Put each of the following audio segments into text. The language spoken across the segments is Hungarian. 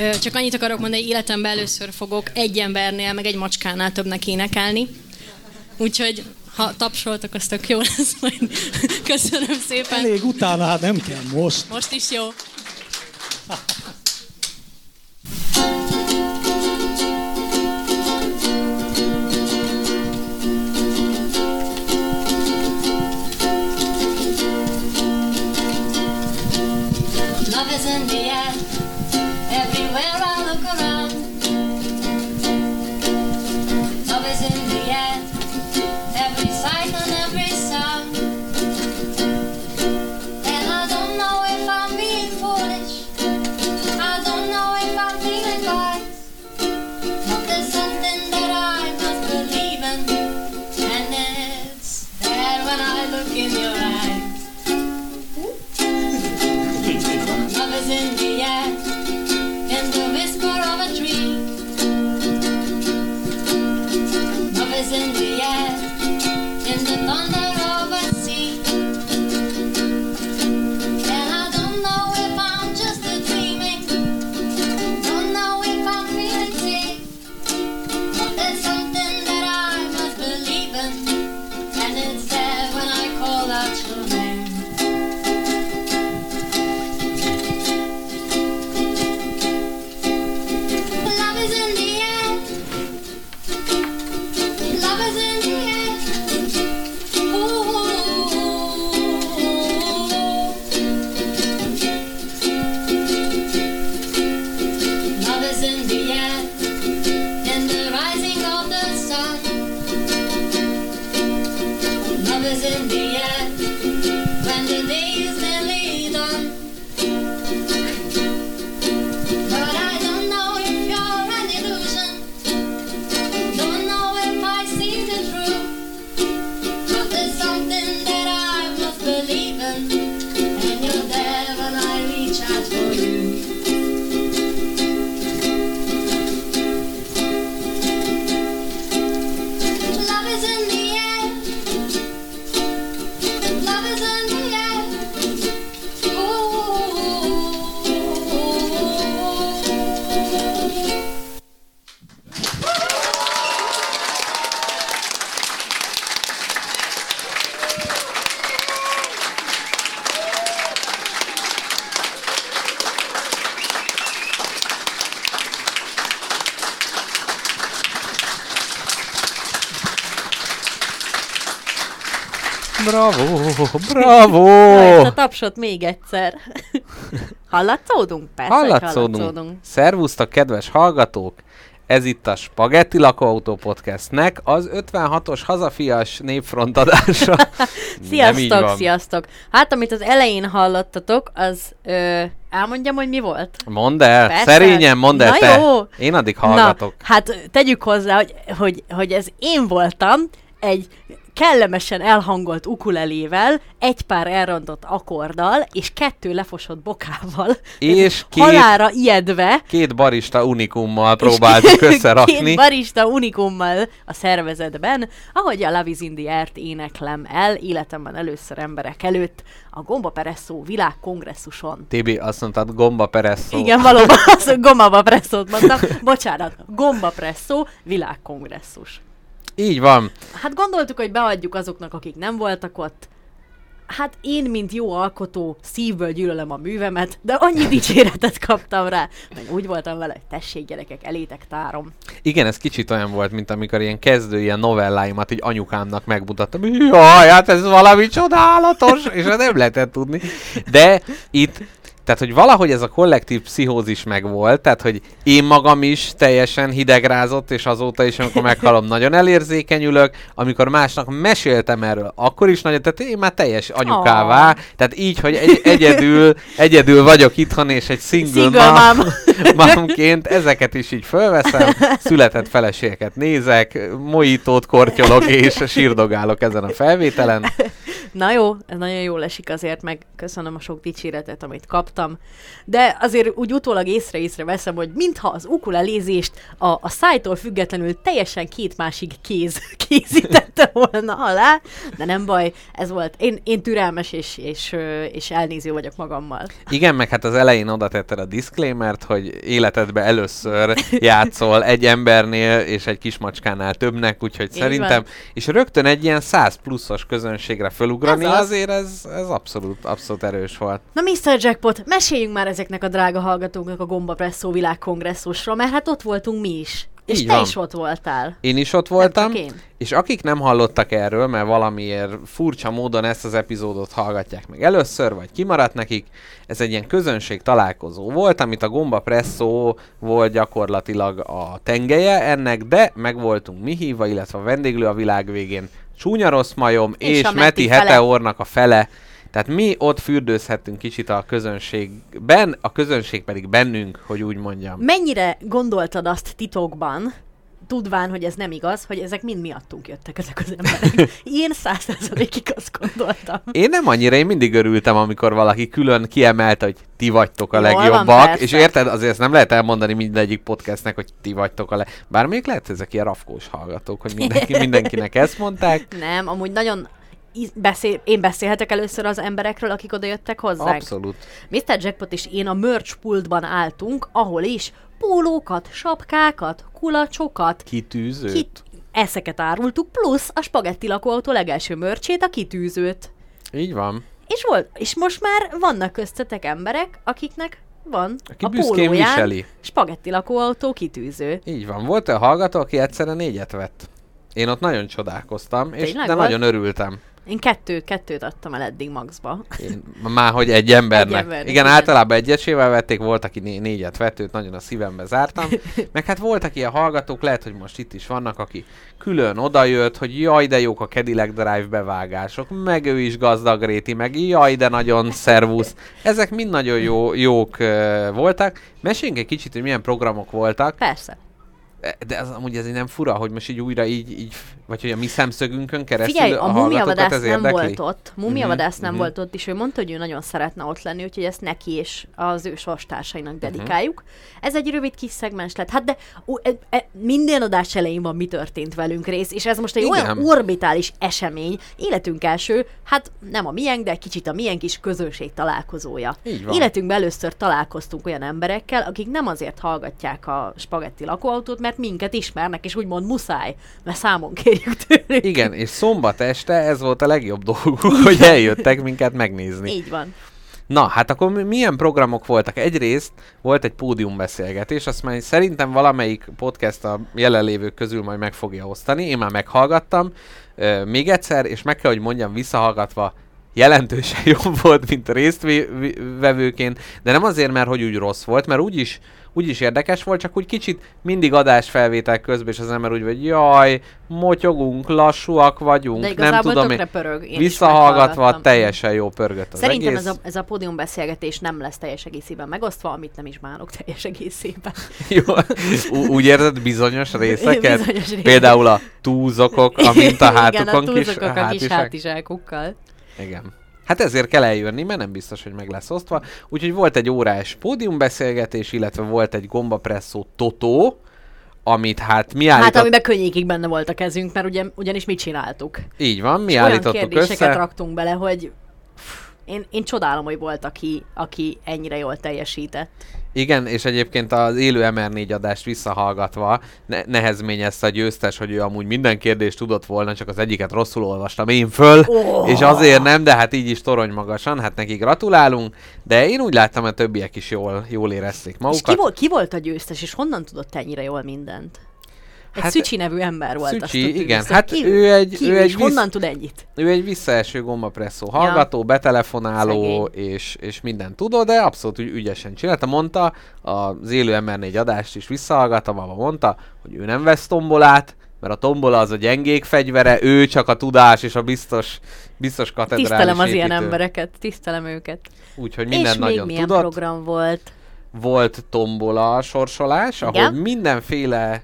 Csak annyit akarok mondani, hogy életemben először fogok egy embernél, meg egy macskánál többnek énekelni. Úgyhogy ha tapsoltok, az tök jó lesz majd. Köszönöm szépen. Elég utána, hát nem kell most. Most is jó. Bravo, bravo! Ezt a tapsot még egyszer. Hallatszódunk? Persze, Hallatszódunk. hallatszódunk. Szervusztok, kedves hallgatók! Ez itt a Spagetti Lakóautó Podcastnek az 56-os hazafias népfront adása. Sziasztok, sziasztok! Hát, amit az elején hallottatok, az... Ö, elmondjam, hogy mi volt? Mondd el, Persze. szerényen mondd el Na te. jó. Én addig hallgatok. Na, hát tegyük hozzá, hogy, hogy, hogy ez én voltam egy kellemesen elhangolt ukulelével, egy pár elrontott akkorddal, és kettő lefosott bokával. És két- Halára ijedve. Két barista unikummal próbáltuk összerakni. Két barista unikummal a szervezetben, ahogy a Love is in the Air-t éneklem el, életemben először emberek előtt, a Gomba Peresszó világkongresszuson. Tibi, azt mondtad, gomba peresszó. Igen, valóban, az gomba presszót mondtam. Bocsánat, gomba presszó világkongresszus. Így van. Hát gondoltuk, hogy beadjuk azoknak, akik nem voltak ott. Hát én, mint jó alkotó, szívből gyűlölöm a művemet, de annyi dicséretet kaptam rá, meg úgy voltam vele, hogy tessék gyerekek, elétek tárom. Igen, ez kicsit olyan volt, mint amikor ilyen kezdő ilyen novelláimat így anyukámnak megmutattam. Jaj, hát ez valami csodálatos, és hát nem lehetett tudni. De itt tehát, hogy valahogy ez a kollektív pszichózis megvolt, tehát, hogy én magam is teljesen hidegrázott, és azóta is, amikor meghalom, nagyon elérzékenyülök, amikor másnak meséltem erről, akkor is nagyon, tehát én már teljes anyukává, Ah. tehát így, hogy egy, egyedül, egyedül vagyok itthon, és egy single, Single mom, mom. momként ezeket is így fölveszem, született feleségeket nézek, mojitót kortyolok, és sírdogálok ezen a felvételen. Na jó, ez nagyon jól esik azért, meg köszönöm a sok dicséretet, amit kaptam. De azért úgy utólag észre-észre veszem, hogy mintha az ukulelézést a, a szájtól függetlenül teljesen két másik kéz készítette volna alá, de nem baj, ez volt. Én, én türelmes és, és, és elnéző vagyok magammal. Igen, meg hát az elején oda tetted a disclaimert, hogy életedben először játszol egy embernél és egy kismacskánál többnek, úgyhogy Így szerintem, van. és rögtön egy ilyen 100 pluszos közönségre fölugrani, Ez az. azért ez, ez abszolút, abszolút erős volt. Na Mr. Jackpot, meséljünk már ezeknek a drága hallgatóknak a Gomba Presszó világkongresszusról, mert hát ott voltunk mi is. És Így te van. is ott voltál. Én is ott voltam, én. és akik nem hallottak erről, mert valamiért furcsa módon ezt az epizódot hallgatják meg először, vagy kimaradt nekik, ez egy ilyen közönség találkozó volt, amit a Gomba Presszó volt gyakorlatilag a tengelye ennek, de meg voltunk mi hívva, illetve a vendéglő a világ végén Csúnya Rossz Majom És és, a Meti fele. Heteornak a fele. Tehát mi ott fürdőzhettünk kicsit a közönségben, a közönség pedig bennünk, hogy úgy mondjam. Mennyire gondoltad azt titokban, tudván, hogy ez nem igaz, hogy ezek mind miattunk jöttek ezek az emberek. Én százszerzalékig azt gondoltam. Én nem annyira, én mindig örültem, amikor valaki külön kiemelte, hogy ti vagytok a Jól van, legjobbak, persze. és érted, azért ezt nem lehet elmondani mindegyik podcastnek, hogy ti vagytok a leg... Bár még lehet ezek ilyen rafkós hallgatók, hogy mindenki, mindenkinek ezt mondták. Nem, amúgy nagyon beszél, én beszélhetek először az emberekről, akik oda jöttek hozzánk. Abszolút. Mr. Jackpot és én a merch pultban álltunk, ahol is pólókat, sapkákat, kulacsokat, Kitűzőt. kit, eszeket árultuk, plusz a spagetti lakóautó legelső mörcsét, a kitűzőt. Így van. És volt, és most már vannak köztetek emberek, akiknek van Aki a pólóján viseli. spagetti lakóautó kitűző. Így van. Volt olyan hallgató, aki egyszerre négyet vett. Én ott nagyon csodálkoztam, és de volt? nagyon örültem. Én kettőt, kettőt adtam el eddig maxba. Én, már hogy egy embernek. Egy embernek, igen, igen. általában egyesével vették, volt, aki né- négyet vett, őt nagyon a szívembe zártam. Meg hát voltak ilyen hallgatók, lehet, hogy most itt is vannak, aki külön odajött, hogy jaj, de jók a Cadillac Drive bevágások, meg ő is gazdag réti, meg jaj, de nagyon szervusz. Ezek mind nagyon jó, jók uh, voltak. Meséljünk egy kicsit, hogy milyen programok voltak. Persze. De ez amúgy ez így nem fura, hogy most így újra így, így vagy hogy a mi szemszögünkön keresztül Figyelj, a a mumiavadász nem érdekli? volt ott. Mumiavadász Mhm, nem mhm. volt ott, és ő mondta, hogy ő nagyon szeretne ott lenni, úgyhogy ezt neki és az ő sorstársainak Mhm. dedikáljuk. Ez egy rövid kis szegmens lett. Hát de ú, e, e, minden adás elején van mi történt velünk rész, és ez most egy Igen. olyan orbitális esemény, életünk első, hát nem a miénk, de kicsit a miénk is közönség találkozója. Életünkben először találkoztunk olyan emberekkel, akik nem azért hallgatják a spagetti lakóautót, mert minket ismernek, és úgymond muszáj, mert számon kérjük tőlük. Igen, és szombat este ez volt a legjobb dolguk, hogy eljöttek minket megnézni. Így van. Na, hát akkor mi- milyen programok voltak? Egyrészt volt egy pódiumbeszélgetés, azt már szerintem valamelyik podcast a jelenlévők közül majd meg fogja osztani. Én már meghallgattam még egyszer, és meg kell, hogy mondjam, visszahallgatva, jelentősen jobb volt, mint a résztvevőként, de nem azért, mert hogy úgy rossz volt, mert úgyis, úgyis érdekes volt, csak úgy kicsit mindig adásfelvétel közben, és az ember úgy vagy, jaj, motyogunk, lassúak vagyunk, nem tudom, én, pörög. Én is visszahallgatva teljesen jó pörgött az Szerintem egész. ez a, ez a pódiumbeszélgetés nem lesz teljes egészében megosztva, amit nem is bánok teljes egészében. Jó, úgy érzed bizonyos részeket? Bizonyos részeket. Például a túzokok, a mintahátukon Igen, a kis túlzokok a kis hátizsák. Igen. Hát ezért kell eljönni, mert nem biztos, hogy meg lesz osztva. Úgyhogy volt egy órás pódiumbeszélgetés, illetve volt egy gombapresszó totó, amit hát mi Hát állított... amiben könnyékig benne volt a kezünk, mert ugye, ugyanis mit csináltuk? Így van, mi Olyan állítottuk kérdéseket össze. raktunk bele, hogy én, én csodálom, hogy volt, aki, aki ennyire jól teljesített. Igen, és egyébként az élő MR4 adást visszahallgatva ne- nehezményezte a győztes, hogy ő amúgy minden kérdést tudott volna, csak az egyiket rosszul olvastam én föl, Oh. és azért nem, de hát így is torony magasan, hát neki gratulálunk, de én úgy láttam, hogy a többiek is jól, jól érezték És magukat. ki volt, ki volt a győztes, és honnan tudott ennyire jól mindent? Egy Hát, hát, Szücsi nevű ember volt. azt Szücsi, tudtuk igen. vissza. Hát ki, ő egy- ki ő egy visz- honnan tud ennyit? Ő egy visszaeső gombapresszó hallgató, betelefonáló és, és minden tudó, de abszolút úgy ügyesen csinálta. Mondta, az élő MR4 adást is visszahallgattam, ahol mondta, hogy ő nem vesz tombolát, mert a tombola az a gyengék fegyvere, ő csak a tudás és a biztos, biztos katedrális Tisztelem az ilyen építő. embereket, tisztelem őket. Úgyhogy minden és még nagyon milyen tudott. program volt? Volt tombola sorsolás, Igen. ahol mindenféle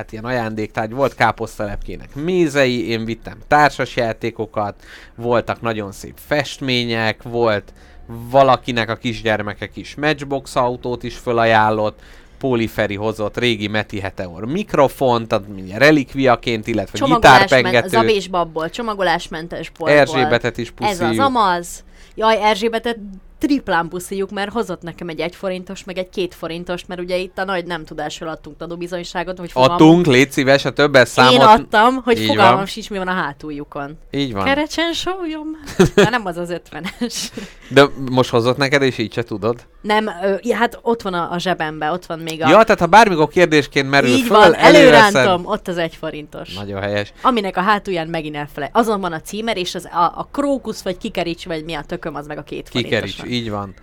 hát ilyen ajándéktárgy, volt káposztalepkének mézei, én vittem társasjátékokat, voltak nagyon szép festmények, volt valakinek a kisgyermeke kis matchbox autót is fölajánlott, Póli Feri hozott régi Meti Heteor mikrofont, relikviaként, illetve gitárpengetőt. zabésbabból, csomagolásmentes boltból. Erzsébetet is Ez az amaz. Jaj, Erzsébetet triplán puszíjuk, mert hozott nekem egy egy forintos, meg egy két forintos, mert ugye itt a nagy nem tudásról adtunk tanúbizonyságot, hogy fogalmam- Adtunk, légy szíves, a többes számot. Én adtam, hogy Így fogalmam van. sincs, mi van a hátuljukon. Így van. Kerecsen sólyom. Már nem az az ötvenes. De most hozott neked, és így se tudod. Nem, ö, hát ott van a, a zsebembe, ott van még a... Ja, tehát ha bármikor kérdésként merül így föl, van, előveszed. előrántom, ott az egy forintos. Nagyon helyes. Aminek a hátulján megint elfele. Azon van a címer, és az, a, a krókusz, vagy kikerics, vagy mi a tököm, az meg a két Kikerics, forintos. van. Így van.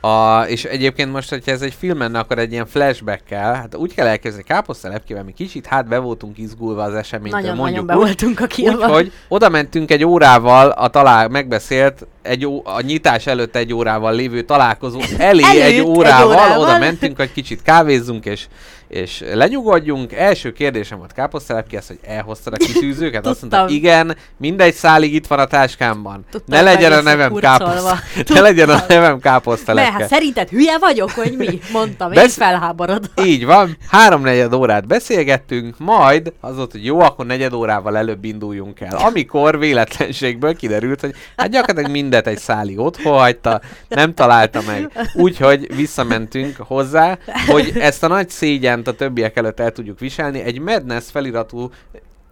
A, és egyébként most, hogyha ez egy film lenne, akkor egy ilyen flashback kell. Hát úgy kell elkezdeni, káposzta lepkével mi kicsit hát be voltunk izgulva az eseménytől, Nagyon-nagyon mondjuk be úgy. voltunk a. Úgyhogy oda mentünk egy órával a talál, megbeszélt, egy ó, a nyitás előtt egy órával lévő találkozó elé Előtt egy egy órával, órával. oda mentünk, hogy kicsit kávézzunk és, és lenyugodjunk. Első kérdésem volt káposztelepki, az, hogy elhoztad a kitűzőket? Azt mondta, igen, mindegy szálig itt van a táskámban. Tudtam, ne legyen a nevem káposzta. Ne legyen a nevem káposztelepke. hát szerinted hülye vagyok, hogy mi? Mondtam, Besz- felháborodva. Így van, háromnegyed órát beszélgettünk, majd az volt, hogy jó, akkor negyed órával előbb induljunk el. Amikor véletlenségből kiderült, hogy hát gyakorlatilag mindet egy szálig otthon hagyta, nem találta meg. Úgyhogy visszamentünk hozzá, hogy ezt a nagy szégyent a többiek előtt el tudjuk viselni. Egy Madness feliratú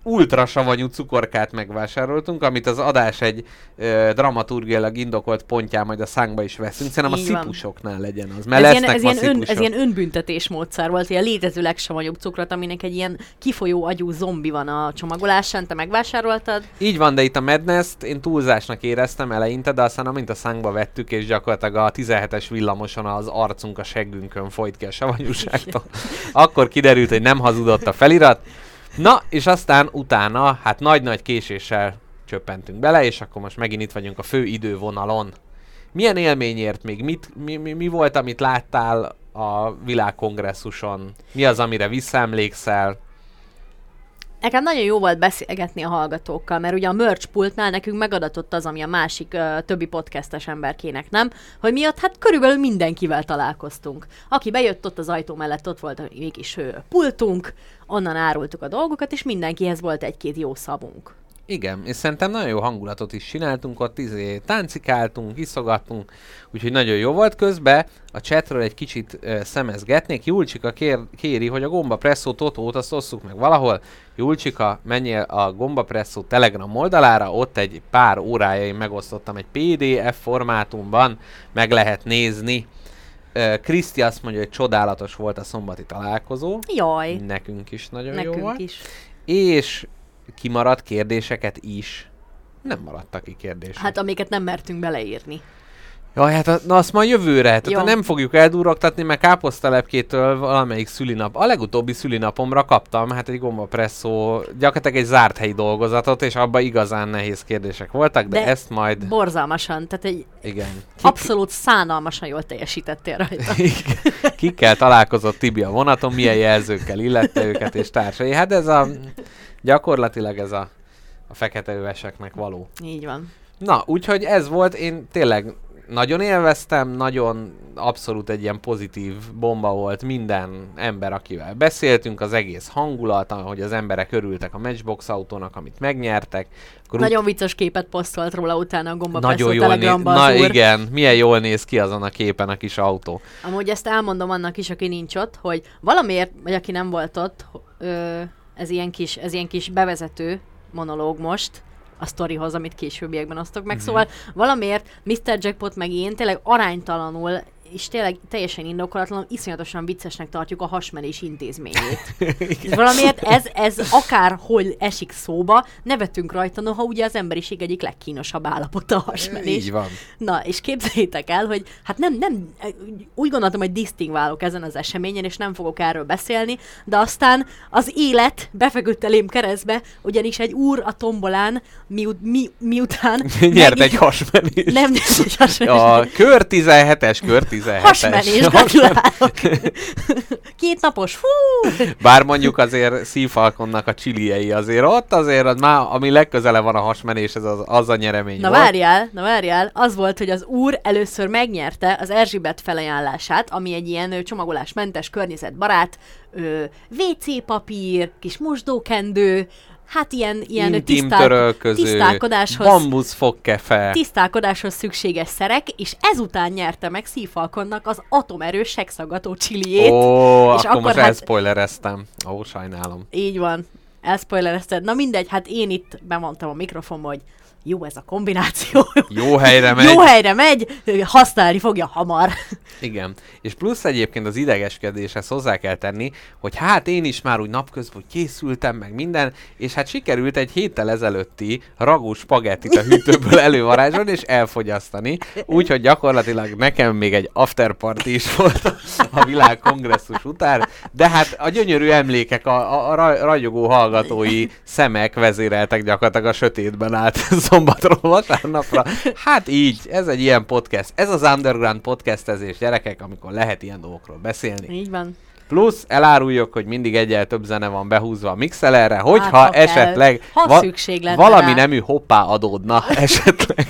ultra savanyú cukorkát megvásároltunk, amit az adás egy ö, dramaturgiailag indokolt pontján majd a szánkba is veszünk. Szerintem a Így van. szipusoknál legyen az, mert Ez ilyen, ez, ilyen ön, ez ilyen önbüntetés módszer volt, hogy a létező legsavanyúbb cukrot, aminek egy ilyen kifolyó agyú zombi van a csomagolásán, te megvásároltad. Így van, de itt a Madness-t én túlzásnak éreztem eleinte, de aztán amint a szánkba vettük, és gyakorlatilag a 17-es villamoson az arcunk a seggünkön folyt ki a savanyúságtól, akkor kiderült, hogy nem hazudott a felirat. Na, és aztán utána, hát nagy-nagy késéssel csöppentünk bele, és akkor most megint itt vagyunk a fő idővonalon. Milyen élményért még? Mit, mi, mi, mi volt, amit láttál a világkongresszuson? Mi az, amire visszaemlékszel? Nekem nagyon jó volt beszélgetni a hallgatókkal, mert ugye a merch pultnál nekünk megadatott az, ami a másik uh, többi podcastes emberkének nem, hogy miatt hát körülbelül mindenkivel találkoztunk. Aki bejött ott az ajtó mellett, ott volt kis ö, pultunk, onnan árultuk a dolgokat, és mindenkihez volt egy-két jó szavunk. Igen, és szerintem nagyon jó hangulatot is csináltunk, ott izé táncikáltunk, iszogattunk, úgyhogy nagyon jó volt közben. A chatről egy kicsit ö, szemezgetnék. Julcsika kér, kéri, hogy a Gomba Presszó Totót azt osszuk meg valahol. Julcsika, menjél a Gomba Presszó Telegram oldalára, ott egy pár órája én megosztottam egy PDF formátumban, meg lehet nézni. Kriszti azt mondja, hogy csodálatos volt a szombati találkozó. Jaj, Nekünk is nagyon jó nekünk volt. is. És kimaradt kérdéseket is. Nem maradtak ki kérdések. Hát amiket nem mertünk beleírni. Jaj, hát a, na azt majd jövőre, tehát nem fogjuk eldurogtatni, mert káposztelepkétől valamelyik szülinap, a legutóbbi szülinapomra kaptam, hát egy gombapresszó, gyakorlatilag egy zárt helyi dolgozatot, és abban igazán nehéz kérdések voltak, de, De ezt majd, Borzalmasan, tehát egy igen. Ki, abszolút szánalmasan jól teljesítettél rajta. kikkel találkozott Tibi a vonaton, milyen jelzőkkel illette őket és társai. Hát ez a, gyakorlatilag ez a, a fekete öveseknek való. Így van. Na, úgyhogy ez volt, én tényleg nagyon élveztem, nagyon abszolút egy ilyen pozitív bomba volt minden ember, akivel beszéltünk, az egész hangulat, ahogy az emberek örültek a Matchbox autónak, amit megnyertek. Akkor Nagyon vicces képet posztolt róla utána a Gomba nagyon jól néz, Na úr. igen, milyen jól néz ki azon a képen a kis autó. Amúgy ezt elmondom annak is, aki nincs ott, hogy valamiért, vagy aki nem volt ott, ö, ez ilyen kis, ez ilyen kis bevezető monológ most, a sztorihoz, amit későbbiekben osztok meg. Mhm. Szóval valamiért Mr. Jackpot meg én tényleg aránytalanul és tényleg teljesen indokolatlanul iszonyatosan viccesnek tartjuk a hasmenés intézményét. Valamiért ez, ez akárhol esik szóba, nevetünk rajta, noha ugye az emberiség egyik legkínosabb állapota a hasmenés. Így van. Na, és képzeljétek el, hogy hát nem, nem, úgy gondoltam, hogy disztingválok ezen az eseményen, és nem fogok erről beszélni, de aztán az élet befeküdt elém keresztbe, ugyanis egy úr a tombolán, miut, mi, miután... Nyert megint- egy hasmenést. Nem, nem egy hasmenést. A kör 17-es, kör 17-es. Hasmenés, gratulálok! Két napos, hú! Bár mondjuk azért Seafalconnak a csiliei azért ott azért, az már, ami legközelebb van a hasmenéshez, az, az a nyeremény Na volt. várjál, na várjál, az volt, hogy az úr először megnyerte az Erzsébet felajánlását, ami egy ilyen csomagolásmentes, környezetbarát, WC papír, kis mosdókendő, hát ilyen, ilyen Intim tisztál, törölköző, tisztálkodáshoz, bambusz fogkefe. tisztálkodáshoz szükséges szerek, és ezután nyerte meg Szífalkonnak az atomerős segszagató csiliét. Ó, és akkor, akkor most hát- elspoilereztem. Ó, sajnálom. Így van. Elspoilerezted. Na mindegy, hát én itt bemondtam a mikrofonba, hogy jó ez a kombináció. Jó helyre megy. Jó helyre megy, használni fogja hamar. Igen. És plusz egyébként az idegeskedéshez hozzá kell tenni, hogy hát én is már úgy napközben készültem, meg minden, és hát sikerült egy héttel ezelőtti ragú spagettit a hűtőből elővarázsolni és elfogyasztani. Úgyhogy gyakorlatilag nekem még egy afterparty is volt a világkongresszus után, de hát a gyönyörű emlékek, a, a, a ra- ragyogó hallgatói szemek vezéreltek gyakorlatilag a sötétben át szombatról vasárnapra. Hát így, ez egy ilyen podcast. Ez az Underground podcastezés, gyerekek, amikor lehet ilyen dolgokról beszélni. Így van. Plusz eláruljuk, hogy mindig egyel több zene van behúzva a mixelerre, hogyha ha kell. esetleg Ha szükség lenne valami rá. nemű hoppá adódna esetleg.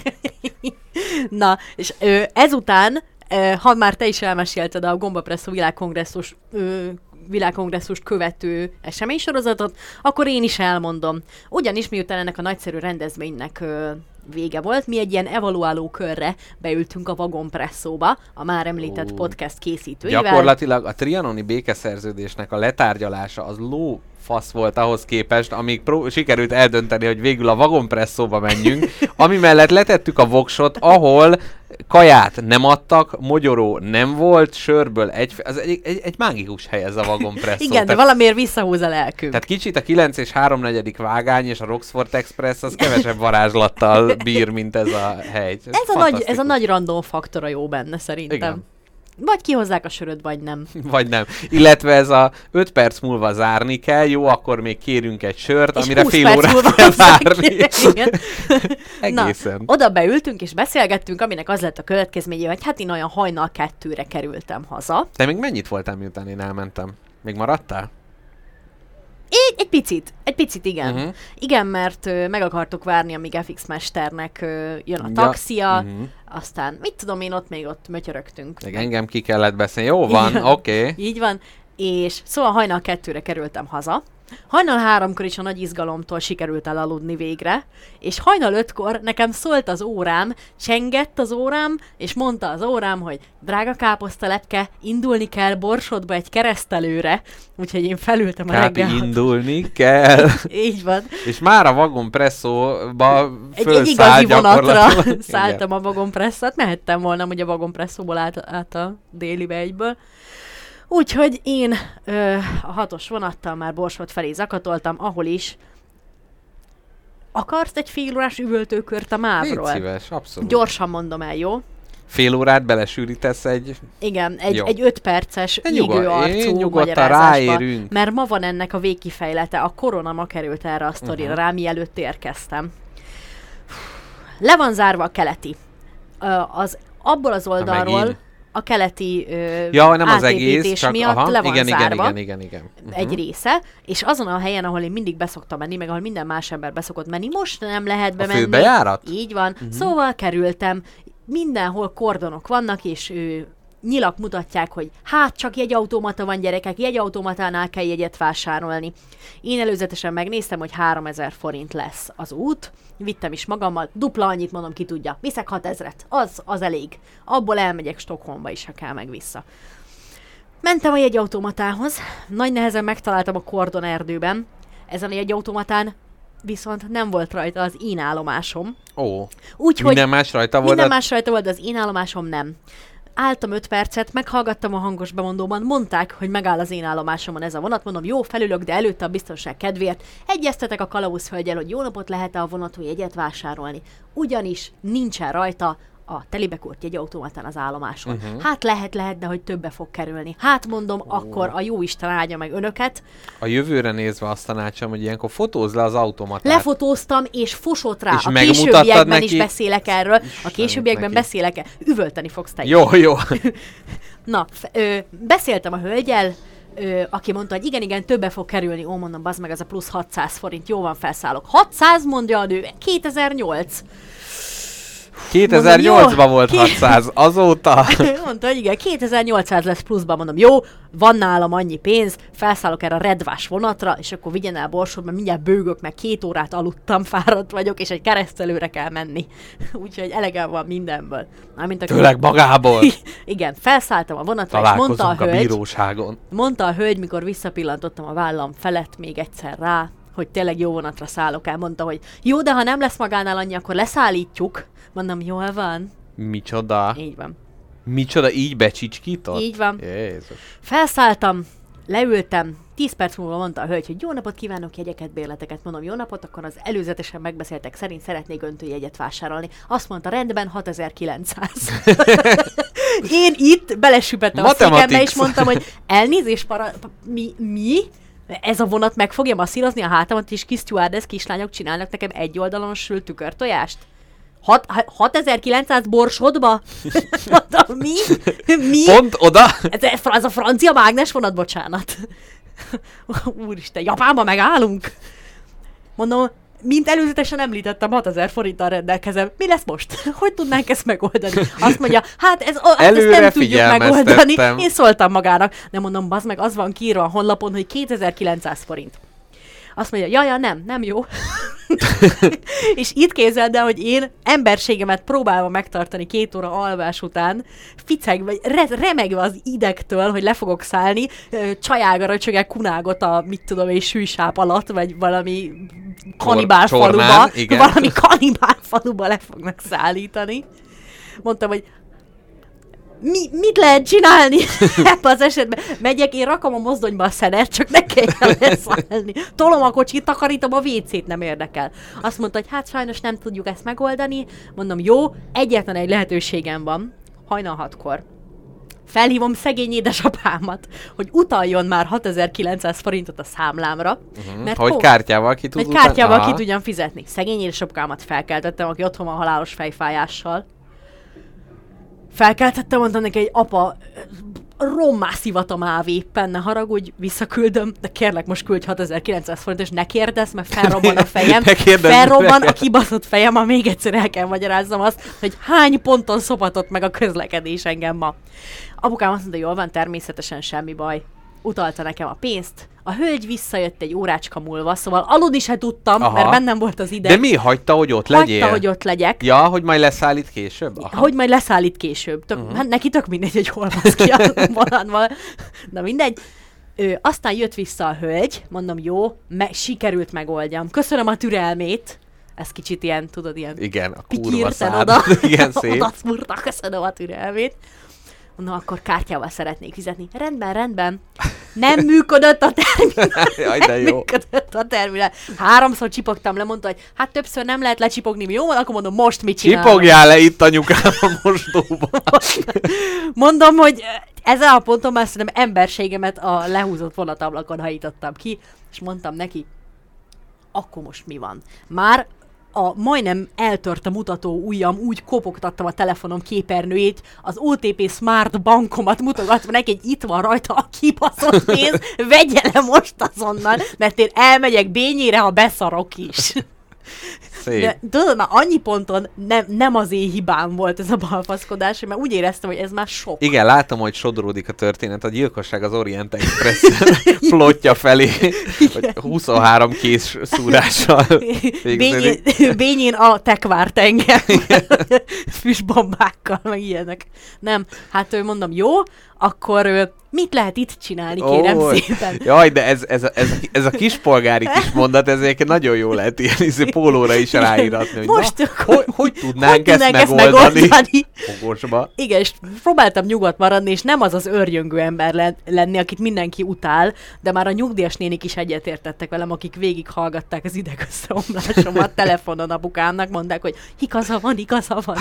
Na, és ö, ezután, ö, ha már te is elmesélted a Gombapresszó világkongresszus ö, világkongresszust követő eseménysorozatot, akkor én is elmondom. Ugyanis miután ennek a nagyszerű rendezvénynek ö, vége volt, mi egy ilyen evaluáló körre beültünk a vagonpresszóba, a már említett Ó. podcast készítőivel. Gyakorlatilag a trianoni békeszerződésnek a letárgyalása az ló fasz volt ahhoz képest, amíg pró- sikerült eldönteni, hogy végül a vagonpresszóba menjünk, ami mellett letettük a voksot, ahol kaját nem adtak, mogyoró nem volt, sörből egy, az egy, egy, egy mágikus hely ez a vagonpresszó. Igen, de Tehát- valamiért visszahúz a lelkünk. Tehát kicsit a 9 és 3 negyedik vágány és a Roxford Express az kevesebb varázslattal bír, mint ez a hely. ez, a nagy, ez a nagy random faktora jó benne szerintem. Igen. Vagy kihozzák a söröd, vagy nem. Vagy nem. Illetve ez a 5 perc múlva zárni kell, jó, akkor még kérünk egy sört, És amire 20 fél órát kell várni. Egészen. Na, oda beültünk és beszélgettünk, aminek az lett a következménye, hogy hát én olyan hajnal kettőre kerültem haza. Te még mennyit voltál, miután én elmentem? Még maradtál? Egy, egy picit, egy picit igen. Uh-huh. Igen, mert ö, meg akartuk várni, amíg FX Mesternek ö, jön a Ja, taxia, mhm. aztán mit tudom én, ott még ott mötyörögtünk. Még engem ki kellett beszélni. Jó van, oké. Okay. Így van, és szóval hajnal kettőre kerültem haza. Hajnal háromkor is a nagy izgalomtól sikerült elaludni végre, és hajnal ötkor nekem szólt az órám, csengett az órám, és mondta az órám, hogy drága káposztalepke, indulni kell Borsodba egy keresztelőre, úgyhogy én felültem a Kápi reggel. indulni kell. Így van. És már a vagon presszóba Egy, egy igazi vonatra szálltam a vagonpresszat, mehettem volna ugye a vagonpresszóból át, át a déli egyből. Úgyhogy én ö, a hatos vonattal már Borsod felé zakatoltam, ahol is akarsz egy fél órás üvöltőkört a Légy mávról? szíves, abszolút. Gyorsan mondom el, jó? Fél órát belesűrítesz egy... Igen, egy, Jó. egy öt perces égő arcú ráérünk. mert ma van ennek a végkifejlete. A korona ma került erre a sztorira, uh-huh. rá mielőtt érkeztem. Le van zárva a keleti. Az abból az oldalról megint. A keleti ö, Ja, nem az egész, csak miatt aha, le van igen, igen, zárva igen, igen, igen. Uh-huh. egy része, és azon a helyen, ahol én mindig beszoktam menni, meg ahol minden más ember beszokott menni, most nem lehet bemenni. főbejárat? Így van. Uh-huh. Szóval kerültem, mindenhol kordonok vannak, és ő, nyilak mutatják, hogy hát csak jegyautomata van gyerekek, jegyautomatánál kell jegyet vásárolni. Én előzetesen megnéztem, hogy 3000 forint lesz az út, vittem is magammal, dupla annyit mondom, ki tudja, viszek 6000-et, az, az elég. Abból elmegyek Stockholmba is, ha kell meg vissza. Mentem a jegyautomatához, nagy nehezen megtaláltam a kordon erdőben. Ezen a jegyautomatán viszont nem volt rajta az én állomásom. Ó, Úgyhogy minden más rajta volt. minden de- más rajta volt, de az én állomásom nem. Álltam 5 percet, meghallgattam a hangos bemondóban, mondták, hogy megáll az én állomásomon ez a vonat, mondom, jó, felülök, de előtte a biztonság kedvéért. Egyeztetek a kalauzhölgyel, hogy jó napot lehet-e a vonatú jegyet vásárolni. Ugyanis nincsen rajta a telibekort jegyautomatán az állomáson. Uh-huh. Hát lehet, lehet, de hogy többe fog kerülni. Hát mondom, oh. akkor a jó Isten áldja meg önöket. A jövőre nézve azt tanácsom, hogy ilyenkor fotózz le az automatát. Lefotóztam, és fosott rá. És a későbbiekben neki? is beszélek erről. a későbbiekben neki. beszélek el. Üvölteni fogsz te. Jó, jó. Na, ö, beszéltem a hölgyel, ö, aki mondta, hogy igen, igen, többe fog kerülni. Ó, mondom, bazd meg, az a plusz 600 forint. Jó van, felszállok. 600 mondja a nő. 2008. 2008-ban volt Ki- 600, azóta... Mondta, hogy igen, 2800 lesz pluszban, mondom, jó, van nálam annyi pénz, felszállok erre a redvás vonatra, és akkor vigyen el borsod, mert mindjárt bőgök, meg két órát aludtam, fáradt vagyok, és egy keresztelőre kell menni. Úgyhogy elegem van mindenből. Mármint a Főleg magából. Igen, felszálltam a vonatra, és mondta a a hölgy, bíróságon. mondta a hölgy, mikor visszapillantottam a vállam felett még egyszer rá, hogy tényleg jó vonatra szállok el. Mondta, hogy jó, de ha nem lesz magánál annyi, akkor leszállítjuk. Mondom, jól van. Micsoda? Így van. Micsoda, így becsicskított? Így van. Jézus. Felszálltam, leültem, 10 perc múlva mondta a hölgy, hogy jó napot kívánok, jegyeket, bérleteket. Mondom, jó napot, akkor az előzetesen megbeszéltek szerint szeretnék öntőjegyet vásárolni. Azt mondta, rendben, 6900. Én itt belesüpettem a székembe, és mondtam, hogy elnézést, para... pa- mi? mi? Ez a vonat meg fogja masszírozni a hátamat, és kis stewardess kislányok csinálnak nekem egy oldalon sült tükörtojást? Hat- 6900 borsodba? Mondom, mi? Mi? Pont oda? Ez, ez a francia mágnes vonat, bocsánat. Úristen, Japánban megállunk? Mondom, mint előzetesen említettem, 6000 forinttal rendelkezem. Mi lesz most? Hogy tudnánk ezt megoldani? Azt mondja, hát, ez, hát ezt Előre nem tudjuk megoldani. Én szóltam magának. De mondom, bazd meg, az van kiírva a honlapon, hogy 2900 forint. Azt mondja, ja, ja, nem, nem jó. és itt képzeld el, hogy én emberségemet próbálva megtartani két óra alvás után, ficeg, vagy re- remegve az idegtől, hogy le fogok szállni, csajága röcsögek kunágot a, mit tudom én, sűsáp alatt, vagy valami kanibál faluba, igen. valami kanibál faluba le fognak szállítani. Mondtam, hogy mi, mit lehet csinálni ebben az esetben? Megyek, én rakom a mozdonyba a szenet, csak ne kelljen leszállni. Tolom a kocsit, takarítom a WC-t, nem érdekel. Azt mondta, hogy hát sajnos nem tudjuk ezt megoldani. Mondom, jó, egyetlen egy lehetőségem van, hajnal hatkor. Felhívom szegény édesapámat, hogy utaljon már 6900 forintot a számlámra, uh-huh. mert Hogy hol- kártyával ki tud hogy kártyával Aha. ki tudjam fizetni. Szegény édesapámat felkeltettem, aki otthon van halálos fejfájással. Felkeltettem, mondtam neki, hogy apa, rommá szivat a máv éppen, ne haragudj, visszaküldöm, de kérlek, most küldj 6900 forint, és ne kérdezz, mert felrobban a fejem. Ne kérdezz felrobban a kibaszott fejem, ha még egyszer el kell magyaráznom azt, hogy hány ponton szopatott meg a közlekedés engem ma. Apukám azt mondta, jól van, természetesen semmi baj. Utalta nekem a pénzt. A hölgy visszajött egy órácska múlva, szóval aludni se tudtam, Aha. mert bennem volt az ideg. De mi hagyta, hogy ott legyél? Hagyta, hogy ott legyek. Ja, hogy majd leszállít később? Aha. Hogy majd leszállít később. Tök, uh-huh. hát neki tök mindegy, hogy hol van ki a. Na mindegy. Ö, aztán jött vissza a hölgy, mondom, jó, me- sikerült megoldjam. Köszönöm a türelmét. Ez kicsit ilyen, tudod, ilyen Igen, a kurva szád. oda, Igen, szép. oda szúrta, köszönöm a türelmét. Mondom, akkor kártyával szeretnék fizetni. Rendben, rendben. Nem működött a terminál. Jaj, de nem jó. működött a terminál. Háromszor csipogtam le, mondta, hogy hát többször nem lehet lecsipogni. Mi Jó van, akkor mondom, most mit csinálok? Csipogjál le itt anyukám a mosdóba. Mondom, hogy ezen a ponton már szerintem emberségemet a lehúzott vonatablakon hajítottam ki, és mondtam neki, akkor most mi van? Már a majdnem eltört a mutató ujjam, úgy kopogtattam a telefonom képernyőjét, az OTP Smart bankomat mutogatva neki, hogy itt van rajta a kibaszott pénz, vegye le most azonnal, mert én elmegyek bényére, ha beszarok is. Szép. De tudod, már annyi ponton nem, nem az én hibám volt ez a balfaszkodás, mert úgy éreztem, hogy ez már sok. Igen, látom, hogy sodródik a történet. A gyilkosság az Orient Express plotja felé, hogy 23 kész szúrással. Bényén, bényén a tek várt engem. Füstbombákkal, meg ilyenek. Nem, hát ő mondom, jó, akkor mit lehet itt csinálni, kérem Ó, szépen. Jaj, de ez, ez, ez, ez a kispolgári kis mondat, ez egyébként nagyon jó lehet ilyen izé, pólóra is is ráíratni, hogy Most na, akkor- hogy, hogy tudnánk, hogy ezt, tudnánk ezt megoldani? megoldani? Fogosba. Igen, és próbáltam nyugodt maradni, és nem az az örjöngő ember le- lenni, akit mindenki utál, de már a nyugdíjas nénik is egyetértettek velem, akik végig hallgatták az idegösszeomlásomat telefonon apukámnak, mondták, hogy igaza van, igaza van.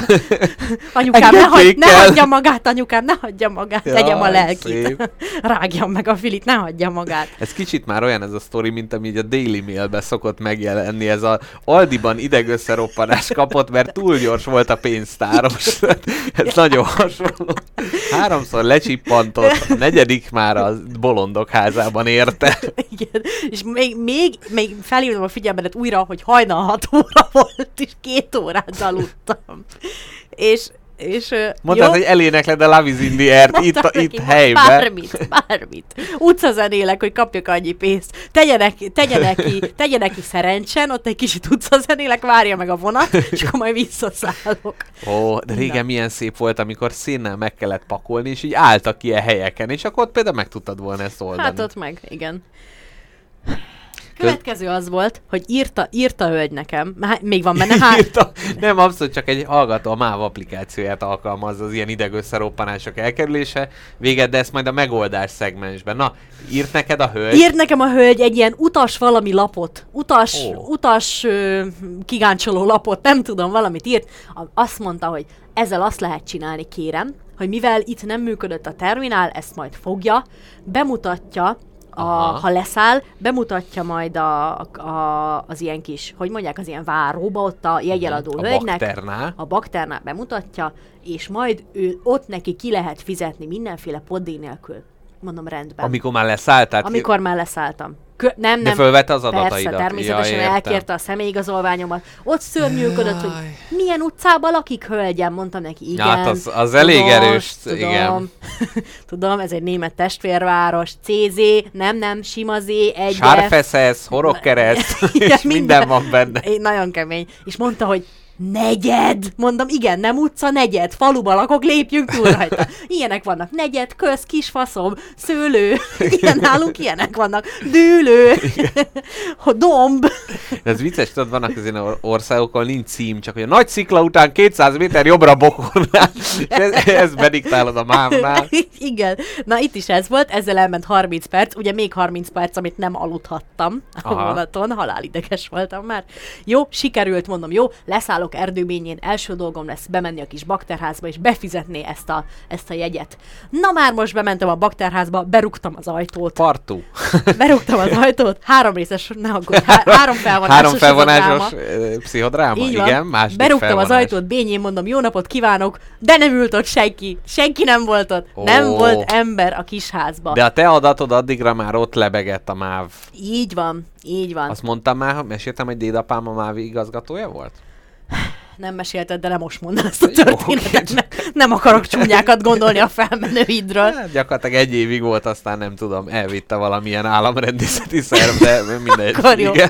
Anyukám, ne, hagy, ne hagyja magát, anyukám, ne hagyja magát, Jaj, tegyem a lelkit. szép. Rágjam meg a filit, ne hagyja magát. Ez kicsit már olyan ez a sztori, mint ami így a Daily Mailben szokott megjelenni. Ez a Aldiban idegösszeroppanás kapott, mert túl gyors volt a pénztáros. ez nagyon hasonló. Háromszor lecsippantott, a negyedik már a bolondok házában érte. Igen. És még, még, még felhívom a figyelmedet újra, hogy hajnal 6 óra volt, és két órát aludtam. És, és Mondtad, jó? hogy elénekled a Love is in the Air-t itt, Mondtam itt helyben. Bármit, bármit. Utcazenélek, hogy kapjak annyi pénzt. Tegyenek, tegyenek, ki, tegyenek ki szerencsen, ott egy kicsit utcazenélek, várja meg a vonat, és akkor majd visszaszállok. Ó, de régen milyen szép volt, amikor szénnel meg kellett pakolni, és így álltak ilyen helyeken, és akkor ott például meg tudtad volna ezt oldani. Hát ott meg, igen. Következő az volt, hogy írta, írta a hölgy nekem, még van benne há- Írta. Nem, abszolút csak egy hallgató a MÁV applikációját alkalmazza az ilyen idegösszeroppanások elkerülése. Véged, de ezt majd a megoldás szegmensben. Na, írt neked a hölgy? Írt nekem a hölgy egy ilyen utas valami lapot, utas, oh. utas ö, kigáncsoló lapot, nem tudom, valamit írt. Azt mondta, hogy ezzel azt lehet csinálni, kérem, hogy mivel itt nem működött a terminál, ezt majd fogja, bemutatja, a, Aha. ha leszáll, bemutatja majd a, a, az ilyen kis, hogy mondják, az ilyen váróba, ott a jegyeladó. A hölgynek. bakternál. A bakternál bemutatja, és majd ő ott neki ki lehet fizetni mindenféle poddé nélkül. Mondom, rendben. Amikor már leszálltál. Amikor már leszálltam. Kö- nem, De nem. fölvette az Persze, adataidat. természetesen Ja, értem. elkérte a személyigazolványomat. Ott szörnyűködött, hogy milyen utcában lakik, hölgyem, mondtam neki, igen. Hát az- az elég erős, tudom, igen. tudom, ez egy német testvérváros, CZ, nem, nem, sima Z, egy Sárfeszesz, horogkereszt, és minden van benne. Én nagyon kemény. És mondta, hogy negyed. Mondom, igen, nem utca, negyed. Faluba lakok, lépjünk túl rajta. Ilyenek vannak. Negyed, köz, kisfaszom, szőlő. Ilyen nálunk ilyenek vannak. Dűlő. Domb. Ez vicces, tudod, vannak az ilyen or- országok, ahol nincs cím, csak hogy a nagy szikla után 200 méter jobbra bokornál. Ez, ez bediktálod a mámnál. Igen. Na itt is ez volt, ezzel elment 30 perc, ugye még 30 perc, amit nem aludhattam a vonaton, halálideges voltam már. Jó, sikerült, mondom, jó, leszállok erdőbényén, első dolgom lesz bemenni a kis bakterházba, és befizetni ezt a, ezt a jegyet. Na már most bementem a bakterházba, berúgtam az ajtót. Partú. Berúgtam az ajtót, három részes, ne aggódj, há- három felvonásos. Három felvonásos ö, pszichodráma? Így van. Igen, második Berúgtam felvonás. az ajtót, bényén mondom, jó napot kívánok, de nem ült ott senki. Senki nem volt ott. Ó. Nem volt ember a kis házba. De a te adatod addigra már ott lebegett a MÁV. Így van, így van. Azt mondtam már, meséltem, hogy dédapám a MÁV igazgatója volt? Nem mesélted, de nem most mondd ezt a történetet. Ne, nem akarok csúnyákat gondolni a felmenőidről. Hát gyakorlatilag egy évig volt, aztán nem tudom, elvitte valamilyen államrendészeti szerv, de mindegy. Akkor jó. Igen.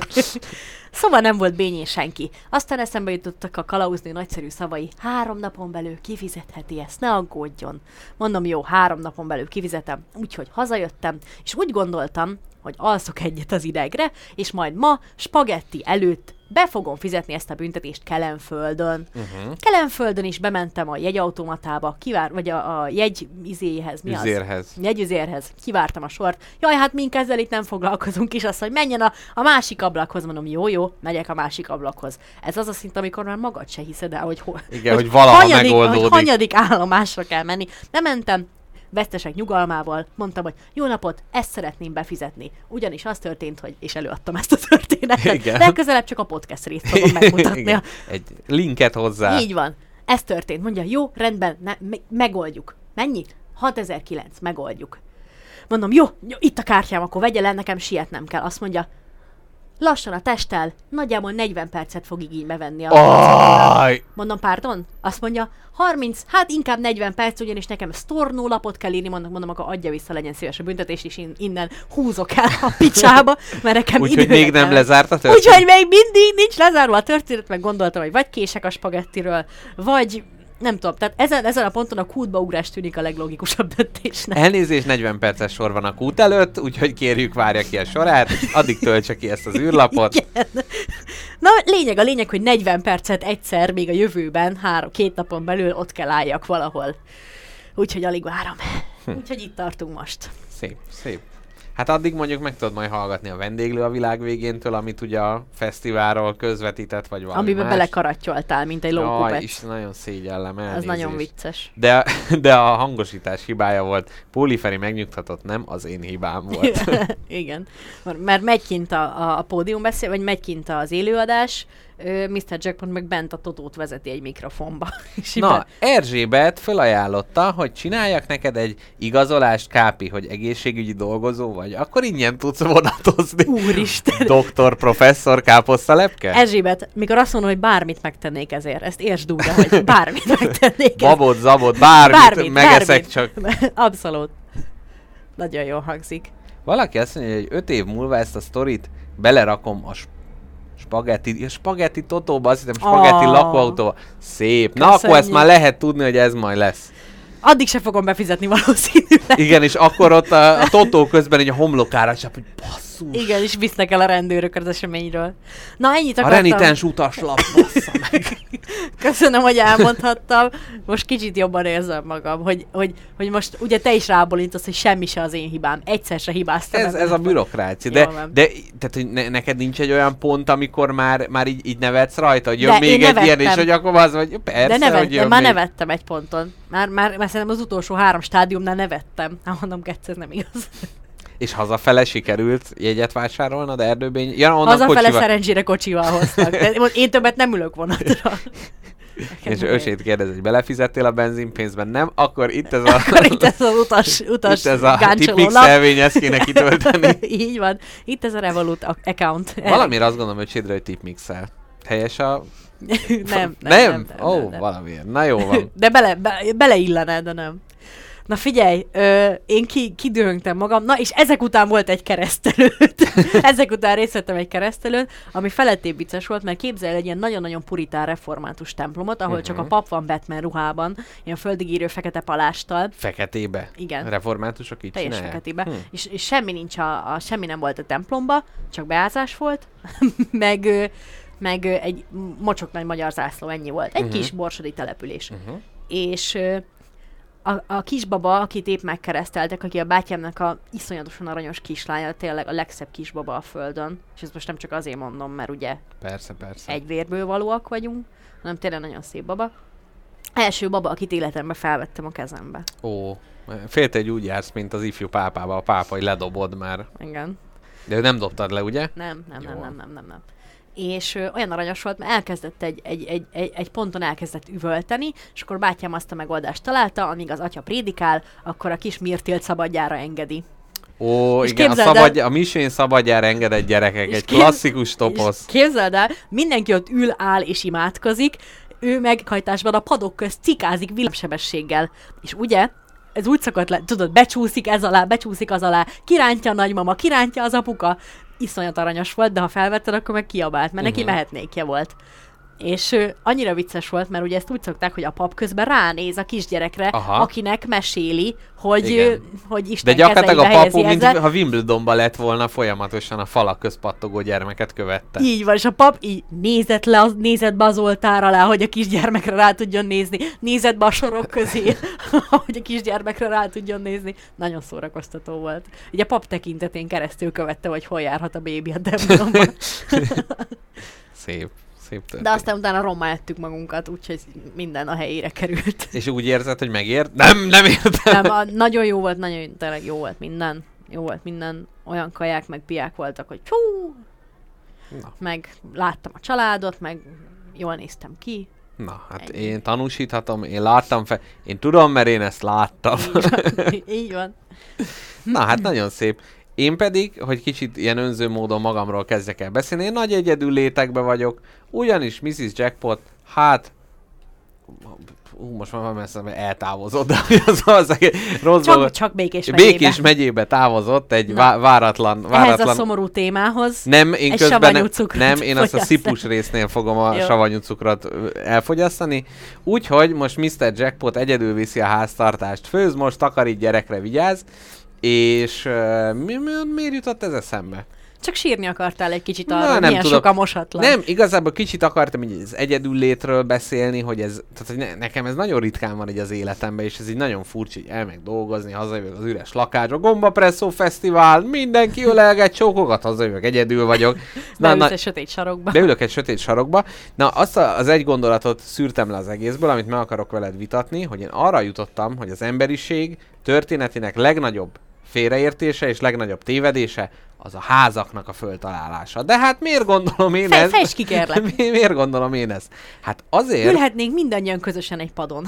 Szóval nem volt bényén senki. Aztán eszembe jutottak a kalauzni nagyszerű szavai. Három napon belül kifizetheti ezt, ne aggódjon. Mondom, jó, három napon belül kifizetem. Úgyhogy hazajöttem, és úgy gondoltam, hogy alszok egyet az idegre, és majd ma spagetti előtt be fogom fizetni ezt a büntetést Kelenföldön. Uh-huh. Kelenföldön is bementem a jegyautomatába, kivár, vagy a, a jegy izéhez, mi az? Üzérhez. Jegyüzérhez. Kivártam a sort. Jaj, hát mink ezzel itt nem foglalkozunk is, azt, hogy menjen a, a másik ablakhoz. Mondom, jó, jó, megyek a másik ablakhoz. Ez az a szint, amikor már magad se hiszed el, hogy, ho- Igen, hogy valaha hanyadik, megoldódik. Hogy hanyadik állomásra kell menni. Nem mentem, vesztesek nyugalmával, mondtam, hogy jó napot, ezt szeretném befizetni. Ugyanis az történt, hogy, és előadtam ezt a történetet. Igen. Legközelebb csak a podcast részt fogom megmutatni. Igen. Egy linket hozzá. Így van. Ez történt. Mondja, jó, rendben, ne, me- megoldjuk. Mennyi? 6009, megoldjuk. Mondom, jó, jó, itt a kártyám, akkor vegye le, nekem sietnem kell. Azt mondja, lassan a testtel, nagyjából 40 percet fog igénybe venni a Aj! Mondom, pardon? Azt mondja, 30, hát inkább 40 perc, ugyanis nekem sztornó lapot kell írni, mondom, mondom, akkor adja vissza, legyen szíves a büntetést, és én innen húzok el a picsába, mert nekem Úgyhogy még nem lezárt a történet? Úgyhogy még mindig nincs lezárva a történet, meg gondoltam, hogy vagy kések a spagettiről, vagy nem tudom, tehát ezen, ezen a ponton a kútbaugrás tűnik a leglogikusabb döntésnek. Elnézést, 40 perces sor van a kút előtt, úgyhogy kérjük várja ki a sorát, addig töltse ki ezt az űrlapot. Igen. Na, lényeg a lényeg, hogy 40 percet egyszer, még a jövőben, három, két napon belül ott kell álljak valahol. Úgyhogy alig várom. Hm. Úgyhogy itt tartunk most. Szép, szép. Hát addig mondjuk meg tudod majd hallgatni a vendéglő a világ végéntől, amit ugye a fesztiválról közvetített, vagy valami Amiben más. belekarattyoltál, mint egy Jaj, lókupet. is nagyon szégyellem Ez elnézést. nagyon vicces. De, de a hangosítás hibája volt. Póli Feri megnyugtatott, nem az én hibám volt. Igen. Mert- megy kint a, a, a pódium beszél, vagy megy kint az élőadás, Mr. Jackpot meg bent a Totót vezeti egy mikrofonba. Na, be- Erzsébet felajánlotta, hogy csináljak neked egy igazolást, Kápi, hogy egészségügyi dolgozó vagy, akkor ingyen tudsz vonatozni. Úristen! Doktor, professzor, káposztalepke? Erzsébet, mikor azt mondom, hogy bármit megtennék ezért, ezt értsd úgy, hogy bármit megtennék. Babot, zabot, bármit, Bármit, megeszek bármit. csak. Abszolút. Nagyon jól hangzik. Valaki azt mondja, hogy öt év múlva ezt a sztorit belerakom a spagetti, spagetti totóba, azt hiszem spagetti Ah. lakóautóba. Szép. Na akkor ezt már lehet tudni, hogy ez majd lesz. Addig se fogom befizetni valószínűleg. Igen, és akkor ott a, a totó közben így a homlokára csap, hogy basszus. Igen, és visznek el a rendőrök az eseményről. Na, ennyit A akartam. renitens utaslap, bassza meg. Köszönöm, hogy elmondhattam. Most kicsit jobban érzem magam, hogy, hogy, hogy most ugye te is rábólintasz, hogy semmi se az én hibám. Egyszer se hibáztam. Ez, ez a bürokrácia. De, van. de tehát, hogy ne, neked nincs egy olyan pont, amikor már, már így, így nevetsz rajta, hogy jön De még egy ilyen, és nevettem. hogy akkor az vagy, persze, De hogy nevettem, jön már még. nevettem egy ponton. Már, már, már szerintem az utolsó három stádiumnál nevettem. Hát mondom, ez nem igaz. És hazafele sikerült jegyet de erdőben... Ja, onnan Hazafele kocsival. szerencsére kocsival hoztak. De én többet nem ülök vonatra. Nekem És ősét kérdez, hogy belefizettél a benzinpénzben? Nem? Akkor itt ez a... Akkor itt ez az utas, utas itt ez a lap. elvény, ezt kéne kitölteni. Így van. Itt ez a Revolut account. Valamiért azt gondolom, hogy Sidra, hogy tipmixel. Helyes a... nem, nem, nem? nem, Ó, nem. valamiért. Na jó van. De bele, be, beleillene, de nem. Na figyelj, ö, én ki, kidőhöngtem magam, na és ezek után volt egy keresztelőt. ezek után részt vettem egy keresztelőn, ami felettébb vicces volt, mert képzel egy ilyen nagyon-nagyon puritán református templomot, ahol csak a Mhm. pap van Batman ruhában, ilyen földigírő fekete palástal, Feketébe. Igen. Reformátusok így teljes csinálják? feketébe, Hm. és, és semmi nincs a, a, semmi nem volt a templomba, csak beázás volt, meg, ö, meg egy mocsok nagy magyar zászló, ennyi volt. Egy Mhm. kis borsodi település. Uh-huh. És a, a kisbaba, akit épp megkereszteltek, aki a bátyámnak a iszonyatosan aranyos kislánya, tényleg a legszebb kisbaba a földön, és ezt most nem csak azért mondom, mert ugye Persze, persze. egy vérből valóak vagyunk, hanem tényleg nagyon szép baba. Első baba, akit életemben felvettem a kezembe. Ó, félte, hogy úgy jársz, mint az ifjú pápába, a pápa, hogy ledobod már. Igen. De ő nem dobtad le, ugye? Nem, nem, nem, Jó. nem, nem, nem, nem. És olyan aranyos volt, mert elkezdett egy, egy, egy, egy, egy ponton elkezdett üvölteni, és akkor bátyám azt a megoldást találta, amíg az atya prédikál, akkor a kis Mirtilt szabadjára engedi. Ó, És igen, a, képzeld el- szabad, a Misén szabadjára engedett gyerekek, egy képz- klasszikus toposz. Képzeld el, mindenki ott ül, áll és imádkozik, ő meghajtásban a padok közt cikázik villámsebességgel. És ugye, ez úgy szokott le, tudod, becsúszik ez alá, becsúszik az alá, kirántja a nagymama, kirántja az apuka. Iszonyat aranyos volt, de ha felvetted, akkor meg kiabált, mert neki Mhm. mehetnékje volt. És ö, annyira vicces volt, mert ugye ezt úgy szokták, hogy a pap közben ránéz a kisgyerekre, Aha. akinek meséli, hogy, ö, hogy Isten De gyakorlatilag a papu, mint ha Wimbledonban lett volna, folyamatosan a falak közpattogó gyermeket követte. Így van, és a pap így nézett, le, az, nézett be az oltár alá, hogy a kisgyermekre rá tudjon nézni. Nézett be a sorok közé, hogy a kisgyermekre rá tudjon nézni. Nagyon szórakoztató volt. Ugye a pap tekintetén keresztül követte, hogy hol járhat a bébi a templomban. Szép, szép történet. De aztán utána rommá ettük magunkat, úgyhogy minden a helyére került. És úgy érzed, hogy megért? Nem, nem értem. Nem, a, nagyon jó volt, nagyon tényleg jó volt minden. Jó volt minden. Olyan kaják, meg piák voltak, hogy fú, Na. meg láttam a családot, meg jól néztem ki. Na, hát Ennyi. én tanúsíthatom, én láttam fel, én tudom, mert én ezt láttam. Így van. Így van. Na, hát nagyon szép. Én pedig, hogy kicsit ilyen önző módon magamról kezdjek el beszélni, én nagy egyedül létekbe vagyok, ugyanis Mrs. Jackpot, hát Ú, most már messze eltávozott, de az az rossz Csak, dolgot- csak Békés megyébe. Békés megyébe távozott egy vá- váratlan, Ehhez váratlan a szomorú témához. Nem, én közben nem, nem, én azt a szipus résznél fogom a Jó. savanyú cukrot elfogyasztani. Úgyhogy most Mr. Jackpot egyedül viszi a háztartást. Főz most, takarít, gyerekre vigyáz, És uh, mi, mi, miért jutott ez eszembe? Csak sírni akartál egy kicsit Na, arra, hogy nem milyen tudom. sok a mosatlan. Nem, igazából kicsit akartam így az egyedül létről beszélni, hogy ez, tehát hogy ne, nekem ez nagyon ritkán van így az életemben, és ez így nagyon furcsa, hogy elmeg dolgozni, hazajövök az üres lakásra, Gombapresszó Fesztivál, mindenki ölelget csókokat, hazajövök, egyedül vagyok. Na, Beülsz na, egy sötét sarokba. beülök egy sötét sarokba. Na, azt a, az egy gondolatot szűrtem le az egészből, amit meg akarok veled vitatni, hogy én arra jutottam, hogy az emberiség történetének legnagyobb félreértése és legnagyobb tévedése az a házaknak a föltalálása. De hát miért gondolom én Fej- ezt? fejtsd ki, kérlek. Mi- miért gondolom én ezt? Hát azért... Ülhetnénk mindannyian közösen egy padon.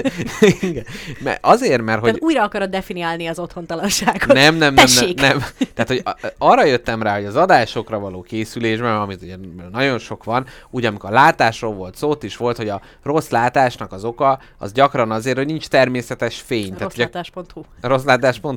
Igen. Mert azért, mert hogy... Tehát újra akarod definiálni az otthontalanságot. Nem, nem, nem, nem, nem. Tehát, hogy arra jöttem rá, hogy az adásokra való készülésben, amit ugye nagyon sok van, ugye amikor a látásról volt szó, ott is volt, hogy a rossz látásnak az oka, az gyakran azért, hogy nincs természetes fény. Rosszlátás.hu. Rosszlátás.hu.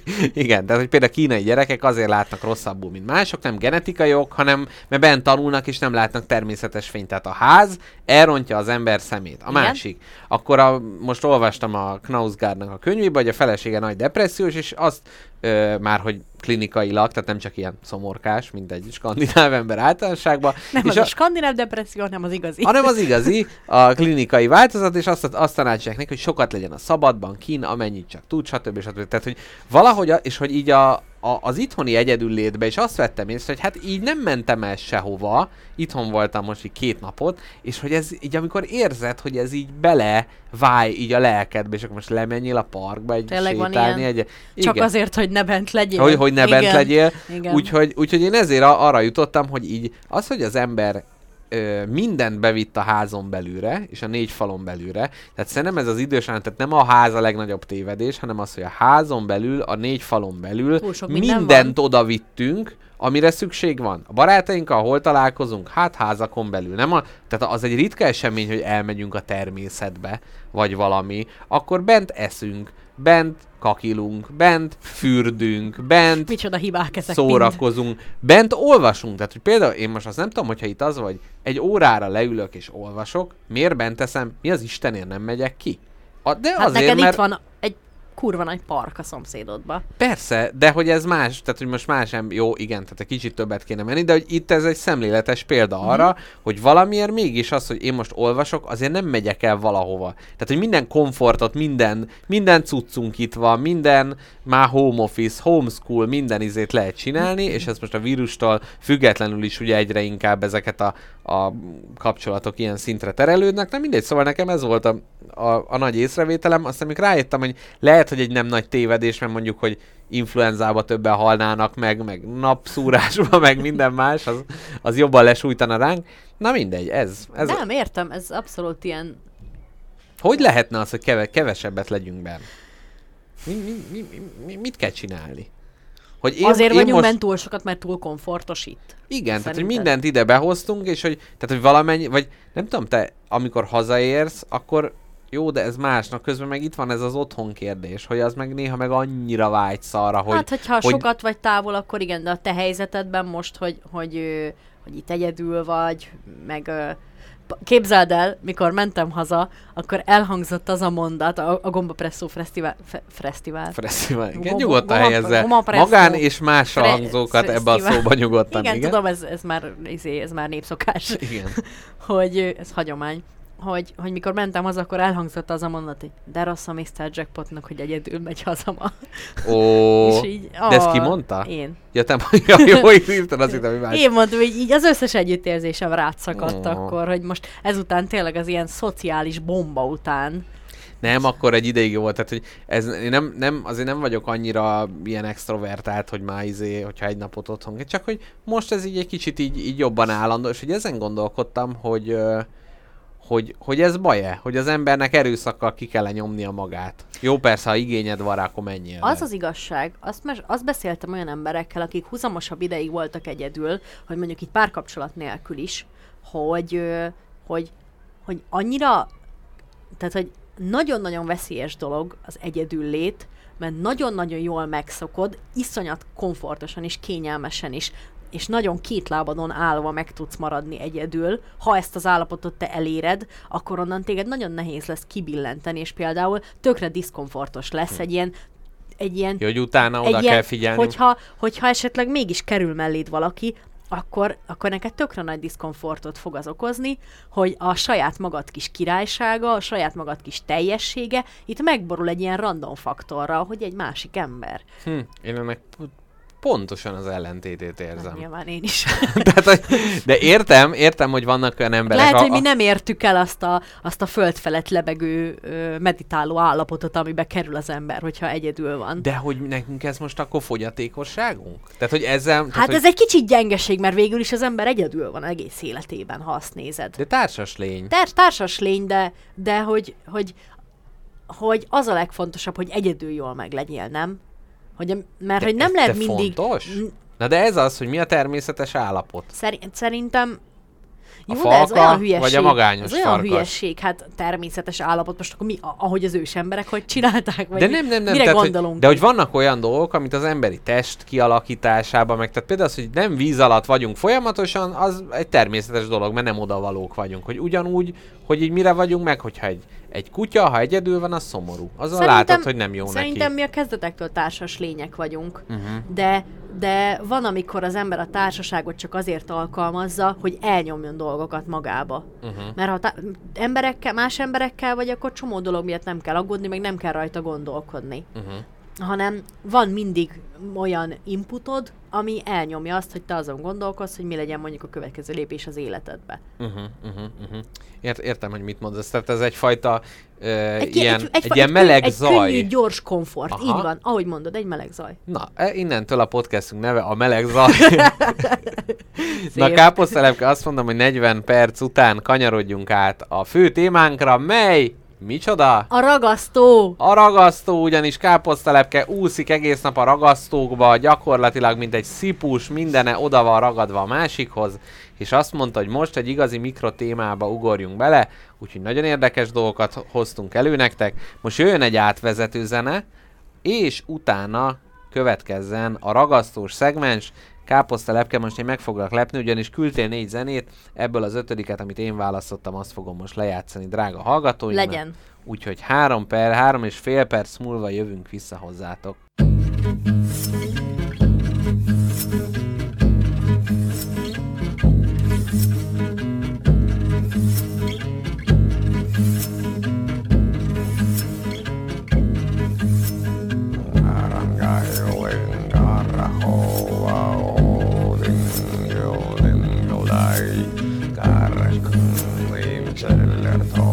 Igen, tehát hogy például kínai gyerekek azért látnak rosszabbul, mint mások, nem genetikai ok, hanem mert bent tanulnak és nem látnak természetes fényt. Tehát a ház elrontja az ember szemét. A Igen. másik. Akkor a, most olvastam a Knausgaardnak a könyvébe, hogy a felesége nagy depressziós, és azt ö, már, hogy klinikailag, tehát nem csak ilyen szomorkás, mint egy skandináv ember általánosságban. Nem és az a, a skandináv depresszió, hanem az igazi. hanem az igazi, a klinikai változat, és azt, azt tanácsolják neki, hogy sokat legyen a szabadban, kín, amennyit csak tud, stb. stb. Tehát, hogy valahogy, a, és hogy így a, a, az itthoni egyedül létbe, és azt vettem észre, hogy hát így nem mentem el sehova, itthon voltam most így két napot, és hogy ez így, amikor érzed, hogy ez így bele váj így a lelkedbe, és akkor most lemenjél a parkba egy Tényleg sétálni, egy, Csak azért, hogy ne bent legyél. Hogy, hogy ne bent Igen. legyél. Igen. Úgyhogy, úgyhogy én ezért arra jutottam, hogy így az, hogy az ember ö, mindent bevitt a házon belülre, és a négy falon belülre. Tehát szerintem ez az idős tehát nem a ház a legnagyobb tévedés, hanem az, hogy a házon belül, a négy falon belül minden mindent oda vittünk, amire szükség van. A barátainkkal hol találkozunk? Hát házakon belül. Nem a, tehát az egy ritka esemény, hogy elmegyünk a természetbe, vagy valami. Akkor bent eszünk, bent kakilunk, bent fürdünk, bent Micsoda hibák ezek mind. szórakozunk, bent olvasunk. Tehát, hogy például én most azt nem tudom, hogyha itt az vagy, egy órára leülök és olvasok, miért bent teszem, mi az Istenért nem megyek ki? A, de Hát azért, neked mert itt van kurva nagy park a szomszédodba. persze, de hogy ez más, tehát hogy most más nem, jó, igen, tehát egy kicsit többet kéne menni, de hogy itt ez egy szemléletes példa Mhm. arra, hogy valamiért mégis az, hogy én most olvasok, azért nem megyek el valahova. Tehát, hogy minden komfortot, minden, minden cuccunk itt van, minden már home office, homeschool, minden izét lehet csinálni, és ez most a vírustól függetlenül is ugye egyre inkább ezeket a, a kapcsolatok ilyen szintre terelődnek. Nem mindegy, szóval nekem ez volt a, a, a nagy észrevételem, aztán még rájöttem, hogy lehet, hogy egy nem nagy tévedés, mert mondjuk, hogy influenzába többen halnának meg, meg napszúrásba, meg minden más, az, az jobban lesújtana ránk. Na mindegy, ez. ez Nem, értem, ez abszolút ilyen... Hogy lehetne az, hogy keve, kevesebbet legyünk benne? Mi, mi, mi, mi, mi, mit kell csinálni? Hogy Én, Azért vagyunk most... most... túl sokat, mert túl komfortos itt. Igen, tehát hogy Szerinted? mindent ide behoztunk, és hogy, tehát, hogy valamennyi, vagy nem tudom, te amikor hazaérsz, akkor jó, de ez másnak közben meg itt van ez az otthon kérdés, hogy az meg néha meg annyira vágysz arra, hogy... hát, hogyha hogy- hogy... sokat vagy távol, akkor igen, de a te helyzetedben most, hogy, hogy, ö, hogy itt egyedül vagy, meg képzeld el, mikor mentem haza, akkor elhangzott az a mondat a, a Gombapresszó Fesztivál, fe, Fesztivál. Fesztivál. Igen, Goma- nyugodtan helyezze magán és más Fre- hangzókat ebbe a szóba nyugodtan. Igen, igen. tudom, ez, ez, már, izé, ez már népszokás, Igen. hogy ez hagyomány. Hogy, hogy mikor mentem haza, akkor elhangzott az a mondat, hogy de rossz a Mr. Jackpotnak, hogy egyedül megy haza ma. Ó, És így, de ezt ki mondta? Én. Ja, te ja, jó, azt hittem, hogy más. Én mondtam, hogy így az összes együttérzésem rátszakadt Ó. akkor, hogy most ezután tényleg az ilyen szociális bomba után. Nem, akkor egy ideig volt, tehát hogy ez, én nem, nem, azért nem vagyok annyira ilyen extrovertált, hogy már izé, hogyha egy napot otthon, csak hogy most ez így egy kicsit így, így jobban állandó, és hogy ezen gondolkodtam, hogy, hogy, hogy ez baj-e, hogy az embernek erőszakkal ki kell nyomnia magát. Jó, persze, ha igényed van rá, akkor menjél. Az le. az igazság, azt, mes- azt beszéltem olyan emberekkel, akik huzamosabb ideig voltak egyedül, hogy mondjuk itt párkapcsolat nélkül is, hogy, hogy, hogy annyira, tehát hogy nagyon-nagyon veszélyes dolog az egyedül lét, mert nagyon-nagyon jól megszokod, iszonyat komfortosan és kényelmesen is, és nagyon két lábadon állva meg tudsz maradni egyedül. Ha ezt az állapotot te eléred, akkor onnan téged nagyon nehéz lesz kibillenteni, és például tökre diszkomfortos lesz egy ilyen egy ilyen Hogy utána oda egy kell ilyen, figyelni. Hogyha, hogyha esetleg mégis kerül melléd valaki, akkor, akkor neked tökre nagy diszkomfortot fog az okozni, hogy a saját magad kis királysága, a saját magad kis teljessége itt megborul egy ilyen random faktorra, hogy egy másik ember. Hm, én ennek pontosan az ellentétét érzem. Nyilván én is. Tehát, de értem, értem, hogy vannak olyan emberek... Lehet, a- hogy mi nem értük el azt a, azt a föld felett lebegő, meditáló állapotot, amibe kerül az ember, hogyha egyedül van. De hogy nekünk ez most akkor fogyatékosságunk? Tehát, hogy ezzel... tehát, Hát hogy, ez egy kicsit gyengeség, mert végül is az ember egyedül van egész életében, ha azt nézed. De társas lény. Ter- társas lény, de, de hogy, hogy, hogy az a legfontosabb, hogy egyedül jól meg legyél, nem? Hogy, mert De hogy nem lehet mindig... fontos? Na de ez az, hogy mi a természetes állapot. Szerint, szerintem... A Jó, de ez falka, olyan hülyeség. vagy a magányos ez olyan farkas? hülyeség, hát természetes állapot. Most akkor mi, ahogy az ős emberek, hogy csinálták, vagy De nem, nem, nem. mire tehát, gondolunk? Hogy, de hogy vannak olyan dolgok, amit az emberi test kialakításában, meg tehát például az, hogy nem víz alatt vagyunk folyamatosan, az egy természetes dolog, mert nem odavalók vagyunk. Hogy ugyanúgy, hogy így mire vagyunk meg, hogyha egy, egy kutya, ha egyedül van, az szomorú. Azzal látod, hogy nem jó Szerintem neki. mi a kezdetektől társas lények vagyunk. Uh-huh. De, de van, amikor az ember a társaságot csak azért alkalmazza, hogy elnyomjon dolgokat magába. Uh-huh. Mert ha tá- emberekkel, más emberekkel vagy, akkor csomó dolog miatt nem kell aggódni, meg nem kell rajta gondolkodni. Uh-huh. Hanem van mindig olyan inputod, ami elnyomja azt, hogy te azon gondolkozz, hogy mi legyen mondjuk a következő lépés az életedbe. Uh-huh, uh-huh, uh-huh. Ért, értem, hogy mit mondasz. Tehát ez egyfajta uh, Egy, ilyen, egy, egy, egy, ilyen egy, meleg egy zaj. könnyű, gyors komfort. Aha. Így van, ahogy mondod, egy meleg zaj. Na, e- innentől a podcastunk neve a meleg zaj. Na, káposztelepke, azt mondom, hogy 40 perc után kanyarodjunk át a fő témánkra, mely micsoda? A ragasztó! A ragasztó, ugyanis káposztelepke úszik egész nap a ragasztókba, gyakorlatilag mint egy szipus, mindene oda van ragadva a másikhoz, és azt mondta, hogy most egy igazi mikrotémába ugorjunk bele, úgyhogy nagyon érdekes dolgokat hoztunk elő nektek. Most jöjjön egy átvezető zene, és utána következzen a ragasztós szegmens. Káposzta lepke, most én meg foglak lepni, ugyanis küldtél négy zenét, ebből az ötödiket, amit én választottam, azt fogom most lejátszani, drága hallgatóimnak. Legyen. Úgyhogy három per, három és fél perc múlva jövünk vissza hozzátok. Neanderthal.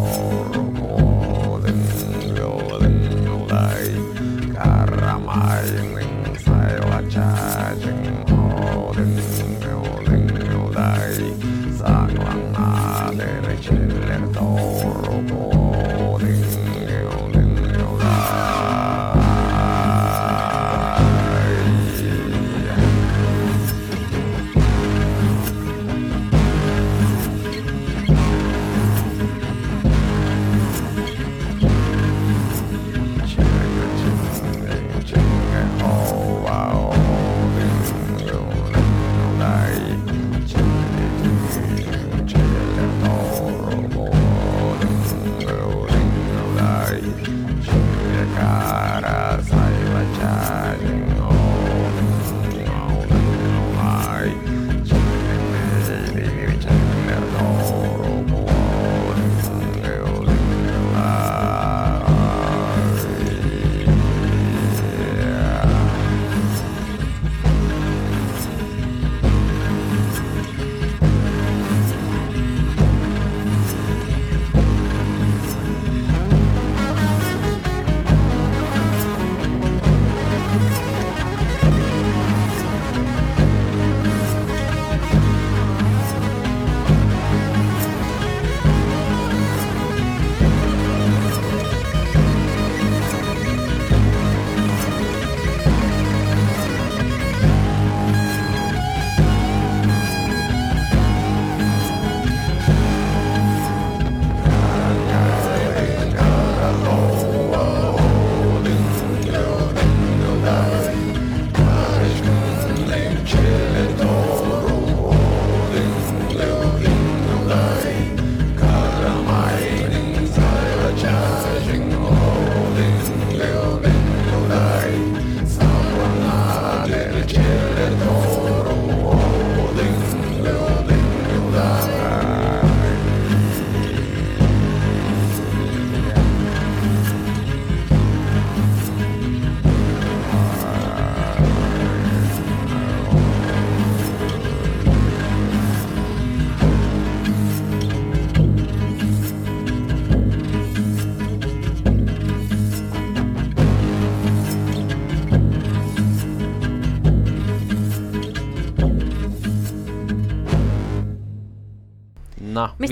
God.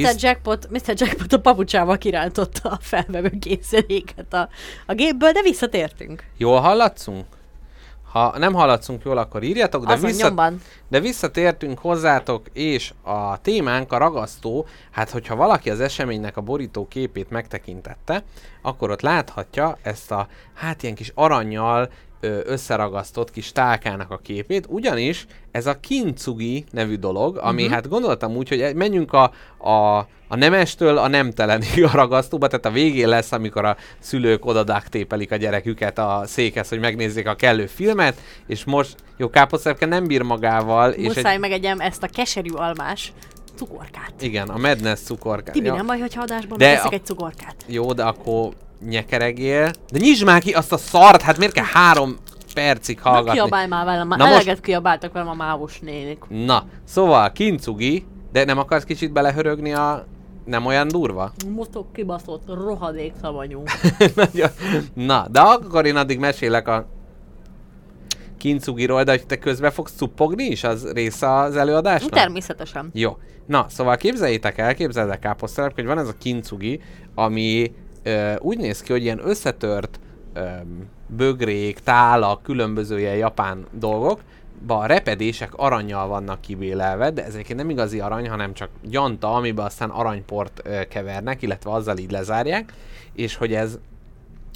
Mr. Jackpot, Mr. Jackpot a papucsával kirántotta a felvevő készüléket a, a gépből, de visszatértünk. jól hallatszunk? Ha nem hallatszunk jól, akkor írjatok, de, Azon vissza, nyomban. de visszatértünk hozzátok, és a témánk a ragasztó, hát hogyha valaki az eseménynek a borító képét megtekintette, akkor ott láthatja ezt a, hát ilyen kis aranyjal összeragasztott kis tálkának a képét, ugyanis ez a kincugi nevű dolog, ami uh-huh. hát gondoltam úgy, hogy menjünk a, a, a nemestől a nemtelenig a ragasztóba, tehát a végén lesz, amikor a szülők oda tépelik a gyereküket a székhez, hogy megnézzék a kellő filmet, és most, jó, káposzterke nem bír magával, és Muszáj egy, megegyem ezt a keserű almás cukorkát. igen, a Madness cukorkát. Tibi, Ja. nem baj, hogyha adásban De a- egy cukorkát. Jó, de akkor nyekeregél. De nyisd már ki azt a szart, hát miért kell három percig Na, hallgatni? kiabálj már velem, már Na most- eleget kiabáltak velem a mávos nénik. Na, szóval kincugi, de nem akarsz kicsit belehörögni a... Nem olyan durva? Motok kibaszott, rohadék szavanyú. Na, de akkor én addig mesélek a kincugiról, de hogy te közben fogsz cuppogni is, az része az előadásnak? Természetesen. Jó. Na, szóval képzeljétek el, képzeld el káposztelepke, hogy van ez a kincugi, ami úgy néz ki, hogy ilyen összetört bögrék, tálak, különböző ilyen japán dolgok, a repedések aranyjal vannak kibélelve, de ez egyébként nem igazi arany, hanem csak gyanta, amiben aztán aranyport kevernek, illetve azzal így lezárják, és hogy ez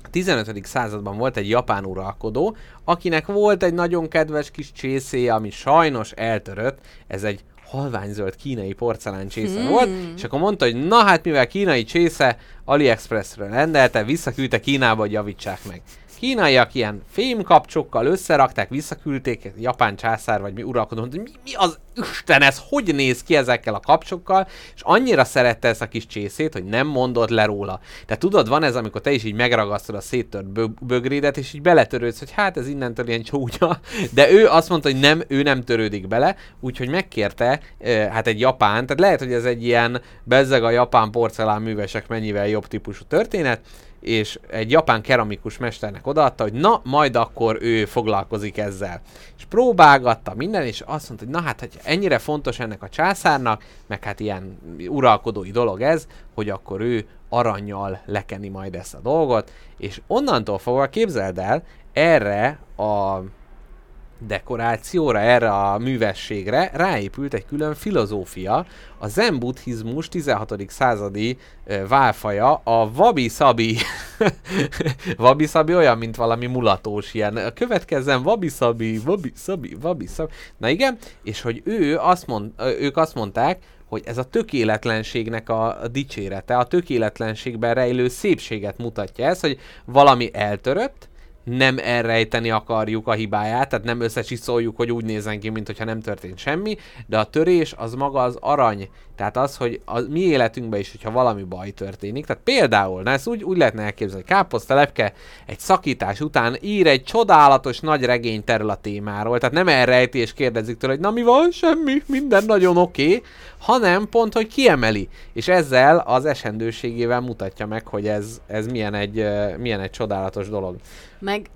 a 15. században volt egy japán uralkodó, akinek volt egy nagyon kedves kis csészéje, ami sajnos eltörött. Ez egy halványzöld kínai porcelán csésze hmm. volt, és akkor mondta, hogy na hát mivel kínai csésze, AliExpressről rendelte, visszaküldte Kínába, hogy javítsák meg. Kínaiak ilyen fémkapcsokkal összerakták, visszaküldték, japán császár vagy mi uralkodó, hogy mi, mi az Isten, ez? Hogy néz ki ezekkel a kapcsokkal, és annyira szerette ezt a kis csészét, hogy nem mondott le róla. Tehát tudod, van ez, amikor te is így megragasztod a széttört bög- bögrédet, és így beletörődsz, hogy hát ez innentől ilyen csúnya, de ő azt mondta, hogy nem, ő nem törődik bele, úgyhogy megkérte, eh, hát egy japán, tehát lehet, hogy ez egy ilyen bezzeg a japán porcelán művesek mennyivel jobb típusú történet, és egy japán keramikus mesternek odaadta, hogy na, majd akkor ő foglalkozik ezzel. És próbálgatta minden, és azt mondta, hogy na hát, hogy ennyire fontos ennek a császárnak, meg hát ilyen uralkodói dolog ez, hogy akkor ő aranyjal lekeni majd ezt a dolgot, és onnantól fogva képzeld el, erre a dekorációra, erre a művességre ráépült egy külön filozófia, a zen buddhizmus 16. századi válfaja, a wabi-sabi. wabi-sabi olyan, mint valami mulatós ilyen. Következzen wabi-sabi, wabi-sabi, wabi-sabi. Na igen, és hogy ő azt mond, ők azt mondták, hogy ez a tökéletlenségnek a dicsérete, a tökéletlenségben rejlő szépséget mutatja ez, hogy valami eltörött, nem elrejteni akarjuk a hibáját, tehát nem összecsiszoljuk, hogy úgy nézzen ki, mint hogyha nem történt semmi, de a törés az maga az arany. Tehát az, hogy a mi életünkben is, hogyha valami baj történik, tehát például, na ezt úgy, úgy lehetne elképzelni, káposztelepke egy szakítás után ír egy csodálatos nagy regényt erről a témáról, tehát nem elrejti és kérdezik tőle, hogy na mi van, semmi, minden nagyon oké, okay, hanem pont, hogy kiemeli, és ezzel az esendőségével mutatja meg, hogy ez, ez milyen, egy, milyen egy csodálatos dolog. Meg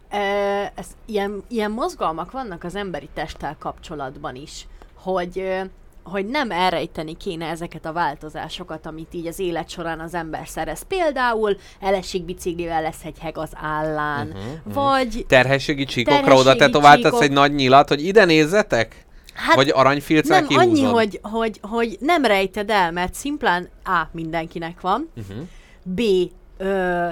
ez, ilyen, ilyen mozgalmak vannak az emberi testtel kapcsolatban is, hogy, hogy nem elrejteni kéne ezeket a változásokat, amit így az élet során az ember szerez. Például elesik biciklivel lesz egy heg az állán, uh-huh, vagy Terhességi csíkokra Terhességi oda tetováltatsz csíkok. egy nagy nyilat, hogy ide nézzetek? hát Vagy aranyfilccel nem kihúzod? annyi, hogy, hogy, hogy nem rejted el, mert szimplán A. mindenkinek van, Uh-huh. B. Ö,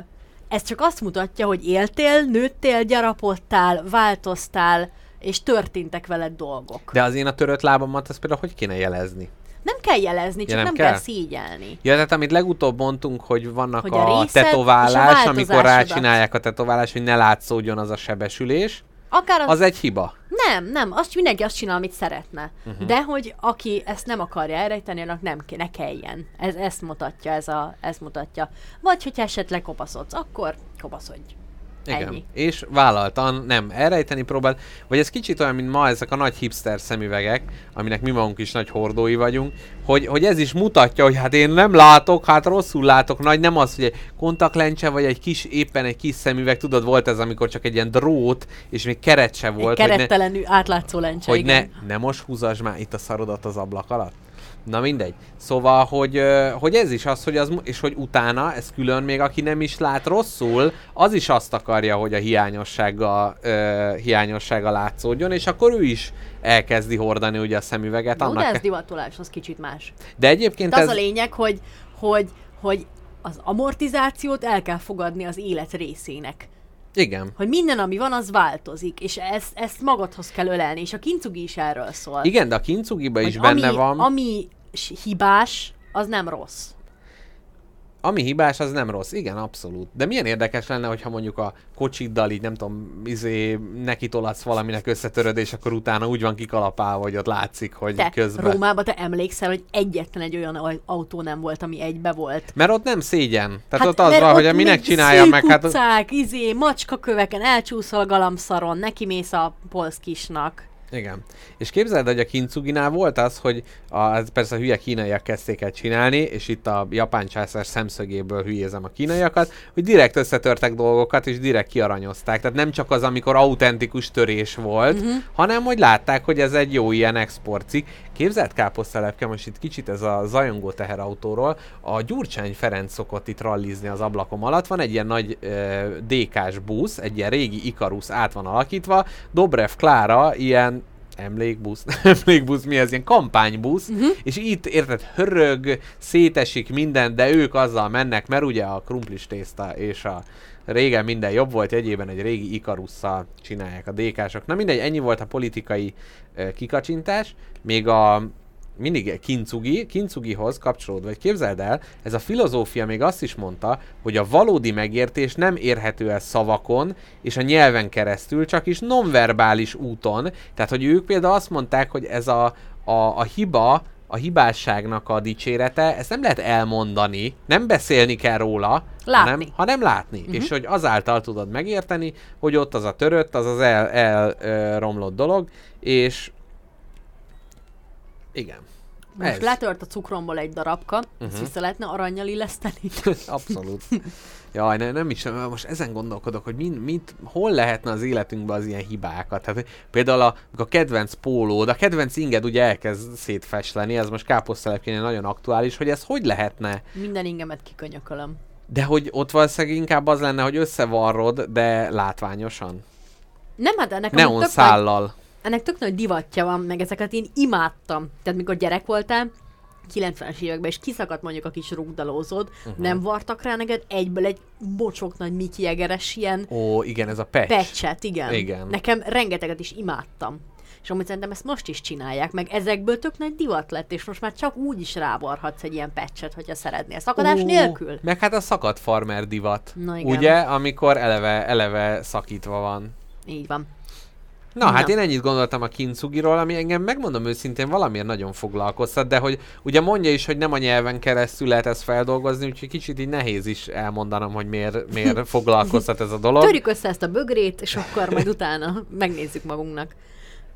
ez csak azt mutatja, hogy éltél, nőttél, gyarapodtál, változtál, és történtek veled dolgok. De az én a törött lábamat, azt például hogy kéne jelezni? Nem kell jelezni, csak nem nem, kell? kell szígyelni. Ja, tehát amit legutóbb mondtunk, hogy vannak Hogy a a, és a tetoválás, amikor rácsinálják a tetoválás, hogy ne látszódjon az a sebesülés, Akár az... az egy hiba. Nem, nem, azt mindenki azt csinál, amit szeretne. Uh-huh. De hogy aki ezt nem akarja elrejteni, annak nem ke- ne kelljen. Ez, ezt mutatja, ez, a, ez mutatja. Vagy hogyha esetleg kopaszodsz, akkor kopaszodj. Igen. Ennyi. És vállaltan nem elrejteni próbál, vagy ez kicsit olyan, mint ma ezek a nagy hipster szemüvegek, aminek mi magunk is nagy hordói vagyunk, hogy, hogy ez is mutatja, hogy hát én nem látok, hát rosszul látok, nagy nem az, hogy egy kontaktlencse, vagy egy kis, éppen egy kis szemüveg, tudod, volt ez, amikor csak egy ilyen drót, és még keret se volt, Egy hogy ne, átlátszó lencse, hogy ne, igen. ne most húzasd már itt a szarodat az ablak alatt. Na mindegy. Szóval, hogy, hogy ez is az, hogy az, és hogy utána, ez külön még aki nem is lát rosszul, az is azt akarja, hogy a hiányossága, ö, hiányossága látszódjon, és akkor ő is elkezdi hordani ugye a szemüveget. No, de annak ez divatolás, az kicsit más. de egyébként az ez... a lényeg, hogy, hogy, hogy az amortizációt el kell fogadni az élet részének. Igen. Hogy minden, ami van, az változik, és ezt, ezt magadhoz kell ölelni, és a kincugi is erről szól. Igen, de a kincugiba is benne ami, van. Ami hibás, az nem rossz. Ami hibás, az nem rossz. Igen, abszolút. De milyen érdekes lenne, hogyha mondjuk a kocsiddal így, nem tudom, izé, neki tolatsz valaminek összetöröd, és akkor utána úgy van kikalapálva, hogy ott látszik, hogy Te közben. Rómában te emlékszel, hogy egyetlen egy olyan au- autó nem volt, ami egybe volt. Mert ott nem szégyen. Tehát ott az van, hogy minek csinálja meg. Hát, utcák, izé, macskaköveken, elcsúszol a galamszaron, neki mész a polszkisnak. Igen. És képzeld, hogy a kincuginál volt az, hogy a, ez persze a hülye kínaiak kezdték el csinálni, és itt a japán császár szemszögéből hülyézem a kínaiakat, hogy direkt összetörtek dolgokat, és direkt kiaranyozták. Tehát nem csak az, amikor autentikus törés volt, uh-huh. hanem hogy látták, hogy ez egy jó ilyen exportcikk. Képzeld káposztelepke, most itt kicsit ez a zajongó teherautóról, a Gyurcsány Ferenc szokott itt rallizni az ablakom alatt, van egy ilyen nagy ö, DK-s busz, egy ilyen régi Ikarus át van alakítva, Dobrev Klára ilyen emlékbusz, emlékbusz, mi ez, ilyen kampánybusz, uh-huh. és itt érted, hörög, szétesik minden, de ők azzal mennek, mert ugye a krumplis tészta és a régen minden jobb volt, egyében egy régi Ikarusszal csinálják a DK-sok. Na mindegy, ennyi volt a politikai ö, kikacsintás, még a mindig kincugi, kincugihoz kapcsolódva, vagy képzeld el, ez a filozófia még azt is mondta, hogy a valódi megértés nem érhető el szavakon és a nyelven keresztül, csak is nonverbális úton. Tehát, hogy ők például azt mondták, hogy ez a, a, a hiba, a hibásságnak a dicsérete, ezt nem lehet elmondani, nem beszélni kell róla, Látni. hanem, hanem látni. Uh-huh. És hogy azáltal tudod megérteni, hogy ott az a törött, az az el, el romlott dolog, és igen. Most Ez. letört a cukromból egy darabka, uh-huh. Mhm. ezt vissza lehetne aranyjal illeszteni. Abszolút. Jaj, ne, nem is, most ezen gondolkodok, hogy min, mit, hol lehetne az életünkben az ilyen hibákat. Tehát például a, a kedvenc pólód, a kedvenc inged ugye elkezd szétfesleni, ez most káposztelepkénél nagyon aktuális, hogy ez hogy lehetne? Minden ingemet kikönyökölöm. De hogy ott valószínűleg inkább az lenne, hogy összevarrod, de látványosan. Nem, hát ennek Neon tök nagy, szállal. ennek tök nagy divatja van, meg ezeket én imádtam. Tehát mikor gyerek voltál, 90-es években, és kiszakadt mondjuk a kis rúgdalózod, uh-huh. nem vartak rá neked egyből egy bocsok nagy Mickey Egeres ilyen Ó, igen, ez a patch. pecset, igen. Igen. Nekem rengeteget is imádtam. És amúgy szerintem ezt most is csinálják, meg ezekből tök nagy divat lett, és most már csak úgy is rávarhatsz egy ilyen pecset, hogyha szeretnél. Szakadás Ó, nélkül. Meg hát a szakadt farmer divat. Na igen. Ugye, amikor eleve, eleve szakítva van. Így van. Na, hát én ennyit gondoltam a kincugiról, ami engem megmondom őszintén valamiért nagyon foglalkoztat, de hogy ugye mondja is, hogy nem a nyelven keresztül lehet ezt feldolgozni, úgyhogy kicsit így nehéz is elmondanom, hogy miért, miért foglalkoztat ez a dolog. Törjük össze ezt a bögrét, és akkor majd utána megnézzük magunknak.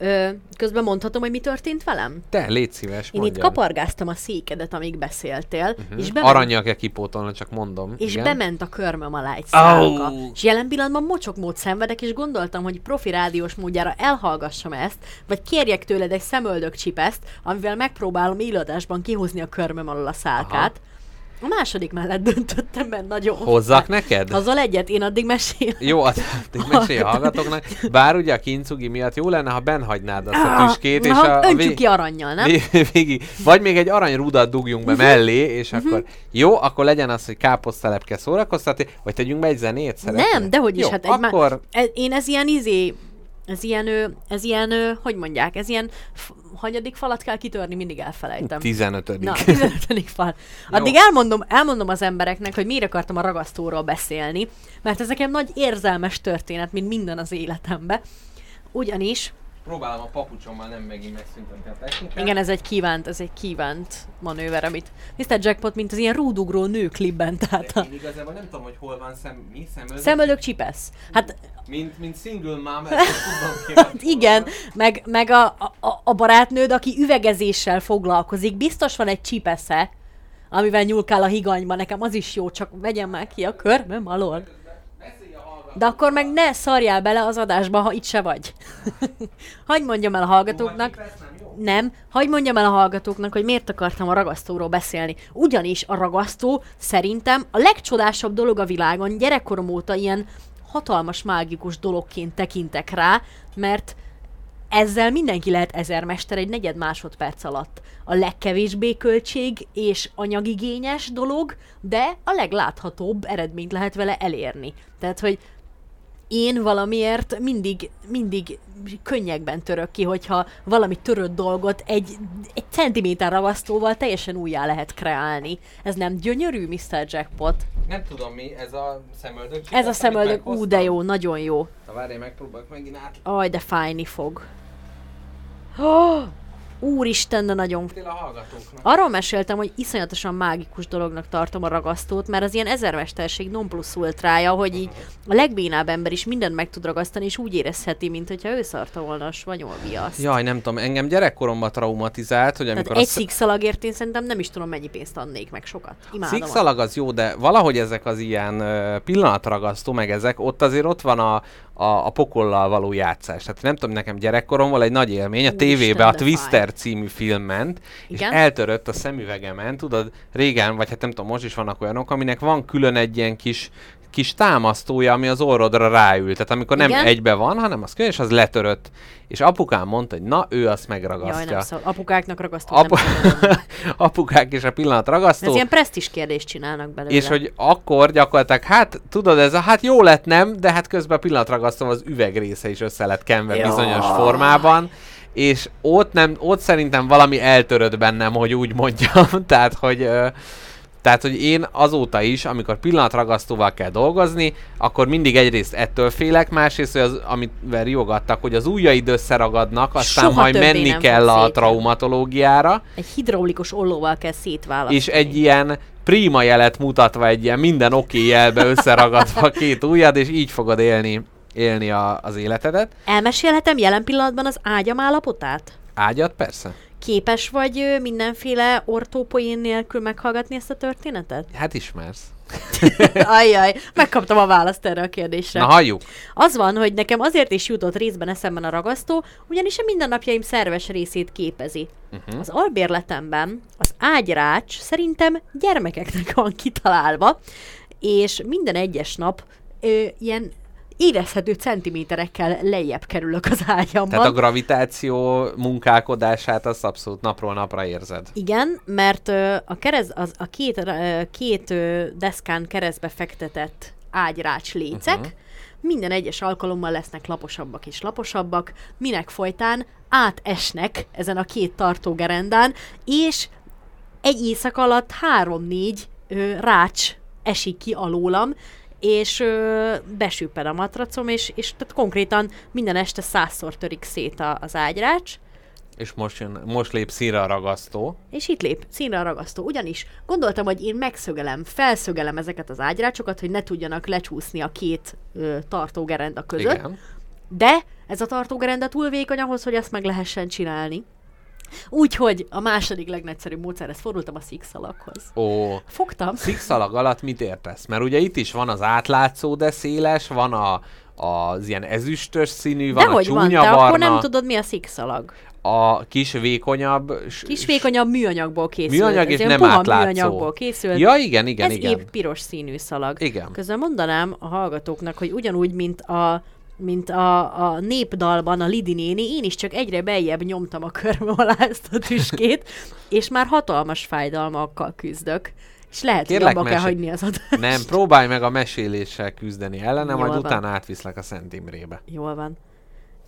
Ö, közben mondhatom, hogy mi történt velem? Te, légy szíves, Én itt kapargáztam a székedet, amíg beszéltél, Mhm. és bement, Aranyjal kell kipótolni, csak mondom. és igen. bement a körmöm alá egy szálka. Au! És jelen pillanatban mocsokmód szenvedek, és gondoltam, hogy profi rádiós módjára elhallgassam ezt, vagy kérjek tőled egy szemöldök csipeszt, amivel megpróbálom élőadásban kihúzni a körmöm alól a szálkát. A második mellett döntöttem, mert nagyon Hozzak neked? Azzal egyet, én addig mesélem. Jó, addig mesélj a hallgatóknak. Bár ugye a kincugi miatt jó lenne, ha benhagynád azt a Ah, tüskét, és a, öntsük ki arannyal, nem? Vég- végig. Vagy még egy aranyrudat dugjunk Mhm. be mellé, és akkor jó, akkor legyen az, hogy káposztelepke szórakoztatni, vagy tegyünk be egy zenét, szeretnél? Nem, dehogy is, jó, hát egy má- akkor e, én ez ilyen izé, ez ilyen, ez ilyen, hogy mondják, ez ilyen, hanyadik falat kell kitörni, mindig elfelejtem. 15 Na, 15. fal. Addig elmondom, elmondom az embereknek, hogy miért akartam a ragasztóról beszélni, mert ez nekem nagy érzelmes történet, mint minden az életemben. Ugyanis, Próbálom a papucsommal nem megint megszüntetni a technikát. igen, ez egy kívánt, ez egy kívánt manőver, amit Mr. Jackpot, mint az ilyen rúdugró nő klipben, tehát Én igazából nem tudom, hogy hol van szem, mi szemöldök. szemöldök csipesz. Hát Mint, mint single mom, ezt tudom kérni. Igen, meg, meg a, a, a barátnőd, aki üvegezéssel foglalkozik, biztos van egy csipesze, amivel nyúlkál a higanyba, nekem az is jó, csak vegyem már ki a körmöm alól. De akkor meg ne szarjál bele az adásba, ha itt se vagy. Hagy mondjam el a hallgatóknak. Nem, hagyd mondjam el a hallgatóknak, hogy miért akartam a ragasztóról beszélni. Ugyanis a ragasztó szerintem a legcsodásabb dolog a világon, gyerekkorom óta ilyen hatalmas mágikus dologként tekintek rá, mert ezzel mindenki lehet ezermester egy negyed másodperc alatt. A legkevésbé költség és anyagigényes dolog, de a legláthatóbb eredményt lehet vele elérni. Tehát, hogy én valamiért mindig, mindig könnyekben török ki, hogyha valami törött dolgot egy, egy centiméter ragasztóval teljesen újjá lehet kreálni. Ez nem gyönyörű, Mr. Jackpot? Nem tudom mi, ez a szemöldök. Ez a szemöldök, ú, de jó, nagyon jó. Na várj, megpróbálok megint át. Aj, de fájni fog. Oh, úristen, de nagyon. Arról meséltem, hogy iszonyatosan mágikus dolognak tartom a ragasztót, mert az ilyen ezermesterség non plus ultrája, hogy így a legbénább ember is mindent meg tud ragasztani, és úgy érezheti, mint hogyha ő szarta volna a svanyol viaszt. Jaj, nem tudom, engem gyerekkoromban traumatizált, hogy Tehát amikor egy a sz- szikszalagért én szerintem nem is tudom, mennyi pénzt adnék meg sokat. Imádom. Szikszalag az jó, de valahogy ezek az ilyen pillanatragasztó, meg ezek, ott azért ott van a, a, a pokollal való játszás. Tehát nem tudom, nekem gyerekkoromban egy nagy élmény, a Úristen, tévébe a de Twister című film ment, Igen? és eltörött a szemüvegemen, tudod, régen, vagy hát nem tudom, most is vannak olyanok, aminek van külön egy ilyen kis kis támasztója, ami az orrodra ráül. Tehát amikor nem Igen? egybe van, hanem az külön, és az letörött. És apukám mondta, hogy na, ő azt Jaj, megragasztja. nem szól. Apukáknak ragasztó Apu- apukák és a pillanat ragasztó. Ez ilyen presztis kérdést csinálnak belőle. És hogy akkor gyakorlatilag, hát tudod, ez a hát jó lett nem, de hát közben a pillanatragasztó az üvegrésze is össze lett kenve bizonyos formában, és ott, nem, ott szerintem valami eltörött bennem, hogy úgy mondjam, tehát hogy ö, tehát, hogy én azóta is, amikor pillanatragasztóval kell dolgozni, akkor mindig egyrészt ettől félek, másrészt, hogy az, amivel riogattak, hogy az ujjaid összeragadnak, aztán Soha majd menni kell a szétvenni. traumatológiára, Egy hidraulikus ollóval kell szétválasztani. és egy ilyen prima jelet mutatva, egy ilyen minden oké jelbe összeragadva két ujjad, és így fogod élni, élni a, az életedet. Elmesélhetem jelen pillanatban az ágyam állapotát? Ágyat persze. Képes vagy mindenféle ortópoén nélkül meghallgatni ezt a történetet? Hát ismersz. Ajjaj, megkaptam a választ erre a kérdésre. Na halljuk. Az van, hogy nekem azért is jutott részben eszemben a ragasztó, ugyanis a mindennapjaim szerves részét képezi. Uh-huh. Az albérletemben az ágyrács szerintem gyermekeknek van kitalálva, és minden egyes nap ö, ilyen érezhető centiméterekkel lejjebb kerülök az ágyamban. Tehát a gravitáció munkálkodását azt abszolút napról napra érzed. Igen, mert a, kerez, az, a két, két deszkán keresztbe fektetett ágyrács lécek, uh-huh. minden egyes alkalommal lesznek laposabbak és laposabbak, minek folytán átesnek ezen a két tartógerendán, és egy éjszak alatt három-négy rács esik ki alólam, és ö, besüpped a matracom, és, és tehát konkrétan minden este százszor törik szét a, az ágyrács, És most, jön, most lép színre a ragasztó. és itt lép színre a ragasztó. Ugyanis gondoltam, hogy én megszögelem, felszögelem ezeket az ágyrácsokat, hogy ne tudjanak lecsúszni a két ö, tartógerenda között. Igen. De ez a tartógerenda túl vékony ahhoz, hogy ezt meg lehessen csinálni. Úgyhogy a második legnagyszerűbb módszerhez fordultam a szikszalaghoz. Ó, Fogtam, szikszalag alatt mit értesz? Mert ugye itt is van az átlátszó, de széles, van a, az ilyen ezüstös színű, van de a hogy van, csúnya te barna, akkor nem tudod, mi a szikszalag. a kis vékonyabb... Kis vékonyabb műanyagból készült. Műanyag Ez és nem átlátszó. műanyagból készült. Ja, igen, igen, Ez igen. épp piros színű szalag. Igen. Közben mondanám a hallgatóknak, hogy ugyanúgy, mint a mint a, a népdalban a Lidi néni, én is csak egyre beljebb nyomtam a körmöm alá ezt a tüskét, és már hatalmas fájdalmakkal küzdök. És lehet, Kérlek, hogy kell hagyni az adást. Nem, próbálj meg a meséléssel küzdeni ellene, majd Jól van. utána átviszlek a Szent Imrébe. Jól van.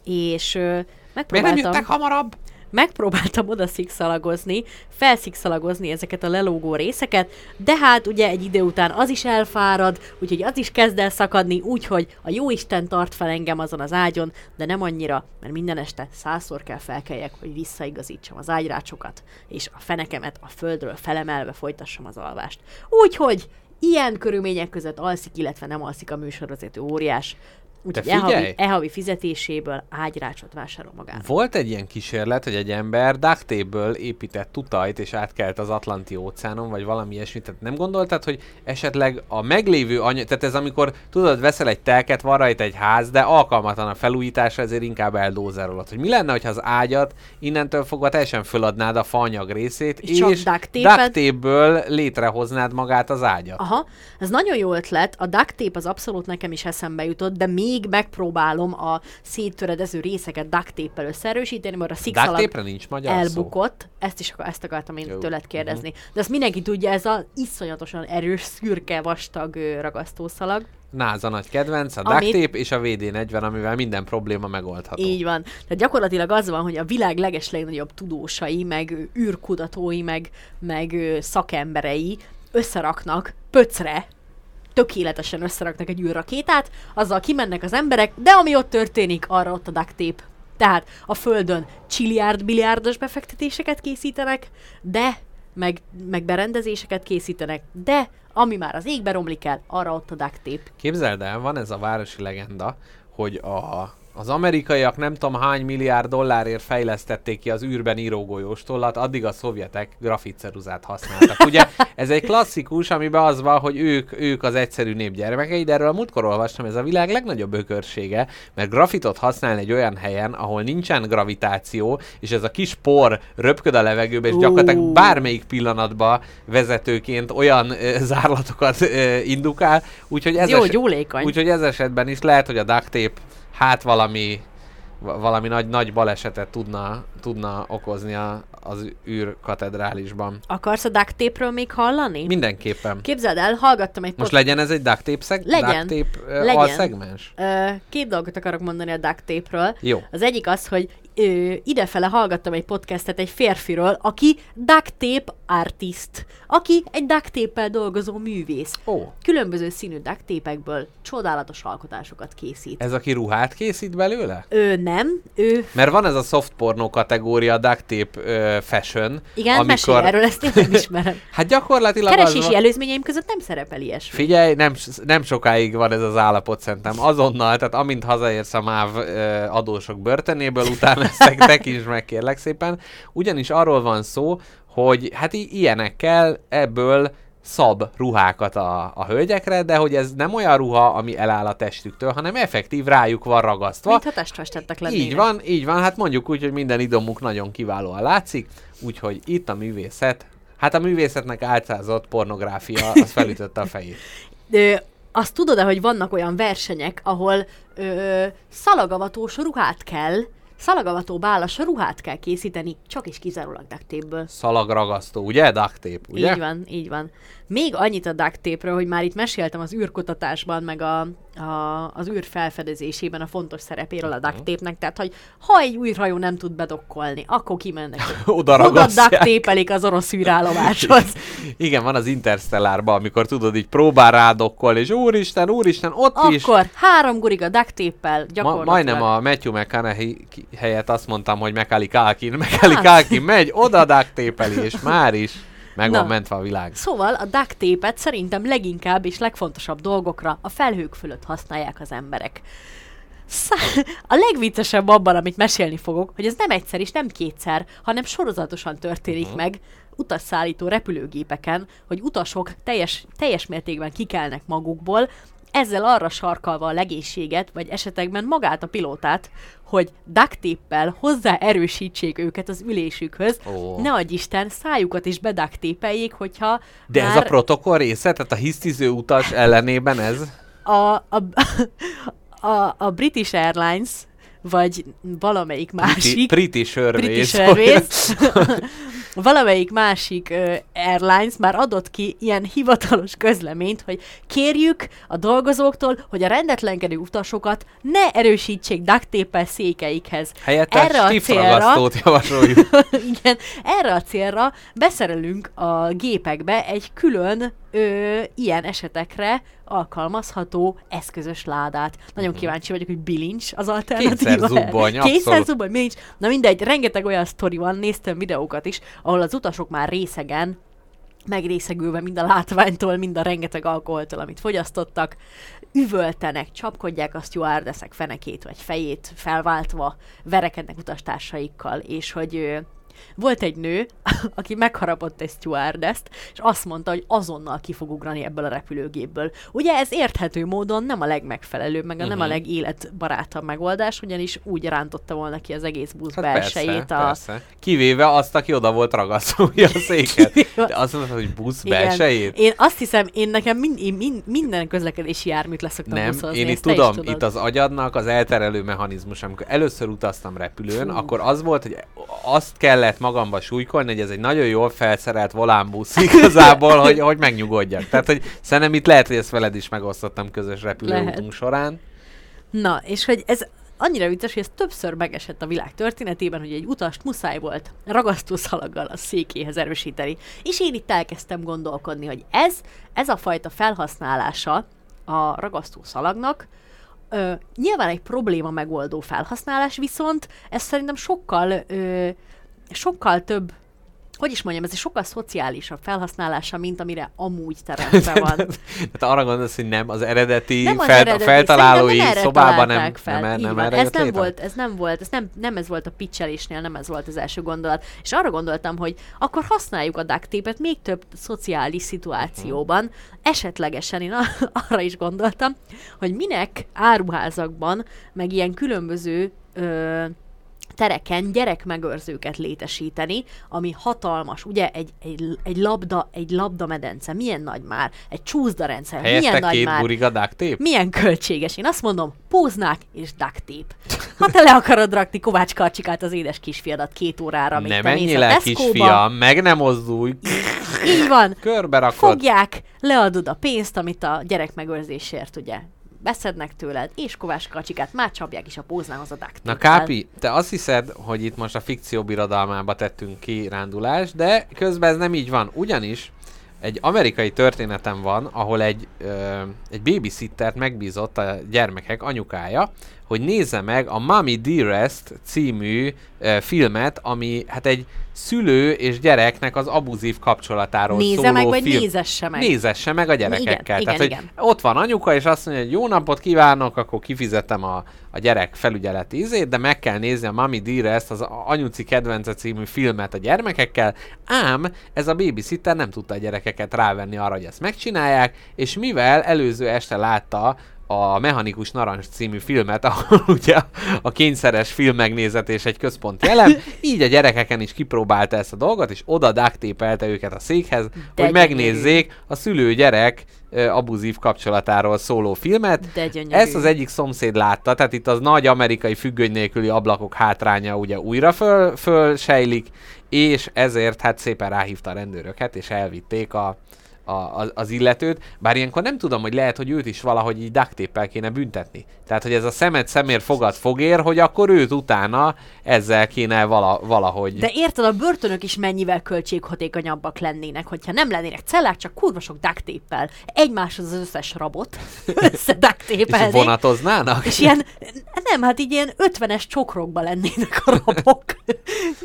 És ö, Miért nem megpróbáltam... jöttek hamarabb? Megpróbáltam oda szikszalagozni, felszikszalagozni ezeket a lelógó részeket, de hát ugye egy idő után az is elfárad, úgyhogy az is kezd el szakadni, úgyhogy a jó Isten tart fel engem azon az ágyon, de nem annyira, mert minden este százszor kell felkeljek, hogy visszaigazítsam az ágyrácsokat, és a fenekemet a földről felemelve folytassam az alvást. Úgyhogy ilyen körülmények között alszik, illetve nem alszik a műsorvezető óriás. Úgyhogy e-havi, e-havi fizetéséből ágyrácsot vásárol magának. Volt egy ilyen kísérlet, hogy egy ember duct épített tutajt, és átkelt az Atlanti óceánon, vagy valami ilyesmit. Tehát nem gondoltad, hogy esetleg a meglévő anyag, tehát ez amikor tudod, veszel egy telket, van rajta egy ház, de alkalmatlan a felújításra, ezért inkább eldózerolod. Hogy mi lenne, hogyha az ágyat innentől fogva teljesen föladnád a faanyag részét, És és, duct létrehoznád magát az ágyat. Aha, ez nagyon jó ötlet, a duct tape az abszolút nekem is eszembe jutott, de még megpróbálom a széttöredező részeket duct tape-el összeerősíteni, mert a szikszalag nincs magyar szó. elbukott. Ezt is ezt akartam én Jó. Mhm. tőled kérdezni. De azt mindenki tudja, ez a iszonyatosan erős, szürke, vastag ragasztószalag. NASA nagy kedvenc, a Amit- duct tape és a VD40, amivel minden probléma megoldható. Így van. Tehát gyakorlatilag az van, hogy a világ leges legnagyobb tudósai, meg űrkutatói, meg, meg szakemberei összeraknak pöcre, tökéletesen összeraknak egy űrrakétát, azzal kimennek az emberek, de ami ott történik, arra ott a duct tape. Tehát a Földön csilliárd, biliárdos befektetéseket készítenek, de meg, meg berendezéseket készítenek, de ami már az égbe romlik el, arra ott a duct tape. Képzeld el, van ez a városi legenda, hogy a, az amerikaiak nem tudom hány milliárd dollárért fejlesztették ki az űrben írógolyós tollat, addig a szovjetek grafitceruzát használtak. Ugye ez egy klasszikus, amiben az van, hogy ők, ők az egyszerű nép gyermekei, de erről a múltkor olvastam, ez a világ legnagyobb ökörsége, mert grafitot használni egy olyan helyen, ahol nincsen gravitáció, és ez a kis por röpköd a levegőbe, és gyakorlatilag bármelyik pillanatban vezetőként olyan ö, zárlatokat ö, indukál, úgyhogy ez, jó es- gyúlékony. úgyhogy ez esetben is lehet, hogy a duct tape hát valami va- valami nagy, nagy balesetet tudna, tudna okozni a, az űrkatedrálisban. Akarsz a duct még hallani? Mindenképpen. Képzeld el, hallgattam egy Most pod- legyen ez egy duct tape, szeg- Legyen. duct tape ö, Legyen. alszegmens? Ö, két dolgot akarok mondani a duct tape-ről. Jó. Az egyik az, hogy ö, idefele hallgattam egy podcastet egy férfiről, aki duct tape artist, aki egy duct tape dolgozó művész. Ó, Különböző színű duct tape-ekből csodálatos alkotásokat készít. ez aki ruhát készít belőle? Ő nem, ő Mert van ez a soft pornó kategória, duct tape ö, fashion, igen, amikor... mesélj erről, ezt én nem ismerem. Hát gyakorlatilag az Keresési van... előzményeim között nem szerepel ilyesmi. Figyelj, nem, nem sokáig van ez az állapot szerintem. Azonnal, tehát amint hazaérsz a MÁV ö, adósok börtönéből, utána ezt te- tekintsd meg kérlek szépen. Ugyanis arról van szó, hogy hát ilyenekkel ebből szab ruhákat a, a hölgyekre, de hogy ez nem olyan ruha, ami eláll a testüktől, hanem effektív rájuk van ragasztva. Mintha testfestettek lennének. Így van, így van, hát mondjuk úgy, hogy minden idomuk nagyon kiválóan látszik, úgyhogy itt a művészet, hát a művészetnek álcázott pornográfia, az felütötte a fejét. Ö, azt tudod-e, hogy vannak olyan versenyek, ahol ö, szalagavatós ruhát kell, szalagavató bálas ruhát kell készíteni, csak is kizárólag duct tape-ből. Szalagragasztó, ugye? Duct tape, ugye? Így van, így van. Még annyit a duct tape-ről, hogy már itt meséltem az űrkutatásban, meg a, a, az űr felfedezésében a fontos szerepéről a duct tape-nek, tehát hogy ha egy űrhajó nem tud bedokkolni, akkor kimennek. Oda Oda duct tape-elik az orosz űrállomáshoz. Igen, van az Interstellárban, amikor tudod, így próbál rádokkolni, és úristen, úristen, ott is. Akkor három guriga duct tape-el Ma, majdnem a Matthew McConaughey helyett azt mondtam, hogy Macaulay Culkin. Macaulay Hát. Culkin megy, oda duct tape és már is meg van mentve a világ. Szóval a duct tape-et szerintem leginkább és legfontosabb dolgokra a felhők fölött használják az emberek. Szá- a legviccesebb abban, amit mesélni fogok, hogy ez nem egyszer és nem kétszer, hanem sorozatosan történik uh-huh. meg utasszállító repülőgépeken, hogy utasok teljes, teljes mértékben kikelnek magukból, ezzel arra sarkalva a legészséget, vagy esetekben magát a pilótát, hogy duct tape-pel hozzá erősítsék őket az ülésükhöz, Ó. ne adj Isten, szájukat is bedaktépeljék, hogyha De ez a már protokoll része, tehát a hisztiző utas ellenében ez? a, a, a, a British Airlines, vagy valamelyik másik, British Airways. British Airways, valamelyik másik uh, airlines már adott ki ilyen hivatalos közleményt, hogy kérjük a dolgozóktól, hogy a rendetlenkedő utasokat ne erősítsék duct székeikhez. Helyette Erre a stifragasztót javasoljuk. Igen, erre a célra beszerelünk a gépekbe egy külön ö, ilyen esetekre alkalmazható eszközös ládát. Nagyon kíváncsi vagyok, hogy bilincs az alternatíva. Kétszer zubbony, abszolút. zubbony, bilincs. Na mindegy, rengeteg olyan sztori van, néztem videókat is, ahol az utasok már részegen megrészegülve mind a látványtól, mind a rengeteg alkoholtól, amit fogyasztottak, üvöltenek, csapkodják a stewardessek fenekét vagy fejét felváltva, verekednek utastársaikkal, és hogy volt egy nő, aki megharapott egy stewardess és azt mondta, hogy azonnal ki fog ugrani ebből a repülőgépből. Ugye ez érthető módon nem a legmegfelelőbb, meg a nem a Mhm. legéletbarátabb megoldás, ugyanis úgy rántotta volna ki az egész busz Hát belsejét persze, a, persze. Kivéve azt, aki oda volt ragasztója a széket. De azt mondod, hogy busz Igen. belsejét? Én azt hiszem, én nekem mind, én mind, minden közlekedési járműt leszoktam Nem, buszozni, én itt tudom, tudod. itt az agyadnak az elterelő mechanizmus, amikor először utaztam repülőn, Fú. akkor az volt, hogy azt kellett magamba súlykolni, hogy ez egy nagyon jól felszerelt volánbusz igazából, hogy, hogy megnyugodjak. Tehát, hogy szerintem itt lehet, hogy ezt veled is megosztottam közös repülőutunk Lehet. során. Na, és hogy ez annyira vicces, hogy ez többször megesett a világ történetében, hogy egy utast muszáj volt ragasztószalaggal a székéhez erősíteni. És én itt elkezdtem gondolkodni, hogy ez, ez a fajta felhasználása a ragasztószalagnak, Ö, nyilván egy probléma megoldó felhasználás, viszont ez szerintem sokkal, ö, sokkal több, hogy is mondjam, ez egy sokkal szociálisabb felhasználása, mint amire amúgy teremtve van. Tehát arra gondolsz, hogy nem, az eredeti, Nem az fel, eredeti, a feltalálói nem szobában nem, fel. nem, nem erre ez nem létre? volt, ez nem volt, ez nem, nem ez volt a pitchelésnél, nem ez volt az első gondolat. És arra gondoltam, hogy akkor használjuk a duct még több szociális szituációban. Esetlegesen én arra is gondoltam, hogy minek áruházakban, meg ilyen különböző ö, tereken gyerekmegőrzőket létesíteni, ami hatalmas, ugye egy, egy, egy labda, egy labda medence, milyen nagy már, egy csúszdarendszer, milyen Helyeztek nagy két már, buriga duct milyen költséges. Én azt mondom, póznák és duct tape. Ha te le akarod rakni Kovács Karcsikát az édes kisfiadat két órára, amíg Ne te mész menjél a el, Tesco-ba. kisfiam, meg nem mozdulj, Így van. körbe rakod. Fogják, leadod a pénzt, amit a gyerek megőrzésért ugye beszednek tőled, és Kovács Karcsikát már csapják is a póznához a Na. Kápi, te azt hiszed, hogy itt most a fikció birodalmába tettünk ki rándulást, de közben ez nem így van. Ugyanis egy amerikai történetem van, ahol egy, ö, egy babysittert megbízott a gyermekek anyukája, hogy nézze meg a Mommy Dearest című ö, filmet, ami hát egy szülő és gyereknek az abuzív kapcsolatáról Nézze szóló meg, vagy film. nézesse meg. Nézesse meg a gyerekekkel. Igen, Tehát, igen, hogy igen. ott van anyuka, és azt mondja, hogy jó napot kívánok, akkor kifizetem a, a gyerek felügyeleti izét, de meg kell nézni a Mami Dearest, az Anyuci kedvence című filmet a gyermekekkel, ám ez a babysitter nem tudta a gyerekeket rávenni arra, hogy ezt megcsinálják, és mivel előző este látta a Mechanikus Narancs című filmet, ahol ugye a kényszeres filmmegnézetés egy központi elem, így a gyerekeken is kipróbálta ezt a dolgot, és oda duktépelte őket a székhez, De hogy gyönyörű. megnézzék a szülő-gyerek ö, abuzív kapcsolatáról szóló filmet. De gyönyörű. Ezt az egyik szomszéd látta, tehát itt az nagy amerikai függöny nélküli ablakok hátránya ugye újra föl, fölsejlik, és ezért hát szépen ráhívta a rendőröket, és elvitték a, a, az, az illetőt, bár ilyenkor nem tudom, hogy lehet, hogy őt is valahogy így duct kéne büntetni. Tehát, hogy ez a szemet szemér fogad fogér, hogy akkor őt utána ezzel kéne vala, valahogy... De érted, a börtönök is mennyivel költséghatékonyabbak lennének, hogyha nem lennének cellák, csak kurva sok duct. Egymáshoz az összes rabot össze duct és vonatoznának? És ilyen, nem, hát így ilyen ötvenes csokrokba lennének a rabok.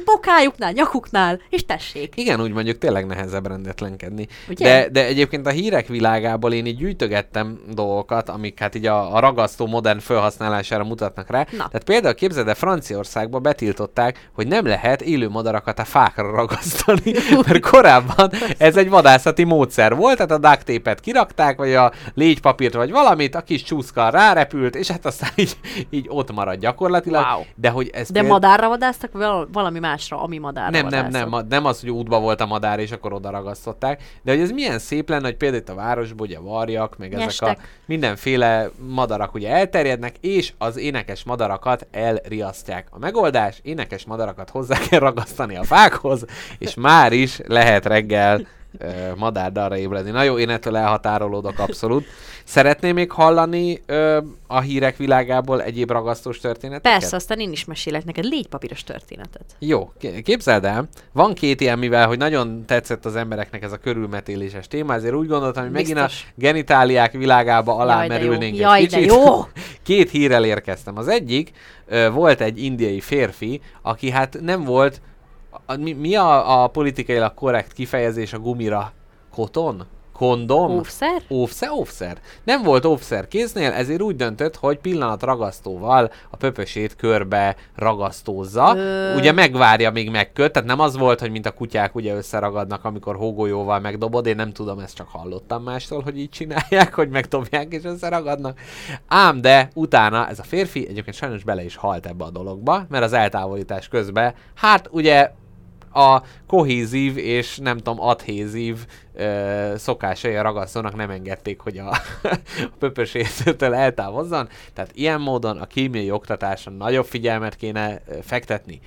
Bokájuknál, nyakuknál, és tessék. Igen, úgy mondjuk tényleg nehezebb rendetlenkedni. Ugye? De, de egyébként a hírek világából én így gyűjtögettem dolgokat, amik hát így a, a ragasztó modern felhasználására mutatnak rá. Na. Tehát például képzeld el, Franciaországban betiltották, hogy nem lehet élő madarakat a fákra ragasztani, mert korábban ez egy vadászati módszer volt, tehát a duct tape-et kirakták, vagy a légypapírt, vagy valamit, a kis csúszka rárepült, és hát aztán így, így ott marad gyakorlatilag. Wow. De hogy ez De madárra vadásztak, val- valami másra, ami madárra nem, nem, nem, nem az, hogy útba volt a madár, és akkor oda ragasztották, de hogy ez milyen szép lenne, hogy például itt a városban ugye varjak, meg ezek a Nyestek. mindenféle madarak ugye elterjednek, és az énekes madarakat elriasztják. A megoldás, énekes madarakat hozzá kell ragasztani a fákhoz, és már is lehet reggel ö, madárdarra ébredni. Na jó, én ettől elhatárolódok abszolút. Szeretném még hallani ö, a hírek világából egyéb ragasztós történeteket? Persze, aztán én is mesélek neked légypapíros történetet. Jó, képzeld el, van két ilyen, mivel hogy nagyon tetszett az embereknek ez a körülmetéléses téma, ezért úgy gondoltam, hogy megint a Biztos. genitáliák világába alámerülnénk jó. Jaj, egy kicsit. jó. Két hírrel érkeztem. Az egyik, ö, volt egy indiai férfi, aki hát nem volt, a, mi, mi a, a politikailag korrekt kifejezés a gumira koton, kondom, Óvszer? Óvszer, óvszer. Nem volt óvszer kéznél, ezért úgy döntött, hogy pillanat ragasztóval a pöpösét körbe ragasztózza. Ö. Ugye megvárja, míg megköt, tehát nem az volt, hogy mint a kutyák ugye összeragadnak, amikor hógolyóval megdobod. Én nem tudom, ezt csak hallottam mástól, hogy így csinálják, hogy megdobják és összeragadnak. Ám de utána ez a férfi egyébként sajnos bele is halt ebbe a dologba, mert az eltávolítás közben, hát ugye a kohézív és nem tudom, adhézív ö, szokásai a ragasztónak nem engedték, hogy a, a pöpösétől eltávozzon. Tehát ilyen módon a kémiai oktatáson nagyobb figyelmet kéne fektetni.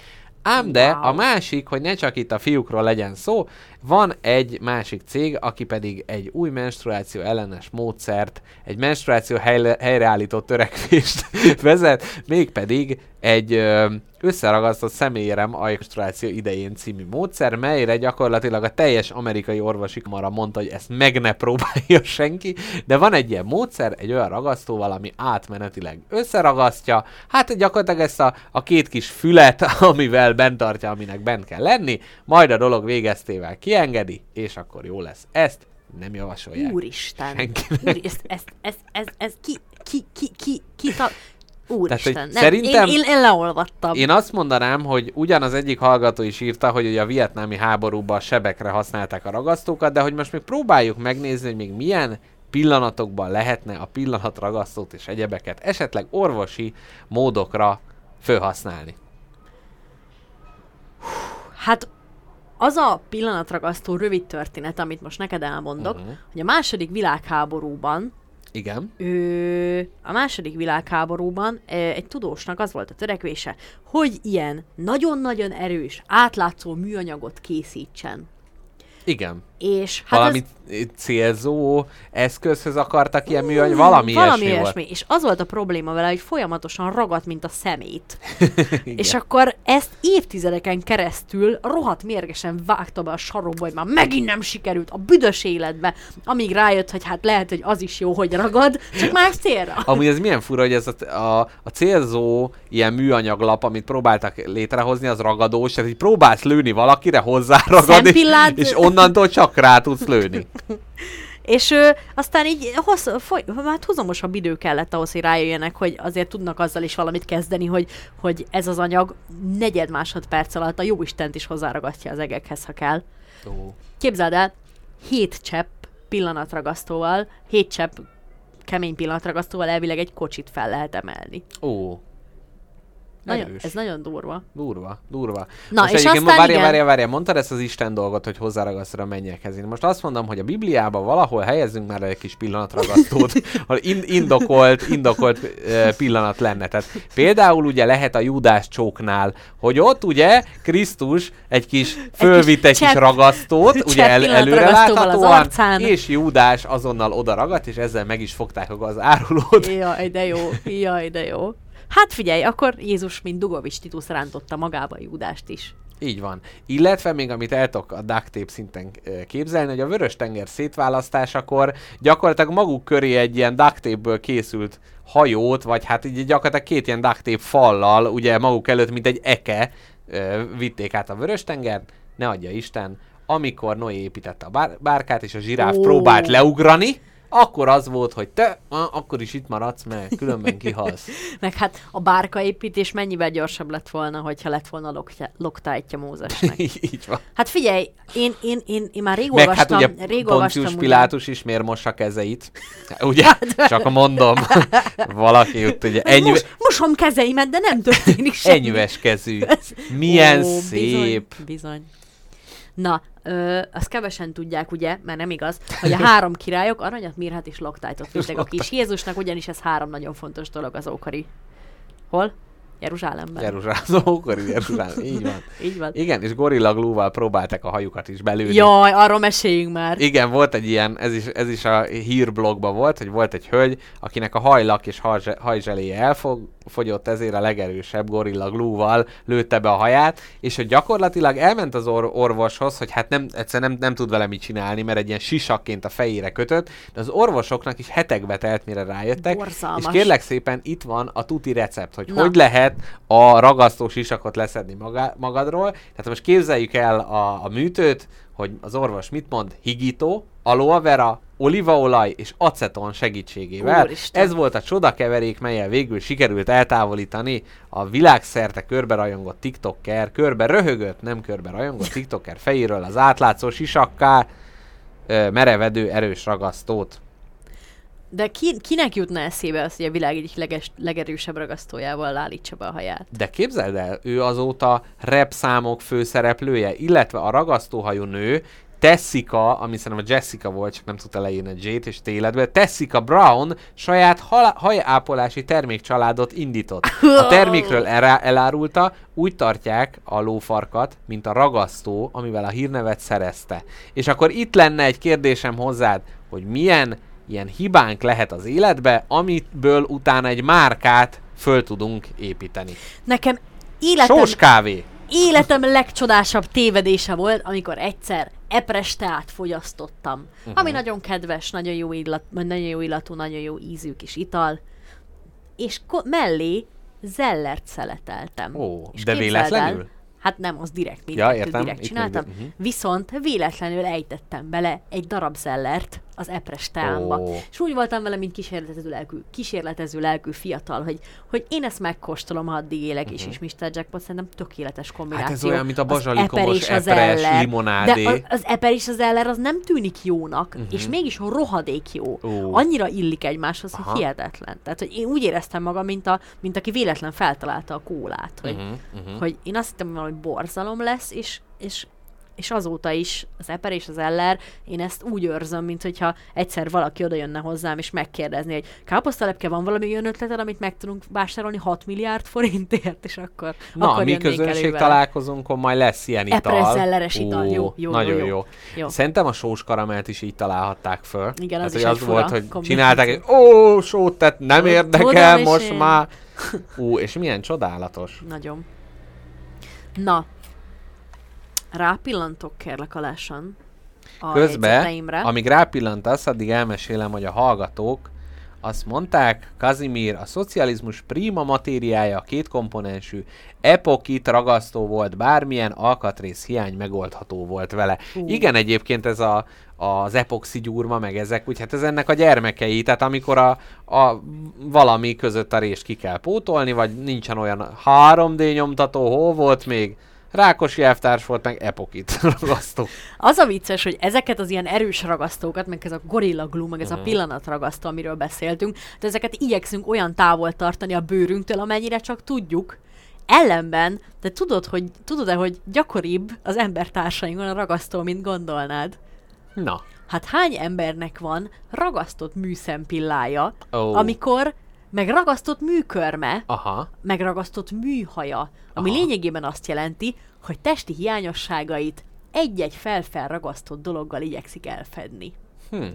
Ám de Wow. a másik, hogy ne csak itt a fiúkról legyen szó, van egy másik cég, aki pedig egy új menstruáció ellenes módszert, egy menstruáció helyre, helyreállító törekvést vezet, mégpedig egy ö, összeragasztott személyerem a menstruáció idején című módszer, melyre gyakorlatilag a teljes amerikai orvosi kamara mondta, hogy ezt meg ne próbálja senki, de van egy ilyen módszer, egy olyan ragasztóval, ami átmenetileg összeragasztja, hát gyakorlatilag ezt a, a két kis fület, amivel bent tartja, aminek bent kell lenni, majd a dolog végeztével kiengedi, és akkor jó lesz. Ezt nem javasolják. Úristen. Senkinek. Úr, ez, ez, ez, ez, ez ki, ki, ki, ki, ki, ta... Úristen. hogy nem, szerintem- én, én, én leolvattam. Én azt mondanám, hogy ugyanaz egyik hallgató is írta, hogy ugye a vietnámi háborúban a sebekre használták a ragasztókat, de hogy most még próbáljuk megnézni, hogy még milyen pillanatokban lehetne a pillanatragasztót és egyebeket esetleg orvosi módokra felhasználni. Hát az a pillanatragasztó rövid történet, amit most neked elmondok, uh-huh. hogy a második világháborúban Igen. Ö, a második világháborúban egy tudósnak az volt a törekvése, hogy ilyen nagyon-nagyon erős, átlátszó műanyagot készítsen. Igen. És Hát valami ez, célzó eszközhöz akartak ilyen műanyag, valami, valami ilyesmi, ilyesmi. És az volt a probléma vele, hogy folyamatosan ragadt, mint a szemét. volt. És akkor ezt évtizedeken keresztül rohadt mérgesen vágta be a sarokba, hogy már megint nem sikerült a büdös életbe, amíg rájött, hogy hát lehet, hogy az is jó, hogy ragad, csak más célra. Amúgy ez milyen fura, hogy ez a, a, a célzó ilyen műanyaglap, amit próbáltak létrehozni, az ragadós, tehát így próbálsz lőni valakire, hozzáragad, és, és onnantól csak rá tudsz lőni. És ö, aztán így hossz, foly, hát húzamosabb idő kellett ahhoz, hogy rájöjjenek, hogy azért tudnak azzal is valamit kezdeni, hogy, hogy ez az anyag negyed másodperc alatt a jó Istent is hozzáragadja az egekhez, ha kell. Ó. Képzeld el, hét csepp pillanatragasztóval, hét csepp kemény pillanatragasztóval elvileg egy kocsit fel lehet emelni. Ó. Nagyon, ez nagyon durva. Durva, durva. Na, most és aztán várja, igen. várja, várja, mondtad ezt az Isten dolgot, hogy hozzáragasztod a mennyekhez. Én most azt mondom, hogy a Bibliában valahol helyezzünk már egy kis pillanatragasztót, ahol in- indokolt, indokolt uh, pillanat lenne. Tehát például ugye lehet a Júdás csóknál, hogy ott ugye Krisztus egy kis fölvitt egy kis csepp- ragasztót, ugye csepp el, pillanatragasztóval az előreláthatóan, arcán. és Júdás azonnal oda ragadt, és ezzel meg is fogták az árulót. Jaj, de jó, jaj, de jó. Hát figyelj, akkor Jézus, mint Dugovics Titus rántotta magába Júdást is. Így van. Illetve még amit el tudok a duct tape szinten ö, képzelni, hogy a vörös tenger szétválasztásakor gyakorlatilag maguk köré egy ilyen duct tape-ből készült hajót, vagy hát így gyakorlatilag két ilyen duct tape fallal, ugye maguk előtt, mint egy eke ö, vitték át a vörös tenger, ne adja Isten, amikor Noé építette a bár- bárkát, és a zsiráf Ó. próbált leugrani, akkor az volt, hogy te, ah, akkor is itt maradsz, mert különben kihalsz. Meg hát a bárkaépítés mennyivel gyorsabb lett volna, hogyha lett volna loktya- loktájtja Mózesnek. Így van. Hát figyelj, én, én, én, én már rég Meg hát olvastam, ugye rég Pontius olvastam Pilátus is miért mossa kezeit? Ugye? Csak mondom. Valaki ott ugye ugyan. ennyi, Mos, mosom kezeimet, de nem történik semmi. enyves kezű. Milyen Ó, szép. Bizony, bizony. Na, ö, azt kevesen tudják, ugye, mert nem igaz, hogy a három királyok aranyat, mirhat és loktájtot vittek a kis Jézusnak, ugyanis ez három nagyon fontos dolog az ókori. Hol? Jeruzsálemben. Jeruzsálem, ókori Jeruzsálem, így van. Így van. Igen, és gorillaglúval próbálták a hajukat is belőni. Jaj, arról meséljünk már. Igen, volt egy ilyen, ez is, ez is a hírblogban volt, hogy volt egy hölgy, akinek a hajlak és hajzse- hajzseléje elfogyott, ezért a legerősebb gorilla glúval lőtte be a haját, és hogy gyakorlatilag elment az or- orvoshoz, hogy hát nem, egyszer nem, nem tud vele mit csinálni, mert egy ilyen sisakként a fejére kötött, de az orvosoknak is hetekbe telt, mire rájöttek, Borzalmas. és kérlek szépen itt van a tuti recept, hogy Na. hogy lehet a ragasztó sisakot leszedni maga- magadról. Tehát most képzeljük el a, a műtőt, hogy az orvos mit mond, higító, aloe vera, olívaolaj és aceton segítségével. Úristen. Ez volt a csodakeverék, melyel végül sikerült eltávolítani a világszerte körbe rajongott TikToker, körbe röhögött, nem körbe rajongott TikToker fejéről az átlátszó sisakká merevedő erős ragasztót. De ki, kinek jutna eszébe az, hogy a világ egyik leges, legerősebb ragasztójával állítsa be a haját? De képzeld el, ő azóta rap számok főszereplője, illetve a ragasztóhajú nő, Tessica, ami szerintem a Jessica volt, csak nem tudta leírni a J-t és téledbe, Tessica Brown saját hajápolási termékcsaládot indított. A termékről elá- elárulta, úgy tartják a lófarkat, mint a ragasztó, amivel a hírnevet szerezte. És akkor itt lenne egy kérdésem hozzád, hogy milyen ilyen hibánk lehet az életbe, amitből utána egy márkát föl tudunk építeni. Nekem életem, Sós kávé. életem legcsodásabb tévedése volt, amikor egyszer epres teát fogyasztottam. Uh-huh. Ami nagyon kedves, nagyon jó, illat, nagyon jó illatú, nagyon jó ízű kis ital. És ko- mellé zellert szeleteltem. Ó, és de véletlenül? El, hát nem, az direkt, Ja, mindkettőt értem, direkt csináltam. még- mhm. Viszont véletlenül ejtettem bele egy darab zellert az epres teámba. Ó. És úgy voltam vele, mint kísérletező lelkű, kísérletező lelkű fiatal, hogy, hogy én ezt megkóstolom, ha addig élek, és is Mr. Jackpot szerintem tökéletes kombináció. Mhm. Hát ez olyan, mint a Az bazsalikomos eper és az epres eller. limonádé. De a- az eper és az eller az nem tűnik jónak, uh-huh. és mégis rohadék jó. Ó. Annyira illik egymáshoz, Aha. hogy hihetetlen. Tehát, hogy én úgy éreztem magam, mint, a, mint aki véletlen feltalálta a kólát. Hogy, Mhm, mhm. hogy én azt hittem, hogy borzalom lesz, és, és, és azóta is az eper és az eller, én ezt úgy őrzöm, mint hogyha egyszer valaki oda jönne hozzám, és megkérdezni, hogy káposztalepke van valami olyan ötleted, amit meg tudunk vásárolni 6 milliárd forintért, és akkor, Na, akkor mi közönség találkozunkon majd lesz ilyen ital. Eprezzelleres ital, jó, jó, Nagyon jó, jó. jó. Szerintem a sós karamelt is így találhatták föl. Igen, az hát, is az volt, hogy csinálták egy ó, sót, tehát nem érdekel most már. Ú, és milyen csodálatos. Nagyon. Na, rápillantok kérlek alásan a Közben, amíg rápillantasz, addig elmesélem, hogy a hallgatók azt mondták, Kazimír, a szocializmus prima matériája, kétkomponensű, epokit ragasztó volt, bármilyen alkatrész hiány megoldható volt vele. Ú. Igen, egyébként ez a, az epoxi gyúrma, meg ezek, úgy hát ez ennek a gyermekei, tehát amikor a, a valami között a rést ki kell pótolni, vagy nincsen olyan 3D nyomtató, hol volt még? Rákosi elvtárs volt, meg epokit ragasztó. Az a vicces, hogy ezeket az ilyen erős ragasztókat, meg ez a Gorilla Glue, meg ez Mhm. a pillanatragasztó, amiről beszéltünk, de ezeket igyekszünk olyan távol tartani a bőrünktől, amennyire csak tudjuk. Ellenben, te tudod, hogy, tudod-e, hogy gyakoribb az embertársainkon a ragasztó, mint gondolnád? Na, Hát hány embernek van ragasztott műszempillája, Ó. amikor meg ragasztott műkörme, aha. megragasztott műhaja, ami Aha. lényegében azt jelenti, hogy testi hiányosságait egy-egy felfelragasztott dologgal igyekszik elfedni. Hm.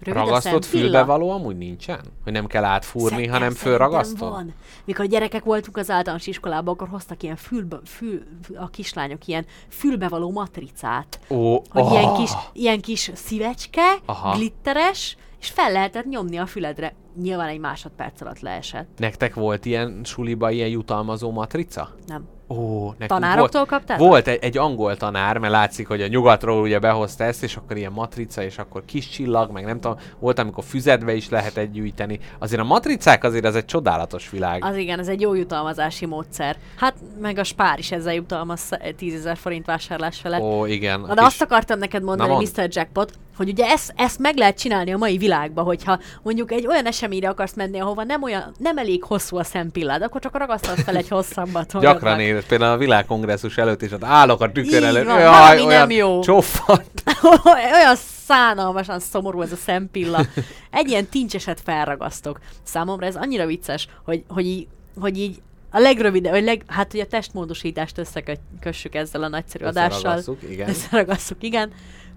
Rövid Ragasztott fülbevaló amúgy nincsen? Hogy nem kell átfúrni, Szerintem- hanem fölragasztva? van. Mikor gyerekek voltunk az általános iskolában, akkor hoztak ilyen fülbe, fül, a kislányok ilyen fülbevaló matricát. Ó, Hogy oh, ilyen, kis, ilyen kis szívecske, Aha. glitteres, és fel lehetett nyomni a füledre. Nyilván egy másodperc alatt leesett. Nektek volt ilyen suliba ilyen jutalmazó matrica? Nem. Ó, nekünk Tanároktól volt, kaptátok? Volt egy, egy angol tanár, mert látszik, hogy a nyugatról ugye behozta ezt, és akkor ilyen matrica, és akkor kis csillag, meg nem tudom, volt, amikor füzetbe is lehetett gyűjteni. Azért a matricák azért az egy csodálatos világ. Az igen, ez egy jó jutalmazási módszer. Hát meg a spár is ezzel jutalmaz 10 ezer forint vásárlás felett. Ó, igen. Na de azt akartam neked mondani, Na mondd. Mr. Jackpot, hogy ugye ezt, ezt meg lehet csinálni a mai világban, hogyha mondjuk egy olyan eseményre akarsz menni, ahova nem olyan, nem elég hosszú a szempillád, akkor csak ragasztasz fel egy hosszabbat. Gyakran ér, például a világkongresszus előtt is ott állok a tükör előtt. van, Jaj, olyan nem jó. Csofant. olyan szánalmasan szomorú ez a szempilla. Egy ilyen tincseset felragasztok. Számomra ez annyira vicces, hogy, hogy, így, hogy így a legrövidebb, vagy leg, hát ugye a testmódosítást összekössük ezzel a nagyszerű adással. Összeragasszuk, igen. Összeragasszuk, igen.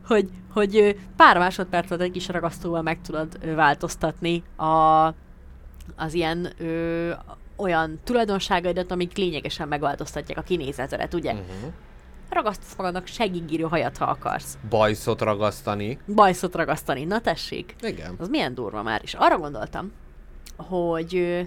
Hogy, hogy pár másodperc alatt egy kis ragasztóval meg tudod változtatni a, az ilyen ö, olyan tulajdonságaidat, amik lényegesen megváltoztatják a kinézetedet, ugye? Uh-huh. Ragasztasz magadnak segígírő hajat, ha akarsz. Bajszot ragasztani. Bajszot ragasztani. Na tessék. Igen. Az milyen durva már is. Arra gondoltam, hogy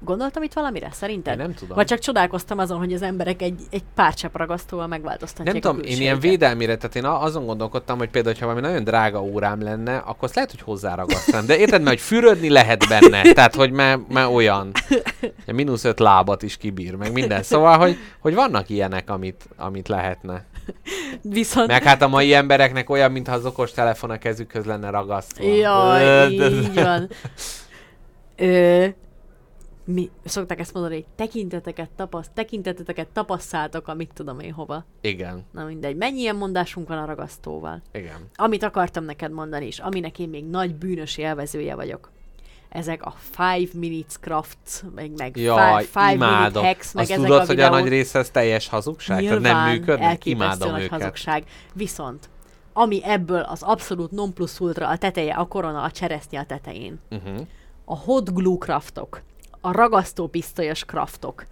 Gondoltam itt valamire, szerinted? Én nem tudom. Vagy csak csodálkoztam azon, hogy az emberek egy, egy pár csepp ragasztóval megváltoztatják Nem tudom, a én ilyen védelmére, tehát én a- azon gondolkodtam, hogy például, ha valami nagyon drága órám lenne, akkor azt lehet, hogy hozzáragasztanám. De érted, mert hogy fürödni lehet benne. Tehát, hogy mert me olyan. Ja, mínusz öt lábat is kibír, meg minden. Szóval, hogy, hogy vannak ilyenek, amit, amit lehetne. Viszont... Meg hát a mai embereknek olyan, mintha az okos telefon a kezükhöz lenne ragasztva. Jaj, így van. Ö, mi szokták ezt mondani, hogy tekinteteket, tapaszt, tekinteteket tapasszátok, amit tudom én hova. Igen, Na mindegy, mennyi ilyen mondásunk van a ragasztóval? igen. Amit akartam neked mondani is, aminek én még nagy bűnös élvezője vagyok. Ezek a five minutes crafts, meg, meg Jaj, five, five minute hacks, meg Azt ezek tudod, a hogy a nagy része ez teljes hazugság? Nyilván nem működnek? Imádom nagy őket. hazugság. Viszont, ami ebből az abszolút non plus ultra a teteje, a korona, a cseresznye a tetején. Uh-huh. A hot glue craftok, a ragasztópisztolyos craftok,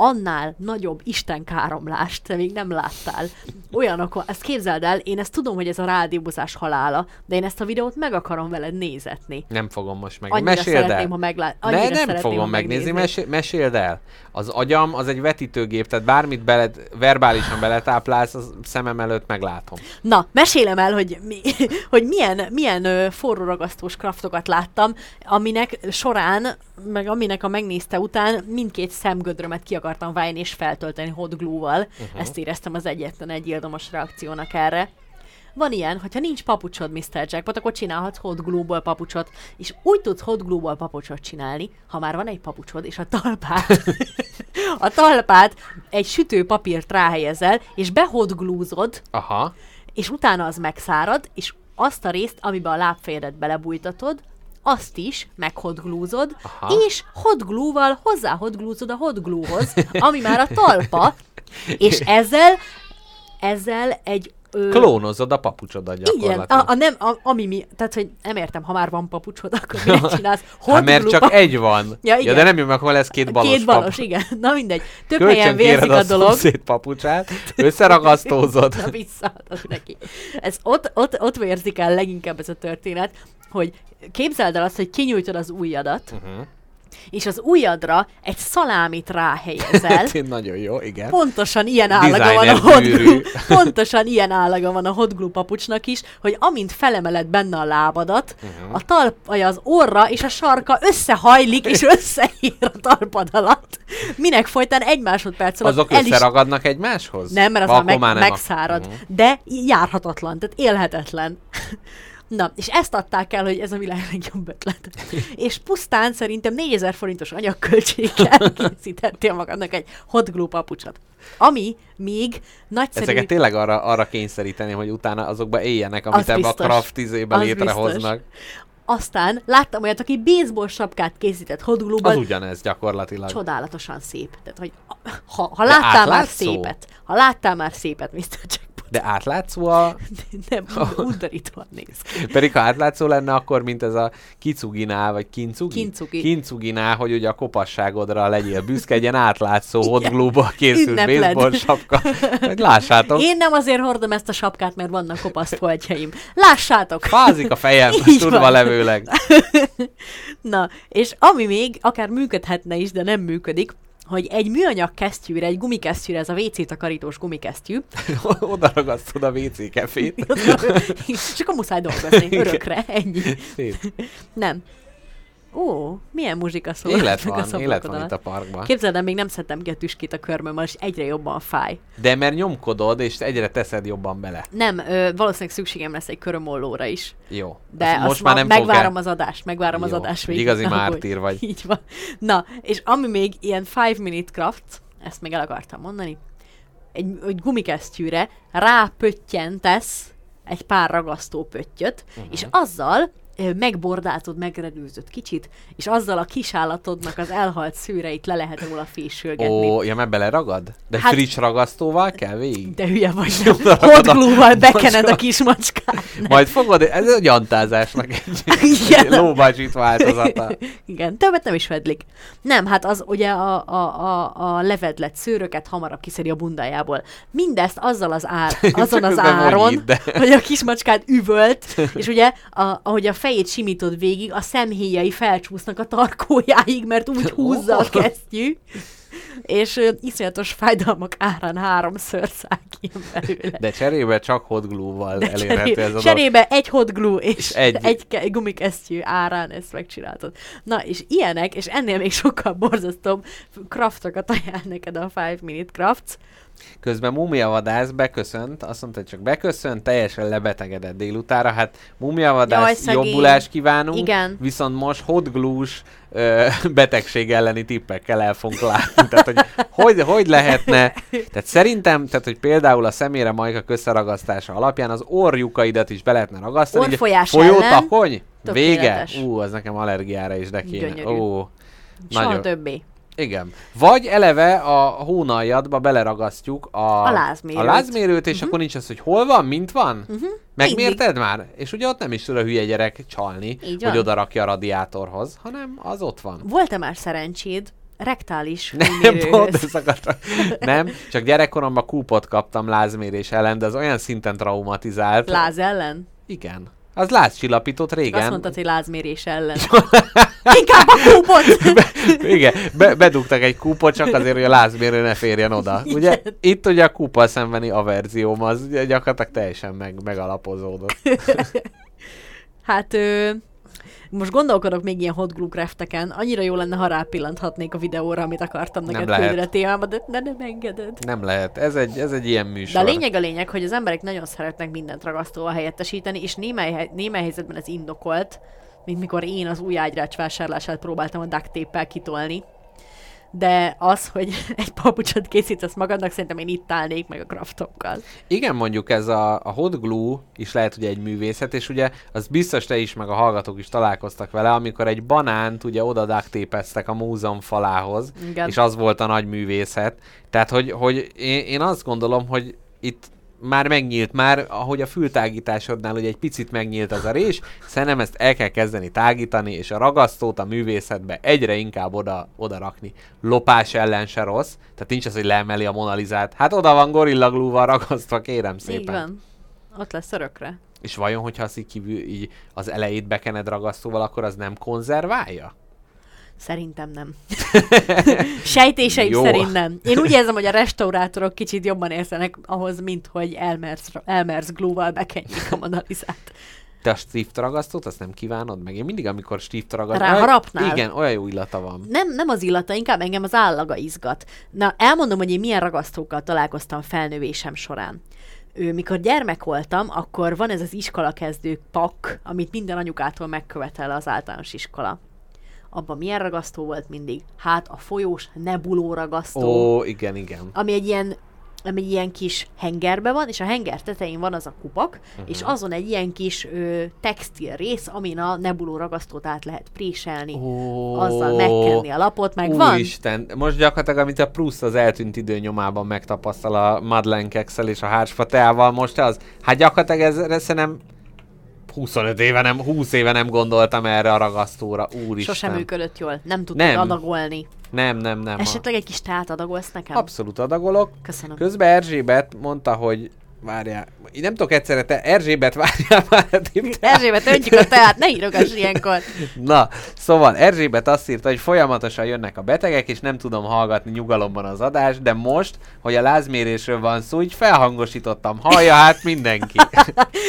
annál nagyobb istenkáromlást te még nem láttál. Olyanok, ezt képzeld el, én ezt tudom, hogy ez a rádiózás halála, de én ezt a videót meg akarom veled nézetni. Nem fogom most meg. Annyira Meséld szeretném, el. ha meglát. Ne, annyira nem szeretném, fogom megnézni, megnéznéd. mesé- meséld el. Az agyam az egy vetítőgép, tehát bármit bele, verbálisan beletáplálsz, az szemem előtt meglátom. Na, mesélem el, hogy, mi, hogy milyen, milyen ö, forró ragasztós kraftokat láttam, aminek során, meg aminek a megnézte után mindkét szemgödrömet ki akartam vájni és feltölteni hot glue-val. Uh-huh. Ezt éreztem az egyetlen egy érdemes reakciónak erre. Van ilyen, hogyha nincs papucsod, Mr. Jackpot, akkor csinálhatsz hot glue-ból papucsot, és úgy tudsz hot glue-ból papucsot csinálni, ha már van egy papucsod, és a talpát, a talpát egy sütőpapírt ráhelyezel, és behotglúzod, Aha. és utána az megszárad, és azt a részt, amiben a lábfejedet belebújtatod, azt is meghotglúzod, Aha. és hotglúval hozzá hotglúzod a hotglúhoz, ami már a talpa, és ezzel, ezzel egy... Ö, Klónozod a papucsodat igen, gyakorlatilag. a, a nem, a, ami mi, tehát, hogy nem értem, ha már van papucsod, akkor minek csinálsz? Hát mert Hot csak egy van. Ja, ja igen. de nem jön meg, hol lesz két balos, Két balos, papucs. igen. Na mindegy. Több helyen Kölcsön vérzik a dolog. szomszéd papucsát, összeragasztózod. Na visszaadod neki. Ez ott, ott, ott vérzik el leginkább ez a történet, hogy képzeld el azt, hogy kinyújtod az ujjadat, Uh-huh. és az ujjadra egy szalámit ráhelyezel. Nagyon jó, igen. Pontosan ilyen állaga van a Designer hot gyűrű. glue, pontosan ilyen állaga van a hot glue papucsnak is, hogy amint felemeled benne a lábadat, uh-huh. a talpaja az orra és a sarka összehajlik és összeír a talpad alatt. Minek folytán egy másodperc alatt Azok el is összeragadnak egymáshoz? nem, mert az már meg, nem a- megszárad, Mhm. de járhatatlan, tehát élhetetlen. Na, és ezt adták el, hogy ez a világ legjobb ötlet. és pusztán szerintem 4000 forintos anyagköltséggel készítettél magadnak egy hot glue papucsot. Ami még nagyszerű... Ezeket tényleg arra, arra kényszeríteni, hogy utána azokba éljenek, amit Az ebbe biztos. a craft izébe létrehoznak. Aztán láttam olyat, aki baseball sapkát készített hot Az ugyanez gyakorlatilag. csodálatosan szép. Tehát, hogy ha, ha láttál már szépet, ha láttál már szépet, Mr. Jackpot, De átlátszó a... nem, undorítóan néz ki. Pedig ha átlátszó lenne, akkor mint ez a kicuginál, vagy kincugi? Kincugi. Kincuginál, hogy ugye a kopasságodra legyél büszke, egy ilyen átlátszó hot glue-ból készült baseball sapka. Hogy lássátok, Én nem azért hordom ezt a sapkát, mert vannak kopaszt foltjaim. Lássátok! fázik a fejem, tudva levőleg. Na, és ami még akár működhetne is, de nem működik, hogy egy műanyag kesztyűre, egy gumikesztyűre, ez a WC takarítós gumikesztyű, Oda ragasztod a WC kefét. és akkor muszáj dolgozni, örökre, ennyi. Szép. Nem. Ó, milyen muzsika szól. Élet a van, szobrokon élet van itt a parkban. Képzeld el, még nem szedtem ki a tüskét a körmömmel, és egyre jobban fáj. De mert nyomkodod, és egyre teszed jobban bele. Nem, ö, valószínűleg szükségem lesz egy körömollóra is. Jó. De Azt azt most már nem megvárom fog az adást, megvárom az Jó. adást Egy végig. igazi aggódj. mártír vagy. Így van. Na, és ami még ilyen five minute craft, ezt még el akartam mondani, egy, egy gumikesztyűre rápöttyentesz egy pár ragasztó pöttyöt, uh-huh. és azzal ö, megbordázod, megredőzöd kicsit, és azzal a kisállatodnak az elhalt szőreit le lehet róla fésülgetni. Ó, ja, mert beleragad? De Hát- friss ragasztóval kell végig? De hülye vagy, nem. Oda rakod Hot a glue-val bekened a kis macskát. Majd fogod, ez a gyantázásnak egy, Igen. lóbacsit változata. Igen, többet nem is vedlik. Nem, hát az ugye a, a, a, a levedlet szőröket hamarabb kiszedi a bundájából. Mindezt azzal az ár, azon az áron, hogy a kismacskát üvölt, és ugye, a, ahogy a fejét simítod végig, a szemhéjai felcsúsznak a tarkójáig, mert úgy húzza a kesztyű, és ö, iszonyatos fájdalmak árán háromszor száll ki belőle. De cserébe csak hot glue-val De elérhető ez a dolog. cserébe egy hot glue és egy- egy, egy ke- gumikesztyű árán ezt megcsináltad. Na, és ilyenek, és ennél még sokkal borzasztóbb craftokat ajánl neked a Five Minute Crafts. Közben Mumia Vadász beköszönt, azt mondta, hogy csak beköszönt, teljesen lebetegedett délutára. Hát Mumia Vadász Jaj, jobbulást kívánunk, Igen. viszont most hot glue-s ö, betegség elleni tippekkel el fogunk látni. Tehát, hogy, hogy hogy lehetne, tehát szerintem, tehát, hogy például a szemére majka összeragasztása alapján az orjukaidat is be lehetne ragasztani. így Orrfolyás Folyótakony? Vége? Ú, az nekem allergiára is de kéne. Gyönyörű. Ó, Soha Nagyon. többé. Igen. Vagy eleve a hónaljadba beleragasztjuk a, A lázmérőt. a lázmérőt és akkor nincs az, hogy hol van, mint van. Uh-huh. Megmérted már? És ugye ott nem is tud a hülye gyerek csalni, Így hogy oda rakja a radiátorhoz, hanem az ott van. Volt-e már szerencséd rektális Nem, pont ezt akartam. Nem, csak gyerekkoromban kúpot kaptam lázmérés ellen, de az olyan szinten traumatizált. Láz ellen? Igen. Az lázcsillapított régen. Azt mondtad, hogy lázmérés ellen. Inkább a kúpot! Igen, be, bedugtak egy kúpot csak azért, hogy a lázmérő ne férjen oda. Ugye itt ugye a kúpa szembeni averzióm az gyakorlatilag teljesen meg, megalapozódott. Hát ö, most gondolkodok még ilyen hot glue crafteken. Annyira jó lenne, ha rápillanthatnék a videóra, amit akartam neked küldeni a témába, de, de nem engeded. Nem lehet, ez egy, ez egy ilyen De műsor. a lényeg a lényeg, hogy az emberek nagyon szeretnek mindent ragasztóval helyettesíteni, és némely, némely helyzetben ez indokolt, mint mikor én az új ágyrács vásárlását próbáltam a duct kitolni. De az, hogy egy papucsot készítesz magadnak, szerintem én itt állnék meg a craftokkal. Igen, mondjuk ez a, a hot glue is lehet ugye egy művészet, és ugye az biztos te is, meg a hallgatók is találkoztak vele, amikor egy banánt ugye oda duct a múzeum falához, Igen. és az volt a nagy művészet. Tehát, hogy, hogy én, én azt gondolom, hogy itt már megnyílt, már ahogy a fültágításodnál ugye egy picit megnyílt az a rés, szerintem ezt el kell kezdeni tágítani, és a ragasztót a művészetbe egyre inkább oda, oda rakni. Lopás ellen se rossz, tehát nincs az, hogy leemeli a Monalizát. Hát oda van Gorilla Glue-val ragasztva, kérem szépen. Így van. Ott lesz örökre. És vajon, hogyha azt így, kívül, így az elejét bekened ragasztóval, akkor az nem konzerválja? Szerintem nem. Sejtéseim Jó. szerint nem. Én úgy érzem, hogy a restaurátorok kicsit jobban értenek ahhoz, mint hogy elmersz, elmersz glúval bekenjék a monalizát. Te a stift ragasztót, azt nem kívánod meg? Én mindig, amikor stift ragasztom... Rá harapnál? Igen, olyan jó illata van. Nem, nem az illata, inkább engem az állaga izgat. Na, elmondom, hogy én milyen ragasztókkal találkoztam felnövésem során. Ő, mikor gyermek voltam, akkor van ez az iskolakezdő pak, amit minden anyukától megkövetel az általános iskola. Abban milyen ragasztó volt mindig? Hát a folyós nebuló ragasztó. Ó, igen, igen. ami egy ilyen ami egy ilyen kis hengerbe van, és a henger tetején van az a kupak, uh-huh. és azon egy ilyen kis ö, textil rész, amin a nebuló ragasztót át lehet préselni, Ó, azzal megkenni a lapot, meg van. Úristen, most gyakorlatilag, amit a Proust az eltűnt idő nyomában megtapasztal a Madeleine kekszel és a hársfa teával, most az, hát gyakorlatilag ez, ez szerintem 25 éve nem, 20 éve nem gondoltam erre a ragasztóra, úristen. Sosem működött jól, nem tudtad Nem. adagolni. Nem, nem, nem. Esetleg egy kis teát adagolsz nekem? Abszolút adagolok. Köszönöm. Közben Erzsébet mondta, hogy várjál, én nem tudok egyszerre, te Erzsébet várjál már. Erzsébet, öntjük a teát, ne írogass ilyenkor. Na, szóval Erzsébet azt írta, hogy folyamatosan jönnek a betegek, és nem tudom hallgatni nyugalomban az adást, de most, hogy a lázmérésről van szó, így felhangosítottam. Hallja hát mindenki.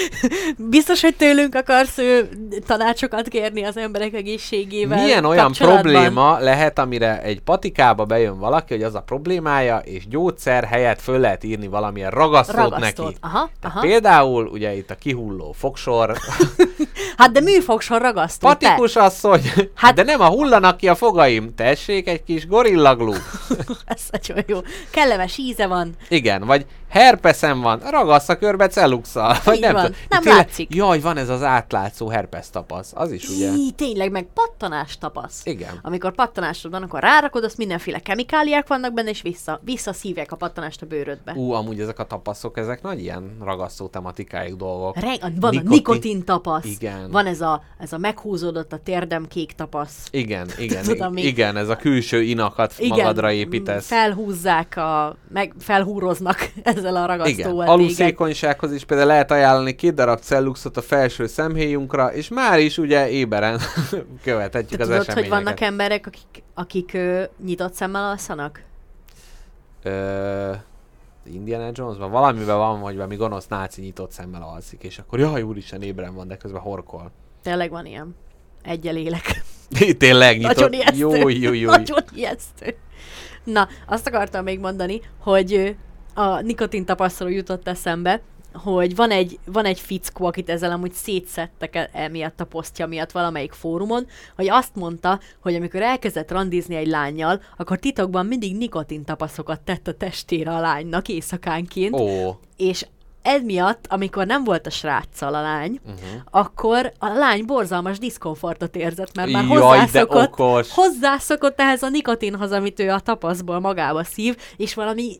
Biztos, hogy tőlünk akarsz ő, tanácsokat kérni az emberek egészségével Milyen olyan probléma lehet, amire egy patikába bejön valaki, hogy az a problémája, és gyógyszer helyett föl lehet írni valamilyen ragasztót, Ragasztót. neki. Aha, Tehát aha. Például ugye itt a kihulló fogsor, Hát de műfogsor ragasztó, te. patikus asszony, hát, Hát- de nem a hullanak ki a fogaim, tessék egy kis gorillaglú. Ez nagyon jó. Kellemes íze van. Igen, vagy herpeszem van, ragasz a körbe celluxal. Vagy Így nem van. Nem Tényleg- látszik. Jaj, van ez az átlátszó herpes tapasz. Az is ugye. Í, tényleg, meg pattanás tapasz. Igen. Amikor pattanásod van, akkor rárakod, azt mindenféle kemikáliák vannak benne, és vissza, visszaszívják a pattanást a bőrödbe. Ú, amúgy ezek a tapaszok, ezek nagy ilyen ragasztó tematikájú dolgok. Reg- van Nikotin- a nikotin tapasz. Igen. Van ez a, ez a meghúzódott a térdem kék tapasz. Igen, igen, Tudom, igen, ez a külső inakat Igen, magadra építesz. Felhúzzák, a, meg felhúroznak ezzel a ragasztóval Igen, aluszékonysághoz is például lehet ajánlani két darab celluxot a felső szemhéjunkra, és már is ugye éberen követhetjük Te az tudod, hogy vannak emberek, akik, akik ö, nyitott szemmel alszanak? Ö, Indiana Jonesban valamiben van, hogy valami gonosz náci nyitott szemmel alszik, és akkor jaj, úristen ébren van, de közben horkol. Tényleg van ilyen. Egyel élek. Tényleg nyitott. Nagyon ijesztő. Jó, jó, jó. Nagyon ijesztő. Na, azt akartam még mondani, hogy a nikotin tapasztaló jutott eszembe, hogy van egy, van egy fickó, akit ezzel amúgy szétszettek emiatt a posztja miatt valamelyik fórumon, hogy azt mondta, hogy amikor elkezdett randizni egy lányjal, akkor titokban mindig nikotin tapaszokat tett a testére a lánynak éjszakánként, Ó, és emiatt, amikor nem volt a sráccal a lány, uh-huh. akkor a lány borzalmas diszkomfortot érzett, mert már Jaj, hozzászokott, hozzászokott ehhez a nikotinhoz, amit ő a tapaszból magába szív, és valami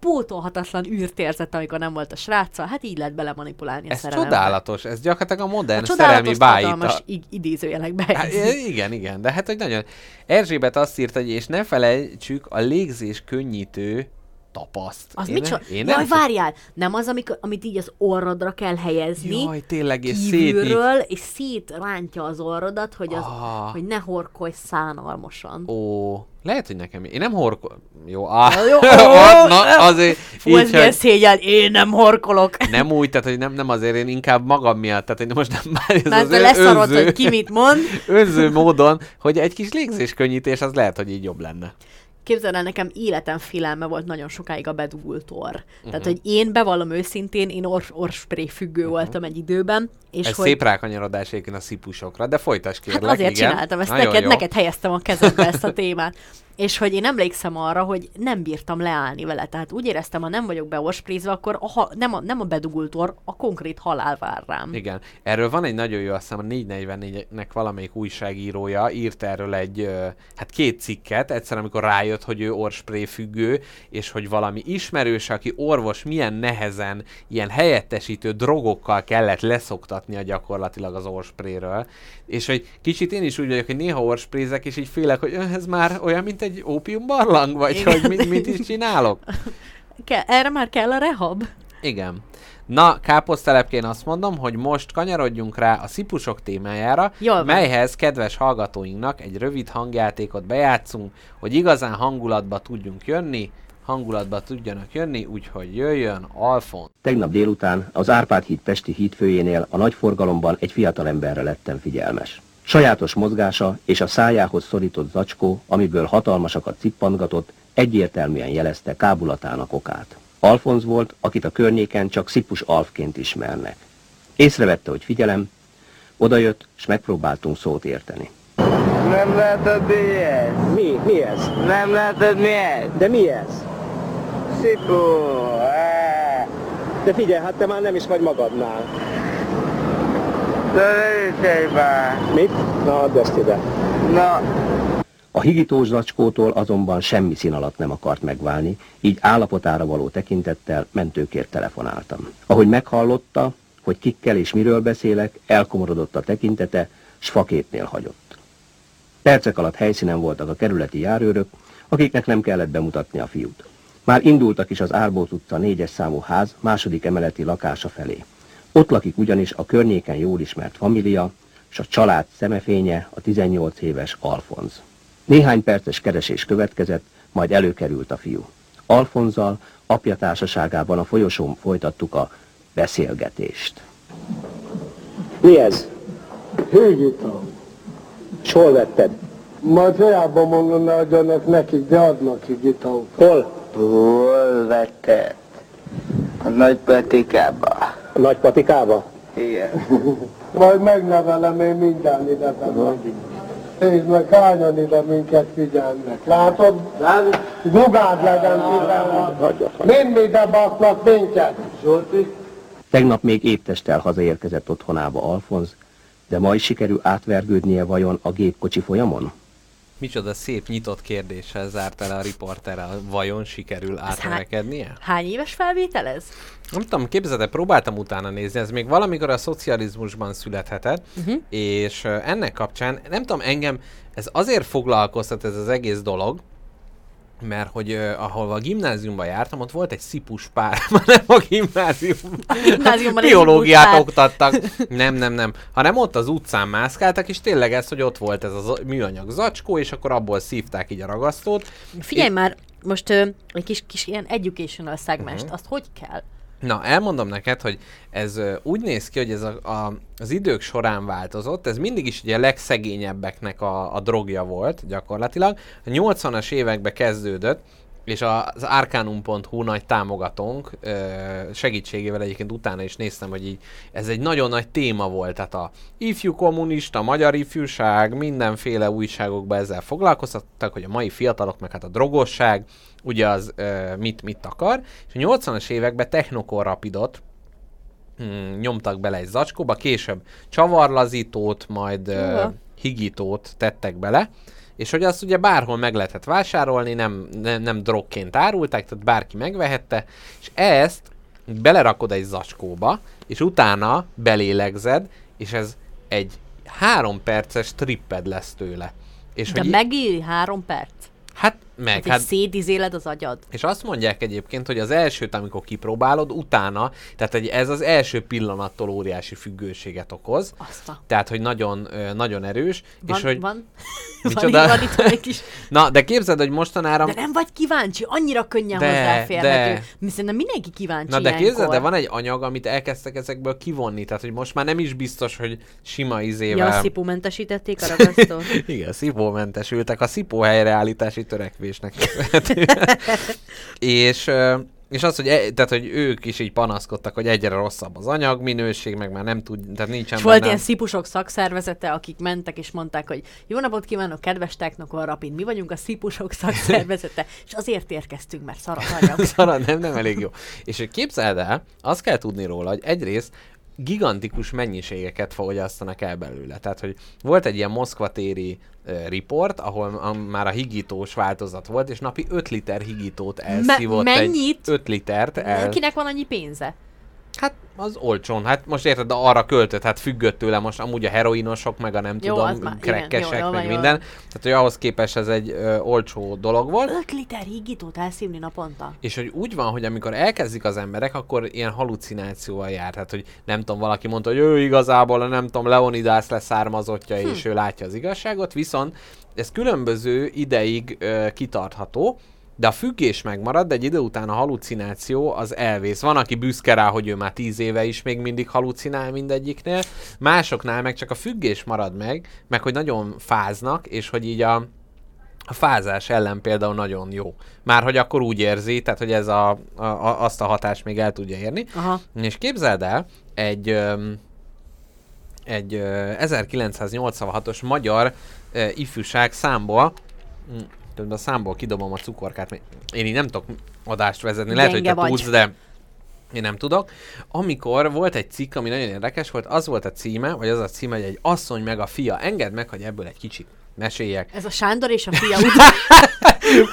pótolhatatlan űrt érzett, amikor nem volt a sráccal. Hát így lehet belemanipulálni a ez szerelembe. csodálatos, ez gyakorlatilag a modern A szerelmi bájita. ig- idézőjelekbe Hát, helyezi. igen, igen, de hát hogy nagyon... Erzsébet azt írta, hogy és ne felejtsük a légzés könnyítő tapaszt. Az Én mit ne- csinál? én Jaj, nem- várjál! Nem az, amik, amit így az orrodra kell helyezni, Jaj, tényleg, és szét kívülről, és szétrántja az orrodat, hogy, az, Ah. hogy ne horkolj szánalmosan. Ó, lehet, hogy nekem... Én nem horkol... Jó, á, Jó, na, azért Fú, így, hogy szégyen, én nem horkolok. nem úgy, tehát hogy nem, nem azért, én inkább magam miatt, tehát hogy most nem már ez Mert az leszarod, önző- hogy ki mit mond. önző módon, hogy egy kis légzéskönnyítés, az lehet, hogy így jobb lenne. Képzeld el, nekem életem félelme volt nagyon sokáig a bedugult orr. Mhm. Tehát, hogy én bevallom őszintén, én or- orrspray függő voltam egy időben, és Ez hogy... szép rákanyarodás a szipusokra, de folytasd kérlek, Hát azért igen. csináltam ezt, Nagyon neked, jó. neked helyeztem a kezedbe ezt a témát. És hogy én emlékszem arra, hogy nem bírtam leállni vele. Tehát úgy éreztem, ha nem vagyok beorsprézve, akkor a, ha, nem, a, nem a bedugult orr, a konkrét halál vár rám. Igen. Erről van egy nagyon jó, azt hiszem a 444-nek valamelyik újságírója írt erről egy, hát két cikket, egyszer amikor rájött, hogy ő orspray függő, és hogy valami ismerős, aki orvos milyen nehezen ilyen helyettesítő drogokkal kellett leszoktatnia gyakorlatilag az orspréről, és hogy kicsit én is úgy vagyok, hogy néha orsprézek, és így félek, hogy "Ö, ez már olyan, mint egy ópiumbarlang, vagy Igen. hogy mit, mit is csinálok. Ke- erre már kell a rehab? Igen. Na, káposztelepként azt mondom, hogy most kanyarodjunk rá a szipusok témájára, Jól melyhez kedves hallgatóinknak egy rövid hangjátékot bejátszunk, hogy igazán hangulatba tudjunk jönni, hangulatba tudjanak jönni, úgyhogy jöjjön Alfon. Tegnap délután az Árpád híd Pesti hídfőjénél a nagy forgalomban egy fiatalemberre lettem figyelmes. Sajátos mozgása és a szájához szorított zacskó, amiből hatalmasakat cippantgatott, egyértelműen jelezte kábulatának okát. Alfonz volt, akit a környéken csak Szipus Alfként ismernek. Észrevette, hogy figyelem, odajött, és megpróbáltunk szót érteni. Nem látod mi ez? Mi? Mi ez? Nem látod mi ez? De mi ez? Szipu! Á, De figyelj, hát te már nem is vagy magadnál. Ne már! Mit? Na, add ezt ide. Na, A higítós zacskótól azonban semmi szín alatt nem akart megválni, így állapotára való tekintettel mentőkért telefonáltam. Ahogy meghallotta, hogy kikkel és miről beszélek, elkomorodott a tekintete, s faképnél hagyott. Percek alatt helyszínen voltak a kerületi járőrök, akiknek nem kellett bemutatni a fiút. Már indultak is az Árbót utca négyes számú ház második emeleti lakása felé. Ott lakik ugyanis a környéken jól ismert família, s a család szemefénye a 18 éves Alfonz. Néhány perces keresés következett, majd előkerült a fiú. Alfonzal apja társaságában a folyosón folytattuk a beszélgetést. Mi ez? Hőgitam. S hol vetted? Majd hiába mondom, ne adjanak nekik, de adnak ki gitam. Hol? hol vetted? A nagy patikába. A nagy patikába? Igen. Majd megnevelem én mindjárt ide bemegyünk. Nézd meg, hányan ide minket figyelnek. Látod? Dugád legyen tizenhat. Mind ide baknak minket. Zsolti? Tegnap még épptesttel hazaérkezett otthonába Alfonz, de ma is sikerül átvergődnie vajon a gépkocsi folyamon? Micsoda szép nyitott kérdéssel zárt el a riporterrel. Vajon sikerül átverekednie? Hány éves felvétel ez? Nem tudom, képzeld el, próbáltam utána nézni, ez még valamikor a szocializmusban születhetett, uh-huh. és ennek kapcsán, nem tudom, engem ez azért foglalkoztat ez az egész dolog, mert hogy uh, ahol a gimnáziumban jártam, ott volt egy szipus pár, nem a gimnázium. gimnáziumban egy Biológiát oktattak. Nem, nem, nem. Hanem ott az utcán mászkáltak, és tényleg ez, hogy ott volt ez a műanyag zacskó, és akkor abból szívták így a ragasztót. Figyelj már, most ö, egy kis, kis ilyen educational szegmest, Mhm. azt hogy kell? Na, elmondom neked, hogy ez úgy néz ki, hogy ez a, a, az idők során változott, ez mindig is ugye a legszegényebbeknek a, a drogja volt gyakorlatilag. A 80-as években kezdődött, és az arcanum.hu nagy támogatónk segítségével egyébként utána is néztem, hogy így ez egy nagyon nagy téma volt, tehát a ifjú kommunista, magyar ifjúság, mindenféle újságokban ezzel foglalkoztattak, hogy a mai fiatalok, meg hát a drogosság, ugye az ö, mit, mit akar, és a 80-as években Technokor Rapidot mm, nyomtak bele egy zacskóba, később csavarlazítót, majd Hova? higítót tettek bele, és hogy azt ugye bárhol meg lehetett vásárolni, nem, nem, nem drogként árulták, tehát bárki megvehette, és ezt belerakod egy zacskóba, és utána belélegzed, és ez egy három perces tripped lesz tőle. És De hogy megéri három perc? Hát meg, Hát, hát szétizéled az agyad? és azt mondják egyébként, hogy az elsőt, amikor kipróbálod, utána, tehát egy, ez az első pillanattól óriási függőséget okoz. Azt a... Tehát, hogy nagyon, nagyon erős. Van, és hogy, van, van, Micsoda? itt, van itt egy kis... Na, de képzeld, hogy mostanára... De nem vagy kíváncsi, annyira könnyen De, hozzáférhető. de. Szerintem mindenki kíváncsi Na de ilyenkor. képzeld, de van egy anyag, amit elkezdtek ezekből kivonni, tehát hogy most már nem is biztos, hogy sima Ja, izével... a szipumentesítették a ragasztót. Igen, szipómentesültek a szipó helyreállítási törekvésnek köszönhetően. és, és az, hogy, e, tehát, hogy ők is így panaszkodtak, hogy egyre rosszabb az anyagminőség, meg már nem tud, tehát nincsen És volt ilyen szipusok szakszervezete, akik mentek és mondták, hogy jó napot kívánok, kedves Technokor Rapid, mi vagyunk a szipusok szakszervezete, és azért érkeztünk, mert szar az anyag. Szara, nem, nem elég jó. És hogy képzeld el, azt kell tudni róla, hogy egyrészt gigantikus mennyiségeket fogyasztanak el belőle. Tehát, hogy volt egy ilyen Moszkva téri uh, report, ahol a, már a higítós változat volt, és napi 5 liter higítót elszívott. mennyit? Egy 5 litert el. Kinek van annyi pénze? Hát az olcsón, hát most érted, de arra költött, hát függött tőle most amúgy a heroinosok, meg a nem Jó, tudom, már- krekkesek, jó, jó, meg jó. minden. Tehát, hogy ahhoz képest ez egy ö, olcsó dolog volt. 5 liter hígítót elszívni naponta? És hogy úgy van, hogy amikor elkezdik az emberek, akkor ilyen halucinációval jár. Tehát, hogy nem tudom, valaki mondta, hogy ő igazából nem tudom, Leonidász leszármazottja, hm. és ő látja az igazságot, viszont ez különböző ideig ö, kitartható, de a függés megmarad, de egy idő után a halucináció az elvész. Van, aki büszke rá, hogy ő már tíz éve is még mindig halucinál mindegyiknél, másoknál meg csak a függés marad meg, meg hogy nagyon fáznak, és hogy így a, a fázás ellen például nagyon jó. Már hogy akkor úgy érzi, tehát hogy ez a, a, a, azt a hatást még el tudja érni. Aha. És képzeld el, egy, egy ö, 1986-os magyar ifjúság számból, tudod, a számból kidobom a cukorkát, mert én így nem tudok adást vezetni, lehet, hogy te Gyenge tudsz, de én nem tudok. Amikor volt egy cikk, ami nagyon érdekes volt, az volt a címe, vagy az a címe, hogy egy asszony meg a fia. Engedd meg, hogy ebből egy kicsit meséljek. Ez a Sándor és a fia után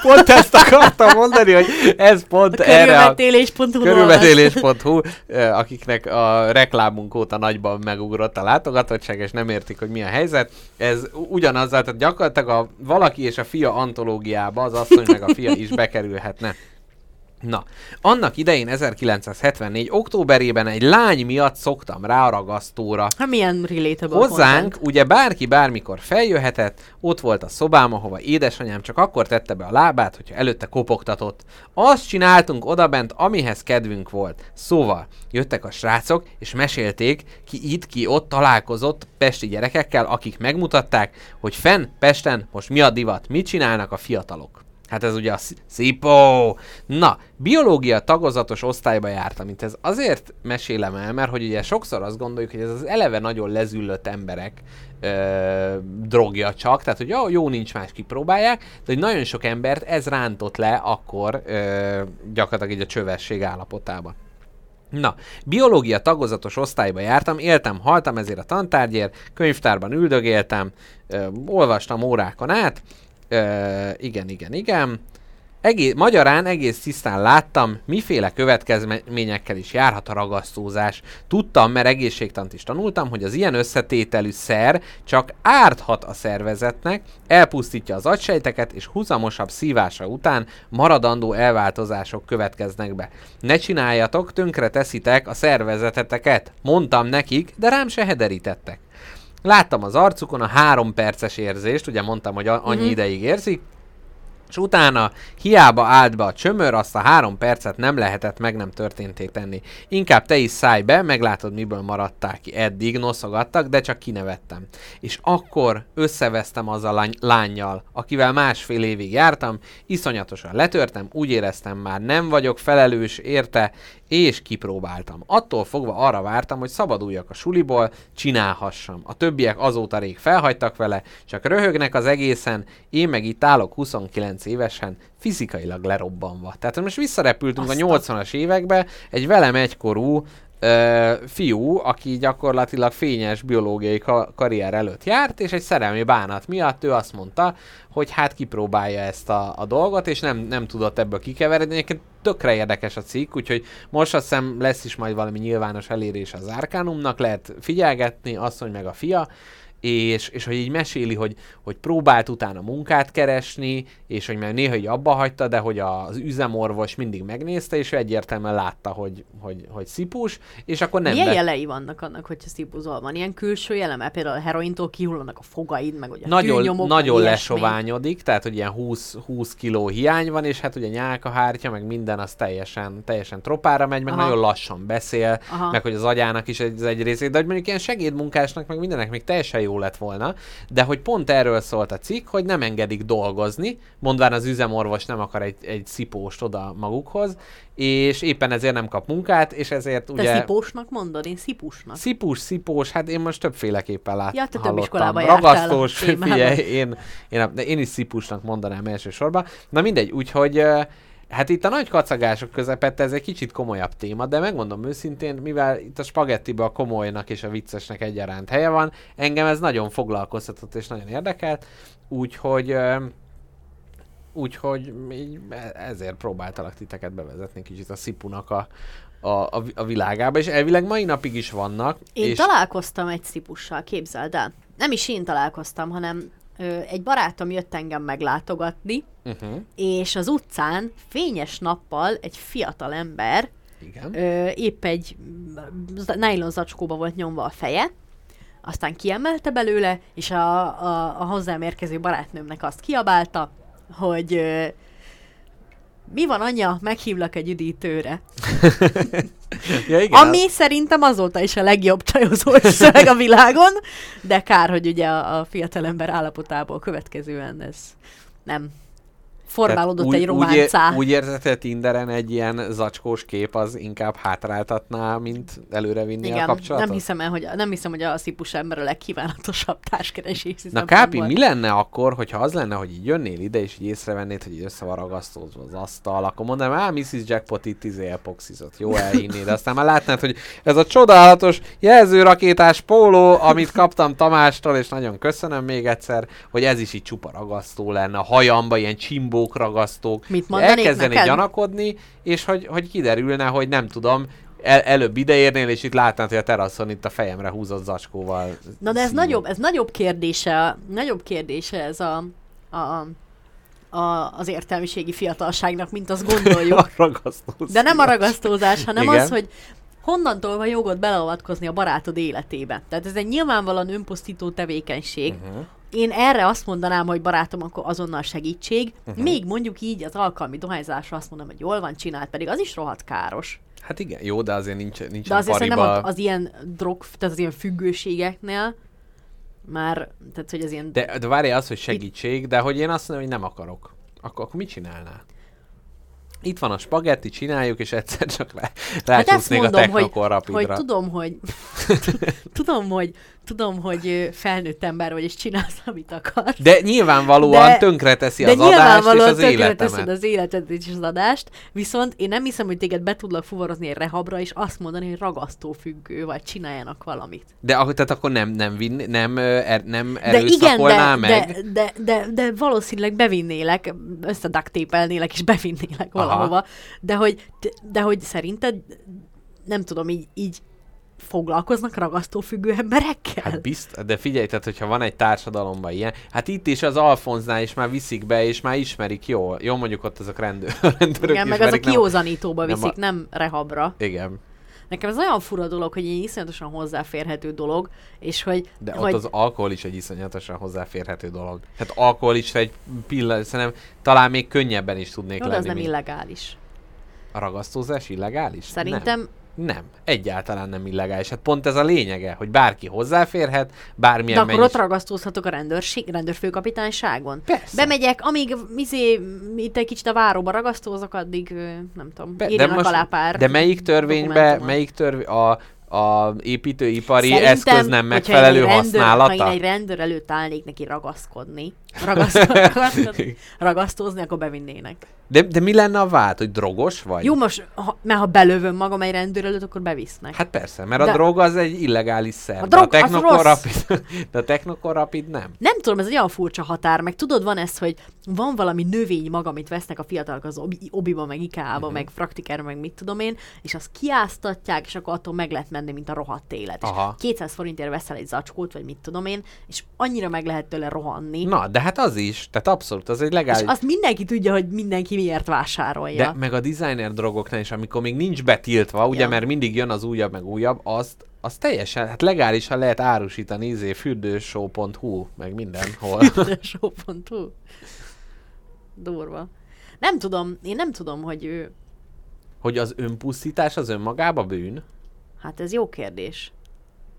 Pont ezt akartam mondani, hogy ez pont erre a körülmetélés.hu akiknek a reklámunk óta nagyban megugrott a látogatottság, és nem értik, hogy mi a helyzet. Ez u- ugyanaz, tehát gyakorlatilag a valaki és a fia antológiába az asszony meg a fia is bekerülhetne. Na, annak idején 1974. októberében egy lány miatt szoktam rá a ragasztóra. Hát milyen relatable Hozzánk content. ugye bárki bármikor feljöhetett, ott volt a szobám, ahova édesanyám csak akkor tette be a lábát, hogyha előtte kopogtatott. Azt csináltunk odabent, amihez kedvünk volt. Szóval jöttek a srácok, és mesélték, ki itt, ki ott találkozott pesti gyerekekkel, akik megmutatták, hogy fenn Pesten most mi a divat, mit csinálnak a fiatalok. Hát ez ugye a sz- szipó. Na, biológia tagozatos osztályba jártam, mint ez azért mesélem el, mert hogy ugye sokszor azt gondoljuk, hogy ez az eleve nagyon lezüllött emberek ö, drogja csak, tehát hogy jó, jó nincs más, kipróbálják, de hogy nagyon sok embert ez rántott le akkor ö, gyakorlatilag így a csövesség állapotába. Na, biológia tagozatos osztályba jártam, éltem, haltam ezért a tantárgyért, könyvtárban üldögéltem, ö, olvastam órákon át, ö, igen, igen, igen. Egész, magyarán egész tisztán láttam, miféle következményekkel is járhat a ragasztózás. Tudtam, mert egészségtant is tanultam, hogy az ilyen összetételű szer csak árthat a szervezetnek, elpusztítja az agysejteket, és húzamosabb szívása után maradandó elváltozások következnek be. Ne csináljatok, tönkre teszitek a szervezeteteket. Mondtam nekik, de rám se hederítettek. Láttam az arcukon a három perces érzést, ugye mondtam, hogy a- annyi Mhm. ideig érzik, és utána hiába állt be a csömör, azt a három percet nem lehetett meg nem történté tenni. Inkább te is szállj be, meglátod miből maradtál ki. Eddig noszogattak, de csak kinevettem. És akkor összevesztem az a lány- lányjal, akivel másfél évig jártam, iszonyatosan letörtem, úgy éreztem már nem vagyok felelős érte, és kipróbáltam. Attól fogva arra vártam, hogy szabaduljak a suliból, csinálhassam. A többiek azóta rég felhagytak vele, csak röhögnek az egészen, én meg itt állok 29 évesen, fizikailag lerobbanva. Tehát most visszarepültünk Azt a a- 80-as évekbe, egy velem egykorú ö, fiú, aki gyakorlatilag fényes biológiai ka- karrier előtt járt, és egy szerelmi bánat miatt ő azt mondta, hogy hát kipróbálja ezt a, a dolgot, és nem, nem tudott ebből kikeveredni. Egyébként tökre érdekes a cikk, úgyhogy most azt hiszem lesz is majd valami nyilvános elérés az Arkánumnak, lehet figyelgetni, asszony meg a fia, és, és hogy így meséli, hogy, hogy próbált utána munkát keresni, és hogy már néha így abba hagyta, de hogy az üzemorvos mindig megnézte, és egyértelműen látta, hogy, hogy, hogy szipus, és akkor nem Milyen vett- jelei vannak annak, hogyha szipuzol? Van ilyen külső jele? Mert például a herointól kihullanak a fogaid, meg a nagyon, tűnyomok, nagyon lesoványodik, tehát hogy ilyen 20, 20 kiló hiány van, és hát ugye nyálkahártya, meg minden az teljesen, teljesen tropára megy, meg Aha. nagyon lassan beszél, Aha. meg hogy az agyának is ez egy részét, de hogy mondjuk ilyen segédmunkásnak, meg mindenek még teljesen jó lett volna, de hogy pont erről szólt a cikk, hogy nem engedik dolgozni, mondván az üzemorvos nem akar egy, egy szipóst oda magukhoz, és éppen ezért nem kap munkát, és ezért Te ugye... szipósnak mondod? Én szipusnak. Szipus, szipós, hát én most többféleképpen lát, Ja, te több iskolába Ragasztós, figyelj, én, én, de én is szipusnak mondanám elsősorban. Na mindegy, úgyhogy hát itt a nagy kacagások közepette ez egy kicsit komolyabb téma, de megmondom őszintén, mivel itt a spagettiben a komolynak és a viccesnek egyaránt helye van, engem ez nagyon foglalkoztatott és nagyon érdekelt, úgyhogy Úgyhogy így ezért próbáltalak titeket bevezetni kicsit a szipunak a, a, a, a világába, és elvileg mai napig is vannak. Én és találkoztam egy szipussal, képzeld el. Nem is én találkoztam, hanem ö, egy barátom jött engem meglátogatni, Uh-huh, és az utcán fényes nappal egy fiatal ember igen. ö, épp egy nylon zacskóba volt nyomva a feje, aztán kiemelte belőle, és a, a, a hozzám érkező barátnőmnek azt kiabálta, hogy ö, mi van anya, meghívlak egy üdítőre. ja, igen, Ami szerintem azóta is a legjobb csajozós szöveg a világon, de kár, hogy ugye a, a fiatalember állapotából következően ez nem formálódott egy románcá. Úgy, úgy érzed, hogy a Tinderen egy ilyen zacskós kép az inkább hátráltatná, mint előrevinni a Igen, kapcsolatot? nem hiszem, el, hogy, nem hiszem, hogy a szipus ember a legkívánatosabb társkeresési Na Kápi, mi lenne akkor, hogyha az lenne, hogy így jönnél ide, és így észrevennéd, hogy így össze van ragasztózva az asztal, akkor mondanám, á, Mrs. Jackpot itt izé epoxizott, jó elhinnéd, aztán már látnád, hogy ez a csodálatos jelzőrakétás póló, amit kaptam Tamástól, és nagyon köszönöm még egyszer, hogy ez is így csupa ragasztó lenne, a hajamba ilyen csimbók ragasztók, Mit elkezdenék neked? gyanakodni, és hogy, hogy kiderülne, hogy nem tudom, el, előbb ideérnél, és itt látnád, hogy a teraszon itt a fejemre húzott zacskóval. Na de ez szívom. nagyobb, ez nagyobb kérdése, nagyobb kérdése ez a, a, a, az értelmiségi fiatalságnak, mint azt gondoljuk. A De nem a ragasztózás, hanem Igen. az, hogy honnantól van jogod beleavatkozni a barátod életébe. Tehát ez egy nyilvánvalóan önpusztító tevékenység. Uh-huh. Én erre azt mondanám, hogy barátom, akkor azonnal segítség. Uh-huh. Még mondjuk így az alkalmi dohányzásra azt mondom, hogy jól van csinált, pedig az is rohadt káros. Hát igen, jó, de azért nincs, nincs De azért pariba... szerintem az, az ilyen drog, tehát az ilyen függőségeknél már, tehát hogy az ilyen... De, de várj az, hogy segítség, de hogy én azt mondom, hogy nem akarok. Akkor, akkor mit csinálnál? Itt van a spagetti, csináljuk, és egyszer csak Hát ezt rácsúsznék a mondom, hogy, Technokor hogy Rapidra. tudom, hogy tudom, hogy, tudom, hogy felnőtt ember vagy, és csinálsz, amit akarsz. De nyilvánvalóan De- tönkreteszi De az adást és az életemet. az életet és az adást, viszont én nem hiszem, hogy téged be tudlak fuvarozni egy rehabra, és azt mondani, hogy ragasztófüggő, vagy csináljanak valamit. De akkor, tehát akkor nem, nem, vinn, nem, er, nem De igen, de, erőszakolnál meg? de, de, de, de valószínűleg bevinnélek, összedaktépelnélek és bevinnélek Aha. valahova, de hogy, de hogy szerinted, nem tudom, így, így foglalkoznak ragasztófüggő emberekkel? Hát bizt, de figyelj, tehát hogyha van egy társadalomban ilyen, hát itt is az Alfonznál is már viszik be, és már ismerik jól. Jó, mondjuk ott azok rendőr, rendőrök Igen, meg az a ismerik, nem- kiózanítóba nem viszik, a- nem rehabra. Igen, Nekem ez olyan fura dolog, hogy egy iszonyatosan hozzáférhető dolog, és hogy... de hogy ott az alkohol is egy iszonyatosan hozzáférhető dolog. Hát alkohol is egy pillanat, szerintem talán még könnyebben is tudnék jó, de lenni, az nem mint- illegális. A ragasztózás illegális? Szerintem Nem. Nem, egyáltalán nem illegális. Hát pont ez a lényege, hogy bárki hozzáférhet, bármilyen De akkor mennyis... ott ragasztózhatok a rendőrség, rendőrfőkapitányságon? Persze. Bemegyek, amíg izé, itt egy kicsit a váróba ragasztózok, addig nem tudom, Be- írjanak alá pár de melyik törvénybe, melyik törvény, a, a építőipari Szerintem, eszköz nem megfelelő rendőr, használata? Ha én egy rendőr előtt állnék neki ragaszkodni, ragaszkodni ragasztózni, akkor bevinnének. De, de mi lenne a vád, hogy drogos vagy? Jó, most, ha, mert ha belövöm magam egy rendőr előtt, akkor bevisznek. Hát persze, mert a De- drog az egy illegális szer. A de a drog az technokorrapid, de a technokorrapid nem. Nem tudom, ez egy olyan furcsa határ, meg tudod, van ez, hogy van valami növény maga, amit vesznek a fiatalok az obi, obiba, meg ikába, uh-huh. meg praktikára, meg mit tudom én, és azt kiáztatják, és akkor attól meg lehet menni, mint a rohadt élet. Aha. És 200 forintért veszel egy zacskót, vagy mit tudom én, és annyira meg lehet tőle rohanni. Na, de hát az is, tehát abszolút, az egy és legális. azt mindenki tudja, hogy mindenki miért vásárolja. De meg a designer drogoknál is, amikor még nincs betiltva, ugye, Ja. mert mindig jön az újabb, meg újabb, azt, az teljesen, hát legálisan lehet árusítani, izé, fürdőshow.hu, meg mindenhol. Show.hu. Durva. Nem tudom, én nem tudom, hogy ő... hogy az önpusztítás az önmagába bűn? Hát ez jó kérdés.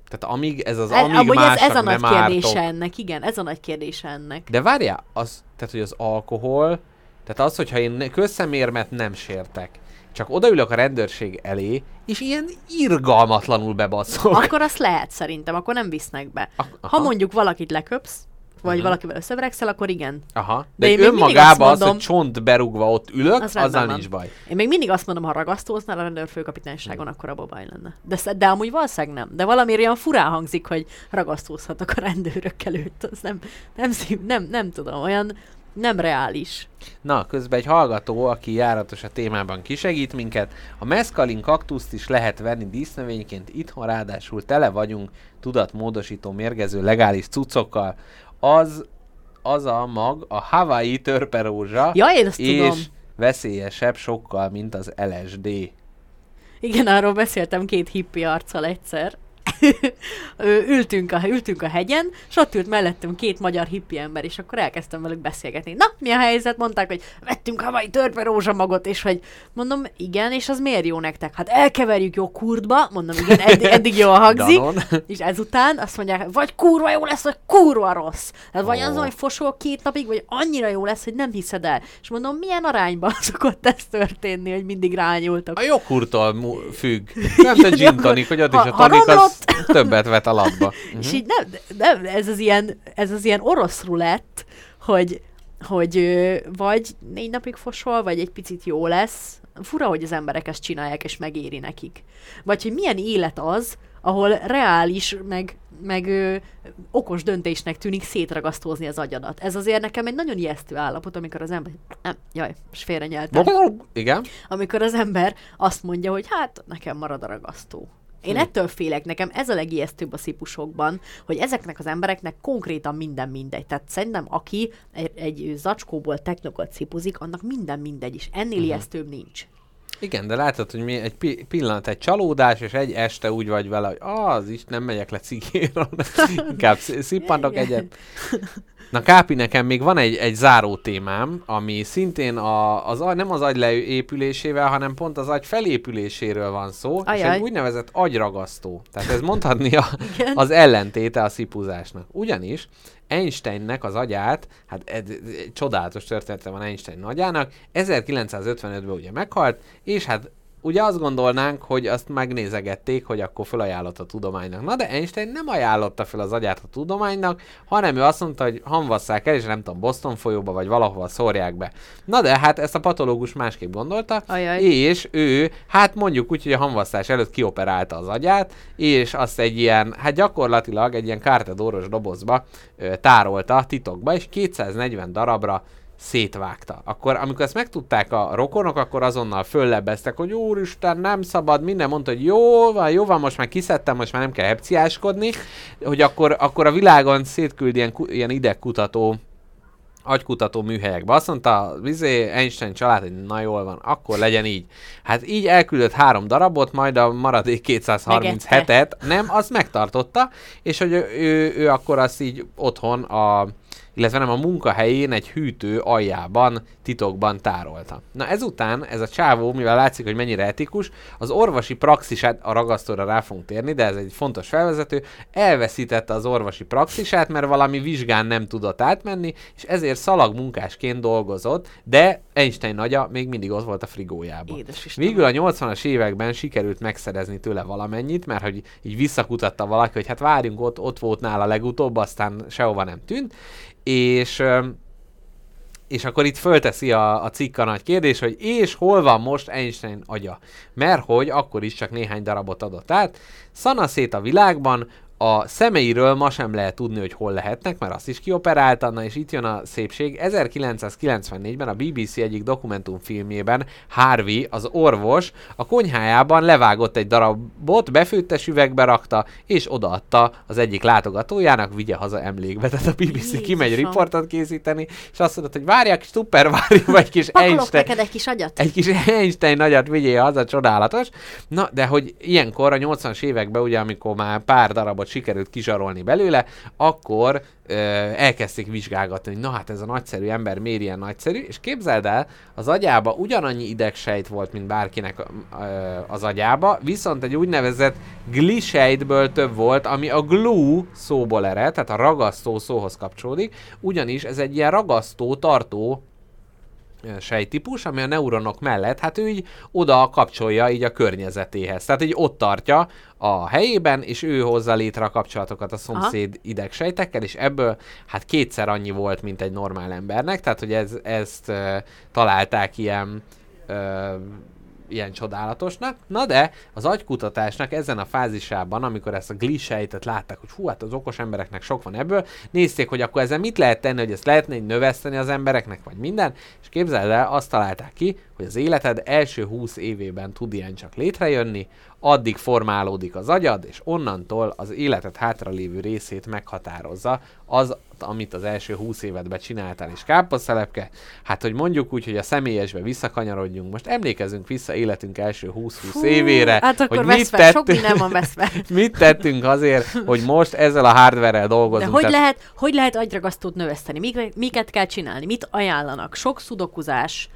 Tehát amíg ez az, amíg amúgy ez, ez a nagy nem kérdése ártok. ennek, igen, ez a nagy kérdése ennek. De várjál, az, tehát hogy az alkohol, tehát az, hogyha én közszemérmet nem sértek, csak odaülök a rendőrség elé, és ilyen irgalmatlanul bebaszok. Akkor azt lehet szerintem, akkor nem visznek be. Ak- Ha aha. mondjuk valakit leköpsz, vagy Mhm. valakivel összeverekszel, akkor igen. Aha. De De, én önmagában az, hogy csont berúgva ott ülök, Az azzal van. nincs baj. Én még mindig azt mondom, ha ragasztóznál a rendőrfőkapitányságon, akkor abban baj lenne. De, de amúgy valószínűleg nem. De valamiért olyan furán hangzik, hogy ragasztózhatok a rendőrök előtt. Az nem, nem, szív, nem, nem tudom, olyan nem reális. Na, közben egy hallgató, aki járatos a témában kisegít minket. A meszkalin kaktuszt is lehet venni dísznövényként, itthon ráadásul tele vagyunk tudatmódosító mérgező legális cuccokkal. Az, az a mag, a Hawaii törperózsa, Ja, én azt és tudom. veszélyesebb sokkal, mint az LSD. Igen, arról beszéltem két hippi arccal egyszer. Ültünk, a, ültünk a hegyen, és ott ült mellettem két magyar hippi ember, és akkor elkezdtem velük beszélgetni. Na, mi a helyzet? Mondták, hogy vettünk havai törpe rózsamagot, és hogy mondom, igen, és az miért jó nektek? Hát elkeverjük jó kurtba, mondom, igen, eddig, eddig jól hangzik, és ezután azt mondják, vagy kurva jó lesz, vagy kurva rossz. Tehát vagy Ó. az, hogy fosol két napig, vagy annyira jó lesz, hogy nem hiszed el. És mondom, milyen arányban szokott ez történni, hogy mindig rányúltak. A jogkurtól mu- függ. Nem Igen, gin tonic, hogy is ha- a az romlott- többet vet a latba. És így nem, nem ez, az ilyen, ez az ilyen orosz rulett, hogy, hogy vagy négy napig fosol, vagy egy picit jó lesz. Fura, hogy az emberek ezt csinálják, és megéri nekik. Vagy hogy milyen élet az, ahol reális, meg, meg ö, okos döntésnek tűnik szétragasztózni az agyadat. Ez azért nekem egy nagyon ijesztő állapot, amikor az ember... Nem, jaj, most félrenyeltem. Igen? Amikor az ember azt mondja, hogy hát nekem marad a ragasztó. Én Hm. ettől félek, nekem ez a legijesztőbb a szipusokban, hogy ezeknek az embereknek konkrétan minden mindegy. Tehát szerintem aki egy, egy zacskóból technokot szipuzik, annak minden mindegy, és ennél uh-huh. ijesztőbb nincs. Igen, de látod, hogy mi egy pi- pillanat, egy csalódás, és egy este úgy vagy vele, hogy az is nem megyek le cikéről, inkább sz- szippantok egyet. Na Kápi, nekem még van egy, egy záró témám, ami szintén a, az, nem az agy leépülésével, hanem pont az agy felépüléséről van szó, és Ajaj. egy úgynevezett agyragasztó. Tehát ez mondhatni a, az ellentéte a szipuzásnak. Ugyanis Einsteinnek az agyát, hát egy, egy csodálatos története van Einstein agyának, 1955-ben ugye meghalt, és hát ugye azt gondolnánk, hogy azt megnézegették, hogy akkor felajánlott a tudománynak. Na de Einstein nem ajánlotta fel az agyát a tudománynak, hanem ő azt mondta, hogy hamvasszák el, és nem tudom, Boston folyóba, vagy valahova szórják be. Na de hát ezt a patológus másképp gondolta, Ajaj. és ő, hát mondjuk úgy, hogy a hamvasztás előtt kioperálta az agyát, és azt egy ilyen, hát gyakorlatilag egy ilyen kártedóros dobozba ö, tárolta titokba, és 240 darabra szétvágta. Akkor, amikor ezt megtudták a rokonok, akkor azonnal föllebeztek, hogy úristen, nem szabad, minden mondta, hogy jó van, jó van, most már kiszedtem, most már nem kell hepciáskodni, hogy akkor, akkor a világon szétküld ilyen, ilyen idegkutató agykutató műhelyekbe. Azt mondta a vizé, Einstein család, hogy na jól van, akkor legyen így. Hát így elküldött három darabot, majd a maradék 237-et, nem, azt megtartotta, és hogy ő, ő, ő akkor azt így otthon a illetve nem a munkahelyén egy hűtő aljában titokban tárolta. Na ezután ez a csávó, mivel látszik, hogy mennyire etikus, az orvosi praxisát, a ragasztóra rá fogunk térni, de ez egy fontos felvezető, elveszítette az orvosi praxisát, mert valami vizsgán nem tudott átmenni, és ezért szalagmunkásként dolgozott, de Einstein nagya még mindig ott volt a frigójában. Édes. Végül a 80-as években sikerült megszerezni tőle valamennyit, mert hogy így visszakutatta valaki, hogy hát várjunk, ott, ott volt nála legutóbb, aztán sehova nem tűnt, és és akkor itt fölteszi a, a cikk a nagy kérdés, hogy és hol van most Einstein agya? Mert hogy akkor is csak néhány darabot adott át. Szanaszét a világban, a szemeiről ma sem lehet tudni, hogy hol lehetnek, mert azt is kioperálta, na és itt jön a szépség. 1994-ben a BBC egyik dokumentumfilmjében Harvey, az orvos, a konyhájában levágott egy darabot, befőttes üvegbe rakta, és odaadta az egyik látogatójának, vigye haza emlékbe. Tehát a BBC Jézusom. kimegy riportot készíteni, és azt mondta, hogy várják, kis szuper, várjuk, egy kis Einstein, egy kis agyat? egy kis Einstein nagyat vigyél haza, csodálatos. Na, de hogy ilyenkor a 80-as években, ugye, amikor már pár darabot sikerült kizsarolni belőle, akkor ö, elkezdték vizsgálgatni, hogy na hát ez a nagyszerű ember miért ilyen nagyszerű, és képzeld el, az agyába ugyanannyi idegsejt volt, mint bárkinek ö, az agyába, viszont egy úgynevezett glisejtből több volt, ami a glue szóból ered, tehát a ragasztó szóhoz kapcsolódik, ugyanis ez egy ilyen ragasztó, tartó sejtípus, ami a neuronok mellett, hát ő így oda kapcsolja így a környezetéhez. Tehát így ott tartja a helyében, és ő hozza létre a kapcsolatokat a szomszéd idegsejtekkel, és ebből hát kétszer annyi volt, mint egy normál embernek, tehát hogy ez, ezt ö, találták ilyen ö, ilyen csodálatosnak. Na de az agykutatásnak ezen a fázisában, amikor ezt a glisejtet látták, hogy hú, hát az okos embereknek sok van ebből, nézték, hogy akkor ezzel mit lehet tenni, hogy ezt lehetne így növeszteni az embereknek, vagy minden, és képzeld el, azt találták ki, hogy az életed első 20 évében tud ilyen csak létrejönni, addig formálódik az agyad, és onnantól az életed hátralévő részét meghatározza az, amit az első 20 évedben csináltál, és káposztelepke, hát hogy mondjuk úgy, hogy a személyesbe visszakanyarodjunk, most emlékezzünk vissza életünk első 20-20 évére, Hát akkor hogy mit fel, sok minden van veszve. mit tettünk azért, hogy most ezzel a hardware-rel De dolgozunk. hogy Tehát- lehet, hogy lehet agyragasztót növeszteni? Mik, miket kell csinálni? Mit ajánlanak? Sok szudokuzás.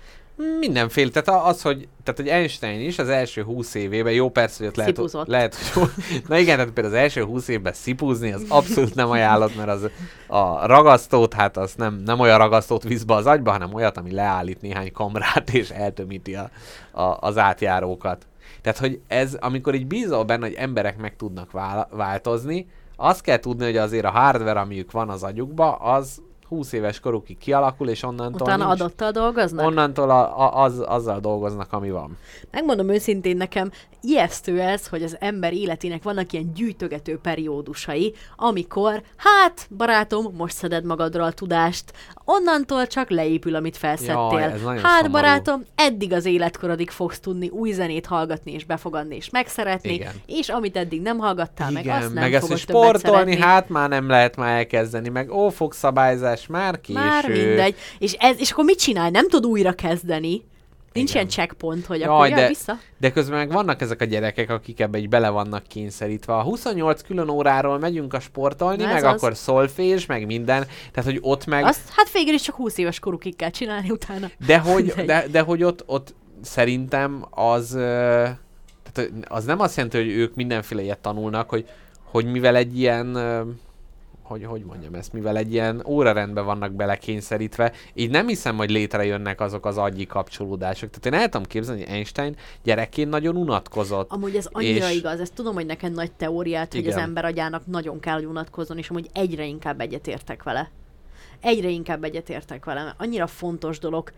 Mindenféle, tehát az, hogy, tehát, hogy Einstein is az első 20 évében, jó persze, hogy ott lehet, Szipuzott. lehet hogy na igen, tehát például az első 20 évben szipúzni, az abszolút nem ajánlott, mert az a ragasztót, hát az nem, nem olyan ragasztót visz be az agyba, hanem olyat, ami leállít néhány kamrát és eltömíti a, a, az átjárókat. Tehát, hogy ez, amikor így bízol benne, hogy emberek meg tudnak vál- változni, azt kell tudni, hogy azért a hardware, amiük van az agyukba, az 20 éves korukig kialakul, és onnantól Utána nincs. adottal dolgoznak? Onnantól a, a, az, azzal dolgoznak, ami van. Megmondom őszintén nekem, ijesztő ez, hogy az ember életének vannak ilyen gyűjtögető periódusai, amikor, hát, barátom, most szeded magadra a tudást, onnantól csak leépül, amit felszettél. Jaj, hát, szomorú. barátom, eddig az életkorodig fogsz tudni új zenét hallgatni és befogadni és megszeretni, Igen. és amit eddig nem hallgattál meg, azt nem meg ezt, fogod többet sportolni, hát már nem lehet már elkezdeni, meg ó, fogszabályzás, már késő. Már mindegy. És, ez, és akkor mit csinál? Nem tud újra kezdeni. Nincs Igen. ilyen checkpoint, hogy Jaj, akkor jaj, de, vissza. de közben meg vannak ezek a gyerekek, akik ebbe így bele vannak kényszerítve. A 28 külön óráról megyünk a sportolni, Na meg az. akkor szolfés, meg minden. Tehát, hogy ott meg... Azt hát végül is csak 20 éves korukig kell csinálni utána. De hogy, de, de hogy ott, ott szerintem az, tehát az nem azt jelenti, hogy ők mindenféle ilyet tanulnak, hogy, hogy mivel egy ilyen, hogy, hogy mondjam ezt, mivel egy ilyen órarendben vannak belekényszerítve, így nem hiszem, hogy létrejönnek azok az agyi kapcsolódások. Tehát én el tudom képzelni, hogy Einstein gyerekként nagyon unatkozott. Amúgy ez annyira és- igaz, ezt tudom, hogy neked nagy teóriát, hogy az Igen. ember agyának nagyon kell, hogy unatkozzon, és amúgy egyre inkább egyetértek vele. Egyre inkább egyetértek vele, mert annyira fontos dolog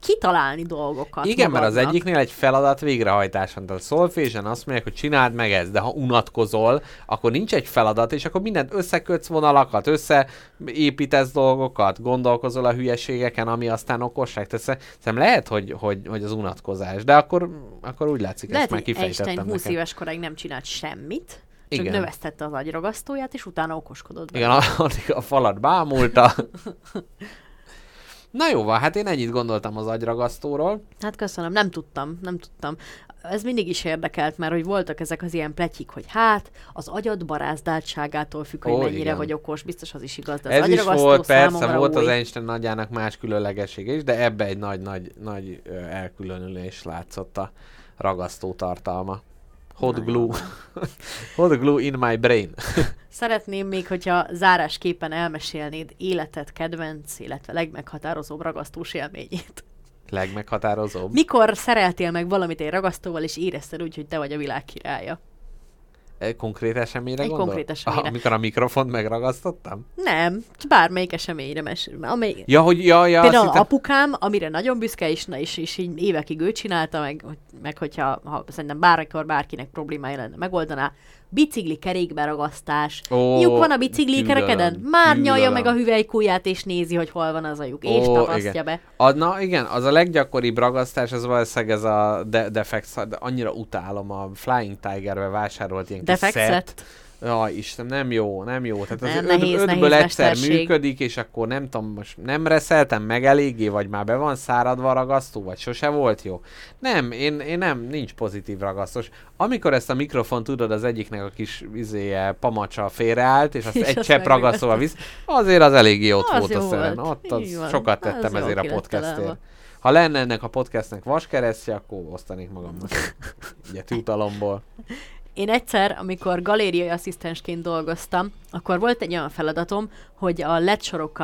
kitalálni dolgokat Igen, mert az magadnak. egyiknél egy feladat végrehajtáson. Tehát a azt mondják, hogy csináld meg ezt, de ha unatkozol, akkor nincs egy feladat, és akkor mindent összekötsz vonalakat, összeépítesz dolgokat, gondolkozol a hülyeségeken, ami aztán okosság. Tehát szerintem lehet, hogy, hogy, hogy az unatkozás, de akkor, akkor úgy látszik, Lehet, ezt már kifejtettem Einstein 20 neked. éves koráig nem csinált semmit, csak Igen. növesztette az agyragasztóját, és utána okoskodott. Igen, addig a falat bámulta. Na jó van, hát én ennyit gondoltam az agyragasztóról. Hát köszönöm, nem tudtam, nem tudtam. Ez mindig is érdekelt, mert hogy voltak ezek az ilyen pletyik, hogy hát az agyad barázdáltságától függ, hogy Ó, mennyire igen. vagy okos, biztos az is igaz, de az Ez is volt, persze, volt az új. Einstein nagyjának más különlegessége is, de ebbe egy nagy, nagy, elkülönülés látszott a ragasztó tartalma. Hot glue. Hot glue in my brain. Szeretném még, hogyha zárásképpen elmesélnéd életed kedvenc, illetve legmeghatározóbb ragasztós élményét. Legmeghatározóbb. Mikor szereltél meg valamit egy ragasztóval, és érezted úgy, hogy te vagy a világ királya? Egy konkrét eseményre Egy gondol? konkrét eseményre. Amikor a mikrofont megragasztottam? Nem, bármelyik eseményre mesélj. Amely... Ja, hogy ja, ja, Például hittem- apukám, amire nagyon büszke, és, na, és, és így évekig ő csinálta, meg, meg hogyha ha, szerintem bármikor bárkinek problémája lenne, megoldaná. Bicikli kerékberagasztás. Ó, lyuk van a bicikli kerekeden? Már nyalja meg a hüvelykúját, és nézi, hogy hol van az a lyuk, és Ó, tapasztja igen. be. A, na igen, az a leggyakoribb ragasztás, az valószínűleg ez a de- defect, de annyira utálom, a Flying Tigerbe vásárolt ilyen kis set. set? Jaj, Isten, nem jó, nem jó. Tehát az Nem, öt, nehéz, ötből nehéz egyszer mesterség. működik, és akkor nem tudom, most nem reszeltem meg eléggé, vagy már be van száradva a ragasztó, vagy sose volt jó. Nem, én, én nem, nincs pozitív ragasztós. Amikor ezt a mikrofon tudod, az egyiknek a kis izéje, pamacsa félreállt, és azt És egy azt csepp ragasztóval visz, azért az eléggé ott Az volt a szeren. Ott az van. sokat Az tettem jó ezért a podcastért. Ha lenne ennek a podcastnek vaskeresztje, akkor osztanék magamnak egyet jutalomból. Én egyszer, amikor galériai asszisztensként dolgoztam, akkor volt egy olyan feladatom, hogy a LED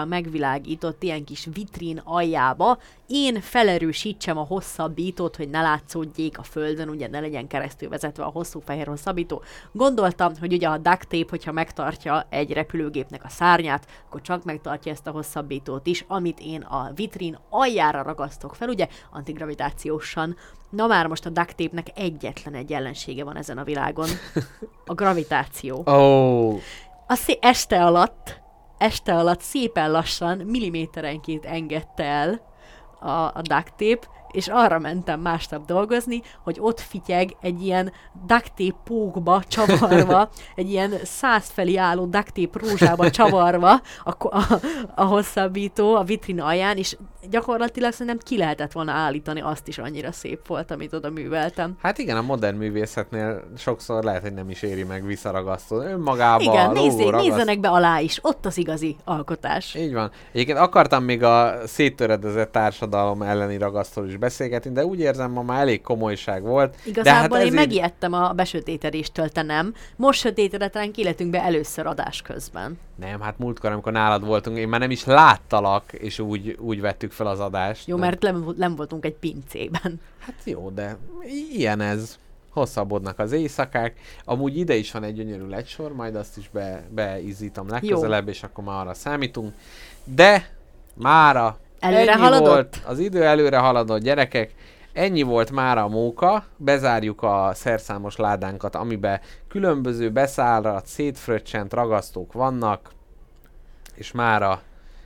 megvilágított ilyen kis vitrín aljába én felerősítsem a hosszabbítót, hogy ne látszódjék a földön, ugye ne legyen keresztül vezetve a hosszú fehér hosszabbító. Gondoltam, hogy ugye a duct tape, hogyha megtartja egy repülőgépnek a szárnyát, akkor csak megtartja ezt a hosszabbítót is, amit én a vitrín aljára ragasztok fel, ugye antigravitációsan. Na már most a duct tape-nek egyetlen egy ellensége van ezen a világon. A gravitáció. Oh, A szé- este alatt, este alatt szépen lassan, milliméterenként engedte el a, a duct tape, és arra mentem másnap dolgozni, hogy ott fityeg egy ilyen duct tape pókba csavarva, egy ilyen száz felé álló duct rózsába csavarva a, a, a hosszabbító a vitrin alján, és gyakorlatilag szerintem ki lehetett volna állítani, azt is annyira szép volt, amit oda műveltem. Hát igen, a modern művészetnél sokszor lehet, hogy nem is éri meg visszaragasztó. Önmagába Igen, a nézzék, ragaszt- nézzenek be alá is, ott az igazi alkotás. Így van. Egyébként akartam még a széttöredezett társadalom elleni ragasztóról is beszélgetni, de úgy érzem, ma már elég komolyság volt. Igazából de hát én ezért- megijedtem a besötétedéstől, te nem. Most sötétedett ránk életünkbe először adás közben. Nem, hát múltkor, amikor nálad voltunk, én már nem is láttalak, és úgy, úgy vettük fel az adást. Jó, nem. mert nem, nem voltunk egy pincében. Hát jó, de ilyen ez. Hosszabbodnak az éjszakák. Amúgy ide is van egy gyönyörű legsor, majd azt is be, beizítom legközelebb, és akkor már arra számítunk. De mára Előre ennyi haladott? volt, az idő előre haladott gyerekek, ennyi volt már a móka, bezárjuk a szerszámos ládánkat, amiben különböző beszárat, szétfröccsent ragasztók vannak, és mára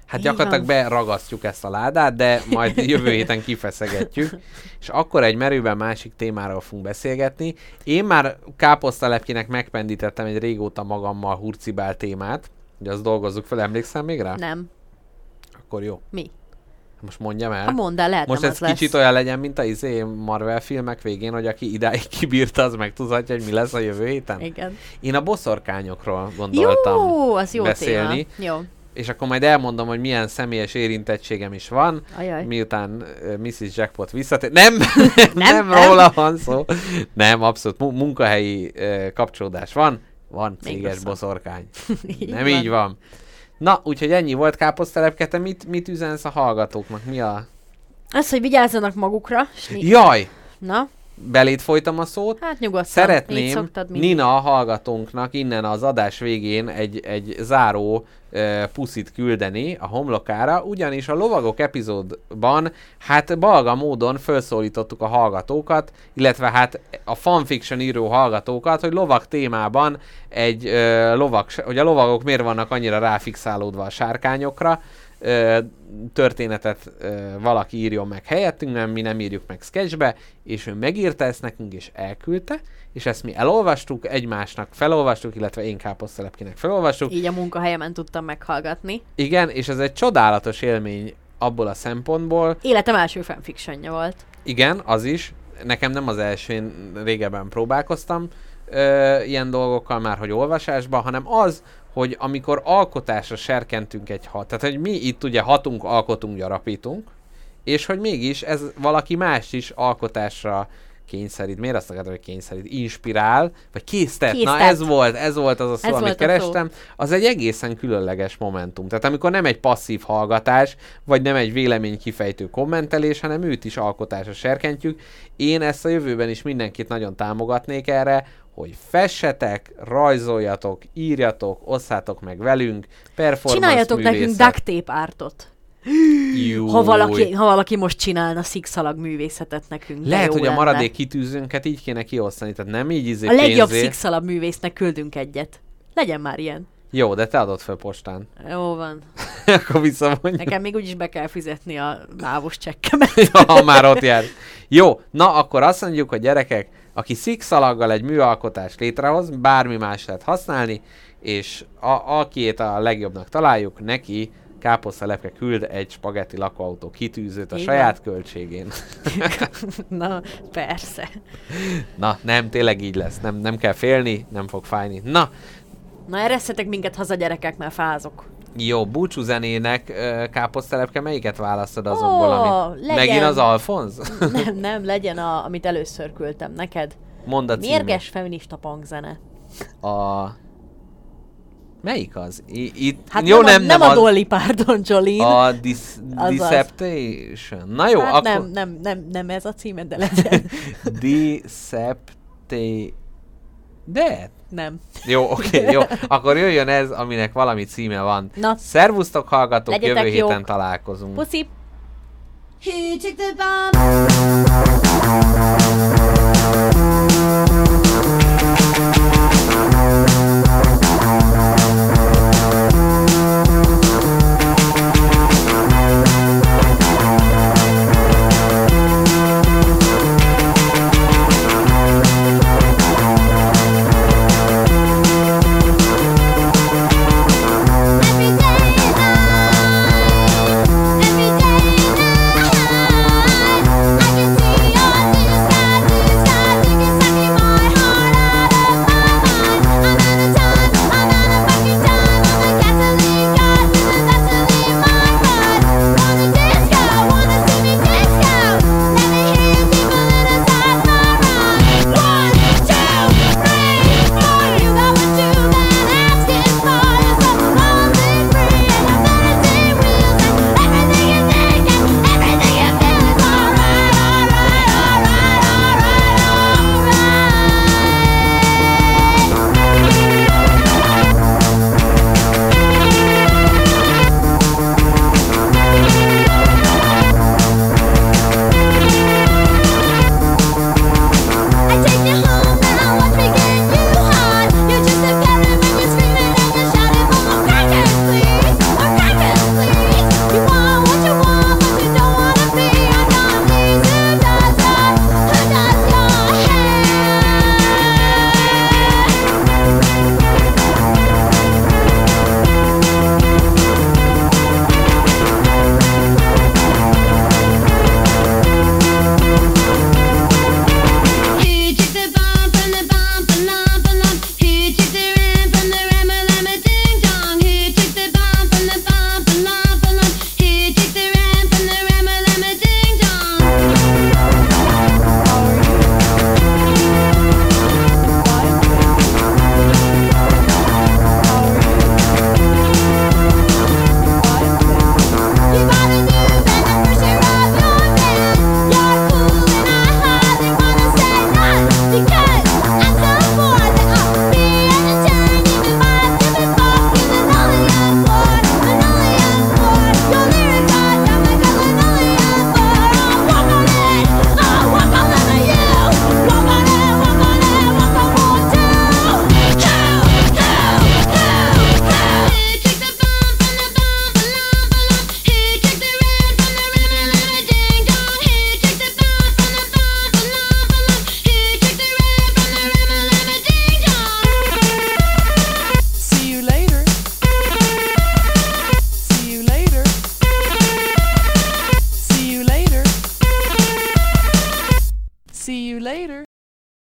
Hát Így gyakorlatilag van. beragasztjuk ezt a ládát, de majd jövő héten kifeszegetjük. És akkor egy merőben másik témáról fogunk beszélgetni. Én már káposztalepkének megpendítettem egy régóta magammal hurcibál témát. Ugye azt dolgozzuk fel, emlékszem még rá? Nem. Akkor jó. Mi? Most mondjam el. Ha mondd el, lehet Most ez az kicsit lesz. olyan legyen, mint a izé Marvel filmek végén, hogy aki idáig kibírta, az megtudhatja, hogy mi lesz a jövő héten. Igen. Én a boszorkányokról gondoltam Jó, az jó beszélni. téma. Jó. És akkor majd elmondom, hogy milyen személyes érintettségem is van, Ajaj. miután Mrs. Jackpot visszatér. Nem, nem, nem nem. róla van szó. Nem, abszolút mu- munkahelyi kapcsolódás van. Van céges boszorkány. Így Nem van. így van. Na, úgyhogy ennyi volt káposztelepke, te mit, mit üzensz a hallgatóknak? Mi a... Az, hogy vigyázzanak magukra. És Jaj! Na, Beléd folytam a szót. hát nyugodtan. Szeretném. Nina a hallgatónknak innen az adás végén egy, egy záró uh, puszit küldeni a homlokára, ugyanis a lovagok epizódban hát balga módon felszólítottuk a hallgatókat, illetve hát a fanfiction író hallgatókat, hogy lovak témában egy uh, lovak, hogy a lovagok miért vannak annyira ráfixálódva a sárkányokra, ö, történetet ö, valaki írjon meg helyettünk, nem, mi nem írjuk meg sketchbe, és ő megírta ezt nekünk, és elküldte, és ezt mi elolvastuk, egymásnak felolvastuk, illetve én káposztelepkinek felolvastuk. Így a munkahelyemen tudtam meghallgatni. Igen, és ez egy csodálatos élmény abból a szempontból. Életem első fanfictionja volt. Igen, az is. Nekem nem az első, én régebben próbálkoztam ö, ilyen dolgokkal már, hogy olvasásban, hanem az, hogy amikor alkotásra serkentünk egy hat, tehát hogy mi itt ugye hatunk, alkotunk, gyarapítunk, és hogy mégis ez valaki más is alkotásra kényszerít, miért azt akarod, hogy kényszerít, inspirál, vagy késztet, na Késztet. ez volt, ez volt az a szó, Ez amit a szó. kerestem, az egy egészen különleges momentum. Tehát amikor nem egy passzív hallgatás, vagy nem egy vélemény kifejtő kommentelés, hanem őt is alkotásra serkentjük. Én ezt a jövőben is mindenkit nagyon támogatnék erre, hogy fessetek, rajzoljatok, írjatok, osszátok meg velünk, performance Csináljatok nekünk művészet. duct tape ártot. Júj. Ha valaki, ha valaki most csinálna szikszalag művészetet nekünk. Lehet, hogy a maradék kitűzőnket így kéne kiosztani, tehát nem így izé A legjobb pénzé. szikszalag művésznek küldünk egyet. Legyen már ilyen. Jó, de te adod fel postán. Jó van. Akkor visszamondjuk. Nekem még úgyis be kell fizetni a mávos csekkemet. ha már ott jár. Jó, na akkor azt mondjuk, hogy gyerekek, aki szikszalaggal egy műalkotást létrehoz, bármi más lehet használni, és a, akiét a legjobbnak találjuk, neki káposztelepke küld egy spagetti lakóautó kitűzőt a Így saját költségén. Na, persze. Na, nem, tényleg így lesz. Nem, nem kell félni, nem fog fájni. Na, Na eresszetek minket haza gyerekek, mert fázok. Jó, búcsú zenének káposztelepke, melyiket választod azokból, Ó, amit... legyen. Megint az Alfonz? nem, nem, legyen, a, amit először küldtem neked. Mondd a címét. Mérges feminista punkzene. A... Melyik az? I- itt... Hát jó, nem, nem, a, nem, nem a. Dolly Pardon Jolene. A dis- Azaz. Deceptation. Na jó, hát akkor... nem, nem, nem, nem ez a címe, de legyen. Decepte... De? Nem. Jó, oké, jó. Akkor jöjjön ez, aminek valami címe van. Na. Szervusztok, hallgatók, Legyetek jövő jók. héten találkozunk. Puszi! Who took the bomb?